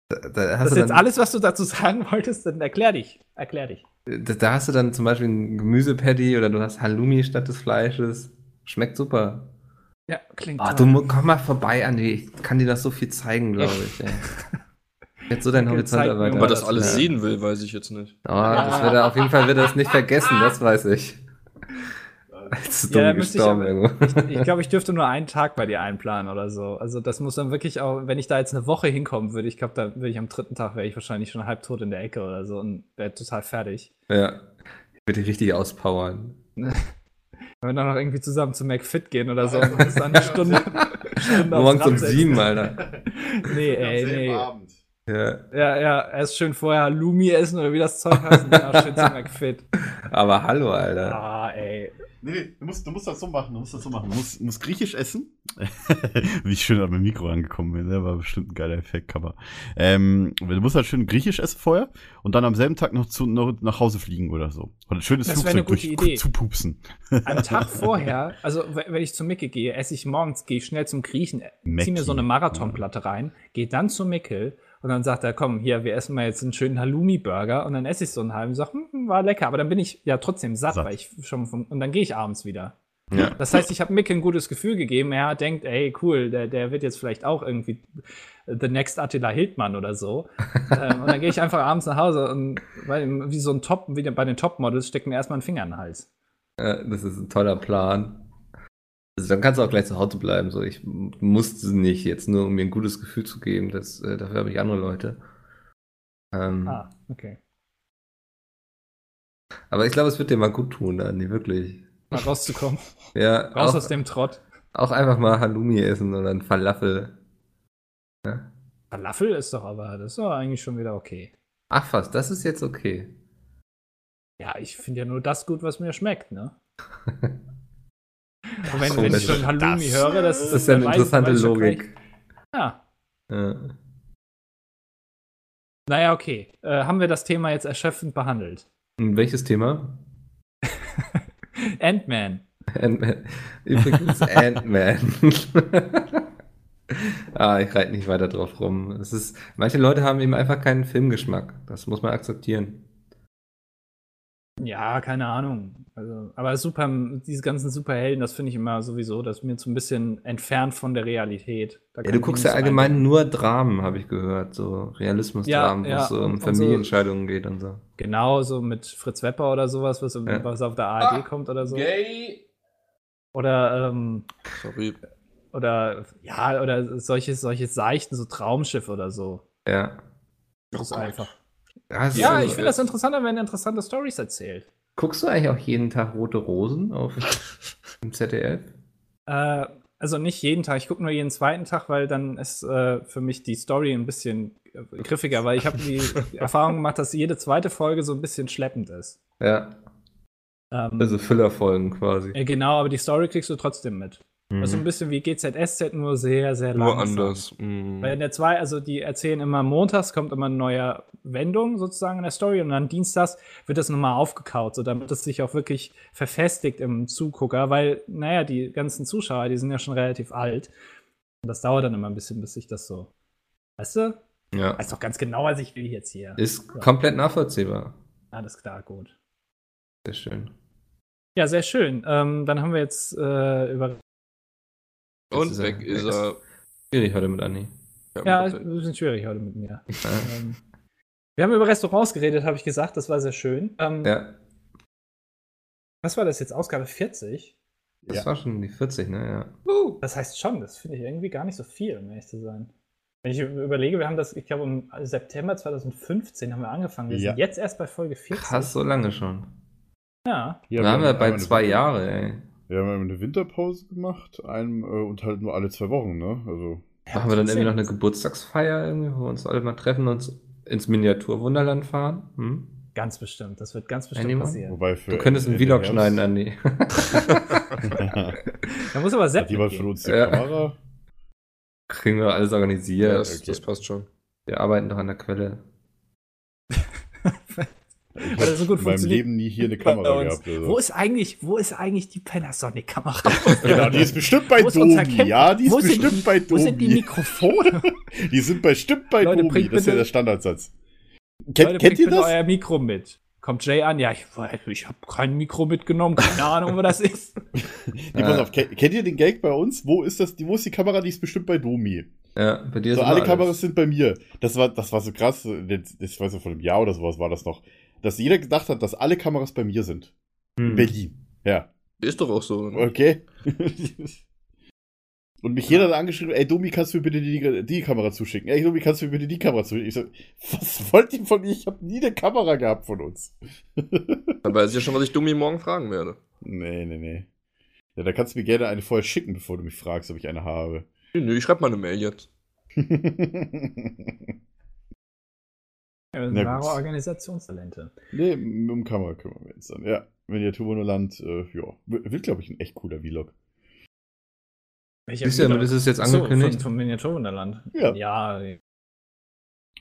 Speaker 3: Da, da,
Speaker 4: Das
Speaker 3: hast
Speaker 4: ist jetzt alles, was du dazu sagen wolltest, dann erklär dich. Erklär dich.
Speaker 3: da, da hast du dann zum Beispiel ein Gemüsepatty oder du hast Halloumi statt des Fleisches. Schmeckt super.
Speaker 4: Ja, klingt
Speaker 3: Oh,
Speaker 4: toll.
Speaker 3: du komm mal vorbei, Andi. Ich kann dir das so viel zeigen, glaube ich. Ey. Jetzt so dein Horizont erweitern.
Speaker 6: Ob er
Speaker 4: Ja,
Speaker 6: das
Speaker 4: das-
Speaker 6: alles
Speaker 3: ja.
Speaker 6: sehen will, weiß ich jetzt nicht.
Speaker 3: Oh, das wird er, auf jeden Fall wird er es nicht vergessen, das weiß ich. Jetzt ist
Speaker 4: Ja,
Speaker 3: dumm
Speaker 4: ich
Speaker 3: gestorben
Speaker 4: aber-
Speaker 3: irgendwo.
Speaker 4: Ich glaube, ich dürfte nur einen Tag bei dir einplanen oder so. Also das muss dann wirklich auch, wenn ich da jetzt eine Woche hinkommen würde, ich glaube, da würde ich am dritten Tag wäre ich wahrscheinlich schon halbtot in der Ecke oder so und wäre total fertig.
Speaker 3: Ja. Ich würde dich richtig auspowern.
Speaker 4: Wenn wir dann noch irgendwie zusammen zu McFit gehen oder so und uns dann eine Stunde, Stunde
Speaker 3: Morgens um sieben, Alter.
Speaker 4: Nee, ey, nee.
Speaker 5: Abend.
Speaker 3: Ja.
Speaker 4: Ja, ja, erst schön vorher Lumi essen oder wie das Zeug heißt auch schön zu McFit.
Speaker 3: Aber hallo, Alter.
Speaker 4: Ah, ey.
Speaker 5: Nee, nee, du musst, du musst das so machen, du musst das so machen. Du musst, musst griechisch essen. Wie ich schön an meinem Mikro angekommen bin, der war bestimmt ein geiler Effekt, Cover. Ähm, du musst halt schön griechisch essen vorher und dann am selben Tag noch, zu, noch nach Hause fliegen oder so. Und ein schönes
Speaker 4: Das
Speaker 5: Flugzeug
Speaker 4: gute
Speaker 5: durch
Speaker 4: Idee.
Speaker 5: zu pupsen.
Speaker 4: Am Tag vorher, also wenn ich zu Micke gehe, esse ich morgens, gehe ich schnell zum Griechen, äh, zieh mir so eine Marathonplatte rein, gehe dann zu Mickel und dann sagt er, komm, hier, wir essen mal jetzt einen schönen Halloumi-Burger und dann esse ich so einen halben und sag, hm, war lecker, aber dann bin ich ja trotzdem satt,
Speaker 5: Satt.
Speaker 4: weil ich schon vom, und dann gehe ich abends wieder.
Speaker 3: Ja.
Speaker 4: Das heißt, ich habe Micke ein gutes Gefühl gegeben. Er denkt, ey, cool, der, der wird jetzt vielleicht auch irgendwie the next Attila Hildmann oder so. ähm, und dann gehe ich einfach abends nach Hause und weil, wie so ein Top, wie bei den Topmodels, steckt mir erstmal ein Finger in den Hals.
Speaker 3: Ja, das ist ein toller Plan. Also dann kannst du auch gleich zu Hause bleiben. So, ich musste nicht jetzt nur, um mir ein gutes Gefühl zu geben. Das, äh, dafür habe ich andere Leute. Ähm,
Speaker 4: Ah, okay.
Speaker 3: Aber ich glaube, es wird dir mal gut tun, Andi, wirklich.
Speaker 4: Mal rauszukommen.
Speaker 3: Ja,
Speaker 4: Raus
Speaker 3: auch,
Speaker 4: aus dem Trott.
Speaker 3: auch einfach mal Halloumi essen oder ein Falafel. Ja.
Speaker 4: Falafel ist doch aber, das ist doch eigentlich schon wieder okay.
Speaker 3: Ach was, das ist jetzt okay.
Speaker 4: Ja, ich finde ja nur das gut, was mir schmeckt, ne? Und wenn,
Speaker 3: so,
Speaker 4: wenn ich schon Halloumi
Speaker 5: das-
Speaker 4: höre, das,
Speaker 3: Das ist ja eine
Speaker 4: weiß-
Speaker 3: interessante
Speaker 4: weiß
Speaker 3: Logik.
Speaker 4: Ja,
Speaker 3: Ja.
Speaker 4: Naja, okay. Äh, haben wir das Thema jetzt erschöpfend behandelt?
Speaker 3: Und welches Thema?
Speaker 4: Ant-Man.
Speaker 3: Ant-Man. Übrigens Ant-Man. ah, ich reite nicht weiter drauf rum. Es ist, manche Leute haben eben einfach keinen Filmgeschmack. Das muss man akzeptieren.
Speaker 4: Ja, keine Ahnung. Also, aber super, diese ganzen Superhelden, das finde ich immer sowieso, das ist mir so ein bisschen entfernt von der Realität. Da
Speaker 3: Ja, du guckst ja allgemein
Speaker 4: eindenken.
Speaker 3: nur Dramen, habe ich gehört. So Realismus-Dramen,
Speaker 4: Ja,
Speaker 3: wo
Speaker 4: ja,
Speaker 3: es so um
Speaker 4: und so-
Speaker 3: Familienentscheidungen geht und so.
Speaker 4: Genau, so mit Fritz Wepper oder sowas, was,
Speaker 3: Ja.
Speaker 4: was auf der ARD
Speaker 6: Ah,
Speaker 4: kommt oder so.
Speaker 6: Gay.
Speaker 4: Oder, ähm,
Speaker 6: Sorry.
Speaker 4: oder, ja, oder solche, solche seichten, so Traumschiffe oder so.
Speaker 3: Ja.
Speaker 4: Das ist einfach.
Speaker 3: Ist
Speaker 4: Ja, ich finde das interessanter, wenn er interessante Stories erzählt.
Speaker 3: Guckst du eigentlich auch jeden Tag Rote Rosen auf im ZDF?
Speaker 4: Äh, also nicht jeden Tag, ich gucke nur jeden zweiten Tag, weil dann ist äh, für mich die Story ein bisschen äh, griffiger, weil ich habe die Erfahrung gemacht, dass jede zweite Folge so ein bisschen schleppend ist.
Speaker 3: Ja,
Speaker 4: Ähm,
Speaker 3: also Füllerfolgen quasi.
Speaker 4: äh, genau, aber die Story kriegst du trotzdem mit.
Speaker 3: Mhm.
Speaker 4: Also ein bisschen wie GZSZ, nur sehr, sehr
Speaker 6: Nur
Speaker 4: langsam.
Speaker 6: anders. Mm.
Speaker 4: Weil in der zwei, also die erzählen immer montags kommt immer eine neue Wendung sozusagen in der Story und dann dienstags wird das nochmal aufgekaut, so damit es sich auch wirklich verfestigt im Zugucker, weil, naja, die ganzen Zuschauer, die sind ja schon relativ alt. Und das dauert dann immer ein bisschen, bis sich das so. Weißt du?
Speaker 3: Ja.
Speaker 4: Weiß doch ganz genau, was ich will jetzt hier.
Speaker 3: Ist komplett nachvollziehbar.
Speaker 4: Alles klar, gut.
Speaker 3: Sehr schön.
Speaker 4: Ja, sehr schön. Ähm, dann haben wir jetzt äh, über.
Speaker 6: Und
Speaker 3: ist
Speaker 6: weg ist
Speaker 3: er ist-
Speaker 6: er.
Speaker 3: Schwierig heute mit Anni.
Speaker 4: Ja, ist ein bisschen schwierig heute mit mir. ähm, wir haben über Restaurants geredet, habe ich gesagt. Das war sehr schön. Ähm,
Speaker 3: Ja,
Speaker 4: Was war das jetzt? Ausgabe 40?
Speaker 3: das
Speaker 5: Ja.
Speaker 3: war schon die 40, ne? Ja.
Speaker 4: Das heißt schon, das finde ich irgendwie gar nicht so viel, um ehrlich zu sein. Wenn ich überlege, wir haben das, ich glaube, im September 2015 haben wir angefangen. Wir
Speaker 5: Ja.
Speaker 4: sind jetzt erst bei Folge 40.
Speaker 3: Krass, so lange schon.
Speaker 4: Ja.
Speaker 5: Ja,
Speaker 3: da haben wir bei zwei
Speaker 5: eine-
Speaker 3: Jahre, ey.
Speaker 5: Wir haben eine Winterpause gemacht einem, äh, und halt nur alle zwei Wochen, ne? Also,
Speaker 3: Machen wir dann irgendwie noch eine Geburtstagsfeier, irgendwie, wo wir uns alle mal treffen und ins Miniaturwunderland fahren? Hm?
Speaker 4: Ganz bestimmt. Das wird ganz bestimmt
Speaker 3: Anyone?
Speaker 4: passieren.
Speaker 5: wobei für
Speaker 3: Du könntest einen Vlog schneiden, Andi.
Speaker 4: Da muss aber Sepp
Speaker 5: Hat jemand von uns die
Speaker 3: Ja.
Speaker 5: Kamera?
Speaker 3: Kriegen wir alles
Speaker 6: Ja,
Speaker 3: organisiert.
Speaker 6: das,
Speaker 5: okay.
Speaker 6: das passt schon.
Speaker 3: Wir arbeiten doch an der Quelle.
Speaker 5: Ich
Speaker 4: Weil das so gut
Speaker 5: in meinem. Leben nie hier eine Kamera gehabt. Also.
Speaker 4: Wo ist eigentlich, wo ist eigentlich die Panasonic-Kamera?
Speaker 5: Genau, die ist bestimmt bei Domi. Ja, die ist
Speaker 4: wo sind
Speaker 5: bestimmt
Speaker 4: die-
Speaker 5: bei
Speaker 4: Wo sind die
Speaker 5: Domi.
Speaker 4: Mikrofone?
Speaker 5: Die sind bestimmt bei
Speaker 4: Leute,
Speaker 5: Domi. Das ist ja der Standardsatz.
Speaker 4: Leute,
Speaker 5: Kennt, ihr das?
Speaker 4: euer Mikro mit. Kommt Jay an? Ja, ich, ich habe kein Mikro mitgenommen. Keine Ahnung, wo das ist.
Speaker 5: Nee, pass auf, kennt, kennt ihr den Gag bei uns? Wo ist das? Wo ist die Kamera? Die ist bestimmt bei Domi.
Speaker 3: Ja, bei dir
Speaker 5: So, alle Kameras
Speaker 3: alles.
Speaker 5: sind bei mir. Das war, das war so krass. Das, das war so vor einem Jahr oder sowas war das noch. Dass jeder gedacht hat, dass alle Kameras bei mir sind. In
Speaker 3: Hm.
Speaker 5: Berlin. Ja.
Speaker 6: Ist doch auch so. Ne?
Speaker 5: Okay. Und mich jeder da angeschrieben, ey Domi, kannst du mir bitte die, die Kamera zuschicken? Ey Domi, kannst du mir bitte die Kamera zuschicken? Ich so, was wollt ihr von mir? Ich habe nie eine Kamera gehabt von uns.
Speaker 6: Dann weiß ich ja schon, was ich Dummi morgen fragen werde.
Speaker 5: Nee, nee, nee. Ja, da kannst du mir gerne eine vorher schicken, bevor du mich fragst, ob ich eine habe.
Speaker 6: Nö, nö, ich schreibe mal eine Mail jetzt.
Speaker 4: Ja,
Speaker 5: Na
Speaker 4: wahre
Speaker 5: gut.
Speaker 4: Organisationstalente.
Speaker 5: nee, dem Kamera kümmern wir uns dann. Ja, Miniaturwunderland, äh, ja. Wird, glaube ich, ein echt cooler Vlog.
Speaker 4: Welcher Vlog?
Speaker 3: ist es jetzt
Speaker 4: So,
Speaker 3: angekündigt.
Speaker 4: von, vom Miniaturwunderland.
Speaker 5: Ja.
Speaker 4: ja,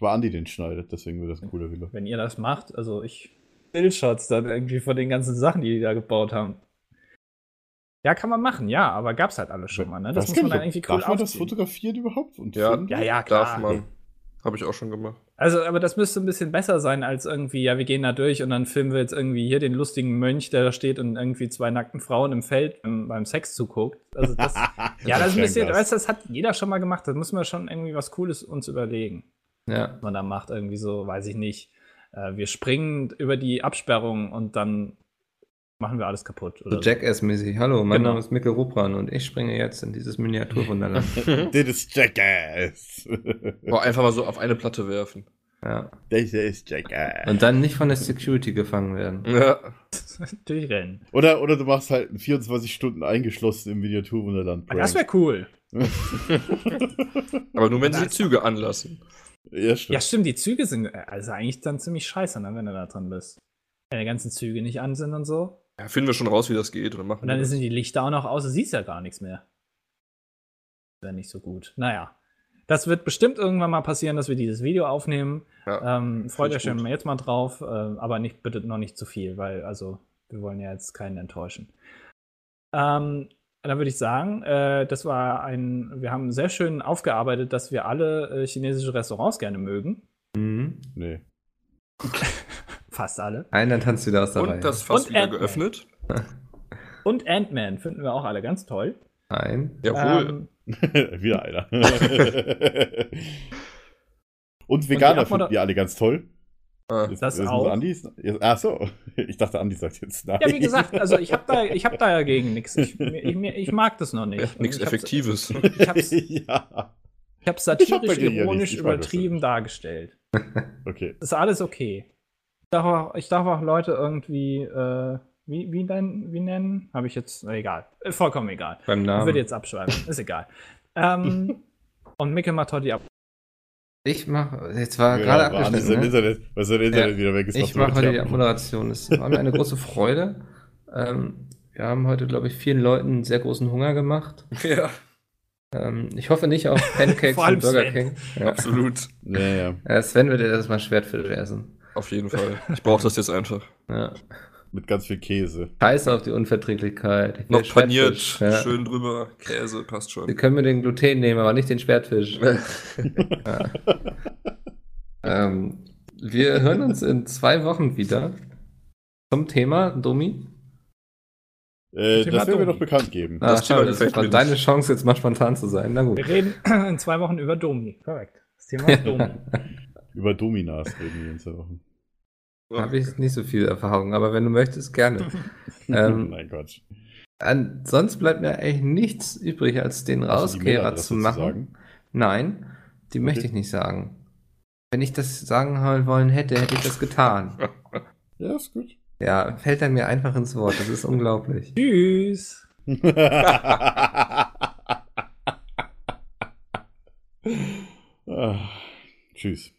Speaker 5: War Andi den schneidet, deswegen wird das ein cooler Vlog.
Speaker 4: wenn ihr das macht, also ich Bildschatz dann irgendwie von den ganzen Sachen, die die da gebaut haben. Ja, kann man machen, ja, aber gab's halt alles schon mal, ne? Das muss man dann irgendwie cool
Speaker 5: Darf man das
Speaker 4: aufziehen.
Speaker 5: fotografieren überhaupt? Und
Speaker 6: Ja?
Speaker 4: Ja, ja, klar.
Speaker 6: Darf man. Habe ich auch schon gemacht.
Speaker 4: Also, aber das müsste ein bisschen besser sein als irgendwie, ja, wir gehen da durch und dann filmen wir jetzt irgendwie hier den lustigen Mönch, der da steht und irgendwie zwei nackten Frauen im Feld beim, beim Sex zuguckt. Also das, ja, das ist ein bisschen, weißt du, das hat jeder schon mal gemacht. Da muss man schon irgendwie was Cooles uns überlegen.
Speaker 3: Ja.
Speaker 4: was man da macht, irgendwie so, weiß ich nicht. Äh, wir springen über die Absperrung und dann machen wir alles kaputt.
Speaker 3: So
Speaker 4: Oder so.
Speaker 3: Jackass-mäßig. Hallo, mein
Speaker 4: Genau.
Speaker 3: Name ist Mikkel Rupran und ich springe jetzt in dieses Miniaturwunderland.
Speaker 5: das ist Jackass.
Speaker 6: Boah, einfach mal so auf eine Platte werfen.
Speaker 3: ja.
Speaker 5: das ist Jackass.
Speaker 3: Und dann nicht von der Security gefangen werden.
Speaker 6: Ja.
Speaker 4: durchrennen.
Speaker 5: Oder, oder du machst halt 24 Stunden eingeschlossen im Miniaturwunderland.
Speaker 4: Das wäre cool.
Speaker 6: Aber nur wenn sie die Züge anlassen.
Speaker 5: Ja, stimmt.
Speaker 4: Ja, stimmt, die Züge sind äh, also eigentlich dann ziemlich scheiße, ne, wenn du da drin bist. Wenn die ganzen Züge nicht an sind und so.
Speaker 6: Ja, finden wir schon raus, wie das geht. Und dann machen
Speaker 4: Und dann
Speaker 6: wir
Speaker 4: sind die Lichter auch noch aus, du siehst ja gar nichts mehr. Wäre nicht so gut. Naja. Das wird bestimmt irgendwann mal passieren, dass wir dieses Video aufnehmen.
Speaker 6: Ja.
Speaker 4: Ähm, freut euch schon jetzt mal drauf, äh, aber nicht, bitte noch nicht zu viel, weil also wir wollen ja jetzt keinen enttäuschen. Ähm, dann würde ich sagen, äh, das war ein, wir haben sehr schön aufgearbeitet, dass wir alle äh, chinesische Restaurants gerne mögen.
Speaker 3: Mhm.
Speaker 5: Nee.
Speaker 4: Fast alle.
Speaker 3: Einer tanzt wieder aus der Reihe.
Speaker 6: Und das Fass
Speaker 4: Und
Speaker 6: wieder
Speaker 4: Ant-Man.
Speaker 6: geöffnet.
Speaker 4: Und Ant-Man finden wir auch alle ganz toll.
Speaker 3: Nein.
Speaker 6: Jawohl.
Speaker 4: Ähm,
Speaker 5: Wieder einer. Und Veganer
Speaker 4: Abmoder-
Speaker 5: finden wir alle ganz toll.
Speaker 6: Ah,
Speaker 5: Ist-
Speaker 4: Das
Speaker 5: ist
Speaker 4: auch.
Speaker 5: Andi? Ach so. Ich dachte, Andi sagt jetzt nein.
Speaker 4: ja, wie gesagt, also ich habe da, ich hab da dagegen nichts. Ich, ich, ich mag das noch nicht.
Speaker 6: ja, nichts Effektives.
Speaker 4: Ich hab's, ich
Speaker 5: ja. hab
Speaker 4: satirisch,
Speaker 5: ja
Speaker 4: ironisch
Speaker 5: das
Speaker 4: übertrieben dargestellt.
Speaker 5: Okay.
Speaker 4: ist alles okay. Ich darf auch, ich darf auch Leute irgendwie, äh, wie, wie, denn, wie nennen? Habe ich jetzt, na, egal. Vollkommen egal.
Speaker 3: Beim
Speaker 4: Ich
Speaker 3: Namen.
Speaker 4: würde jetzt abschreiben. Ist egal. Ähm, und Micke macht heute die Ab
Speaker 3: Ich mache, jetzt war
Speaker 5: Ja,
Speaker 3: gerade abgeschnitten. Ne?
Speaker 5: Internet, weil sein Internet
Speaker 3: Ja.
Speaker 5: wieder weg ist.
Speaker 3: Ich mache heute die
Speaker 5: er
Speaker 3: Abmoderation. Es war mir eine große Freude. Ähm, wir haben heute, glaube ich, vielen Leuten einen sehr großen Hunger gemacht.
Speaker 6: ja,
Speaker 3: Ähm, ich hoffe nicht auf Pancakes und Burger
Speaker 4: Sven.
Speaker 3: King. Ja.
Speaker 6: absolut.
Speaker 5: Ja, ja.
Speaker 3: Äh, Sven wird erst mal Schwertfisch essen.
Speaker 6: Auf jeden Fall. Ich brauche das jetzt einfach.
Speaker 3: Ja.
Speaker 5: Mit ganz viel Käse.
Speaker 3: Scheiße auf die Unverträglichkeit.
Speaker 6: Noch paniert.
Speaker 3: Ja.
Speaker 6: schön drüber. Käse, passt
Speaker 3: Sie
Speaker 6: schon.
Speaker 3: können mir den Gluten nehmen, aber nicht den Schwertfisch. ja. ähm, wir hören uns in zwei Wochen wieder zum Thema Domi.
Speaker 5: Äh,
Speaker 4: Thema
Speaker 5: das werden wir
Speaker 4: Domi.
Speaker 5: noch bekannt geben.
Speaker 3: Ah,
Speaker 6: Das Thema
Speaker 3: schade, das
Speaker 6: mir
Speaker 3: deine
Speaker 6: nicht.
Speaker 3: Chance, jetzt mal spontan zu sein. Na gut.
Speaker 4: Wir reden in zwei Wochen über Domi. Korrekt. Das Thema ist Domi.
Speaker 5: Über Dominas reden wir in zwei Wochen.
Speaker 3: Habe ich nicht so viel Erfahrung, aber wenn du möchtest, gerne. ähm,
Speaker 5: Nein, Quatsch.
Speaker 3: an, sonst bleibt mir eigentlich nichts übrig, als den Rauskehrer zu machen.
Speaker 5: sagen?
Speaker 3: Nein, die möchte
Speaker 5: Okay.
Speaker 3: ich nicht sagen. Wenn ich das sagen wollen hätte, hätte ich das getan.
Speaker 5: Ja, ist gut.
Speaker 3: Ja, fällt er mir einfach ins Wort. Das ist unglaublich.
Speaker 4: Tschüss.
Speaker 5: ah, tschüss.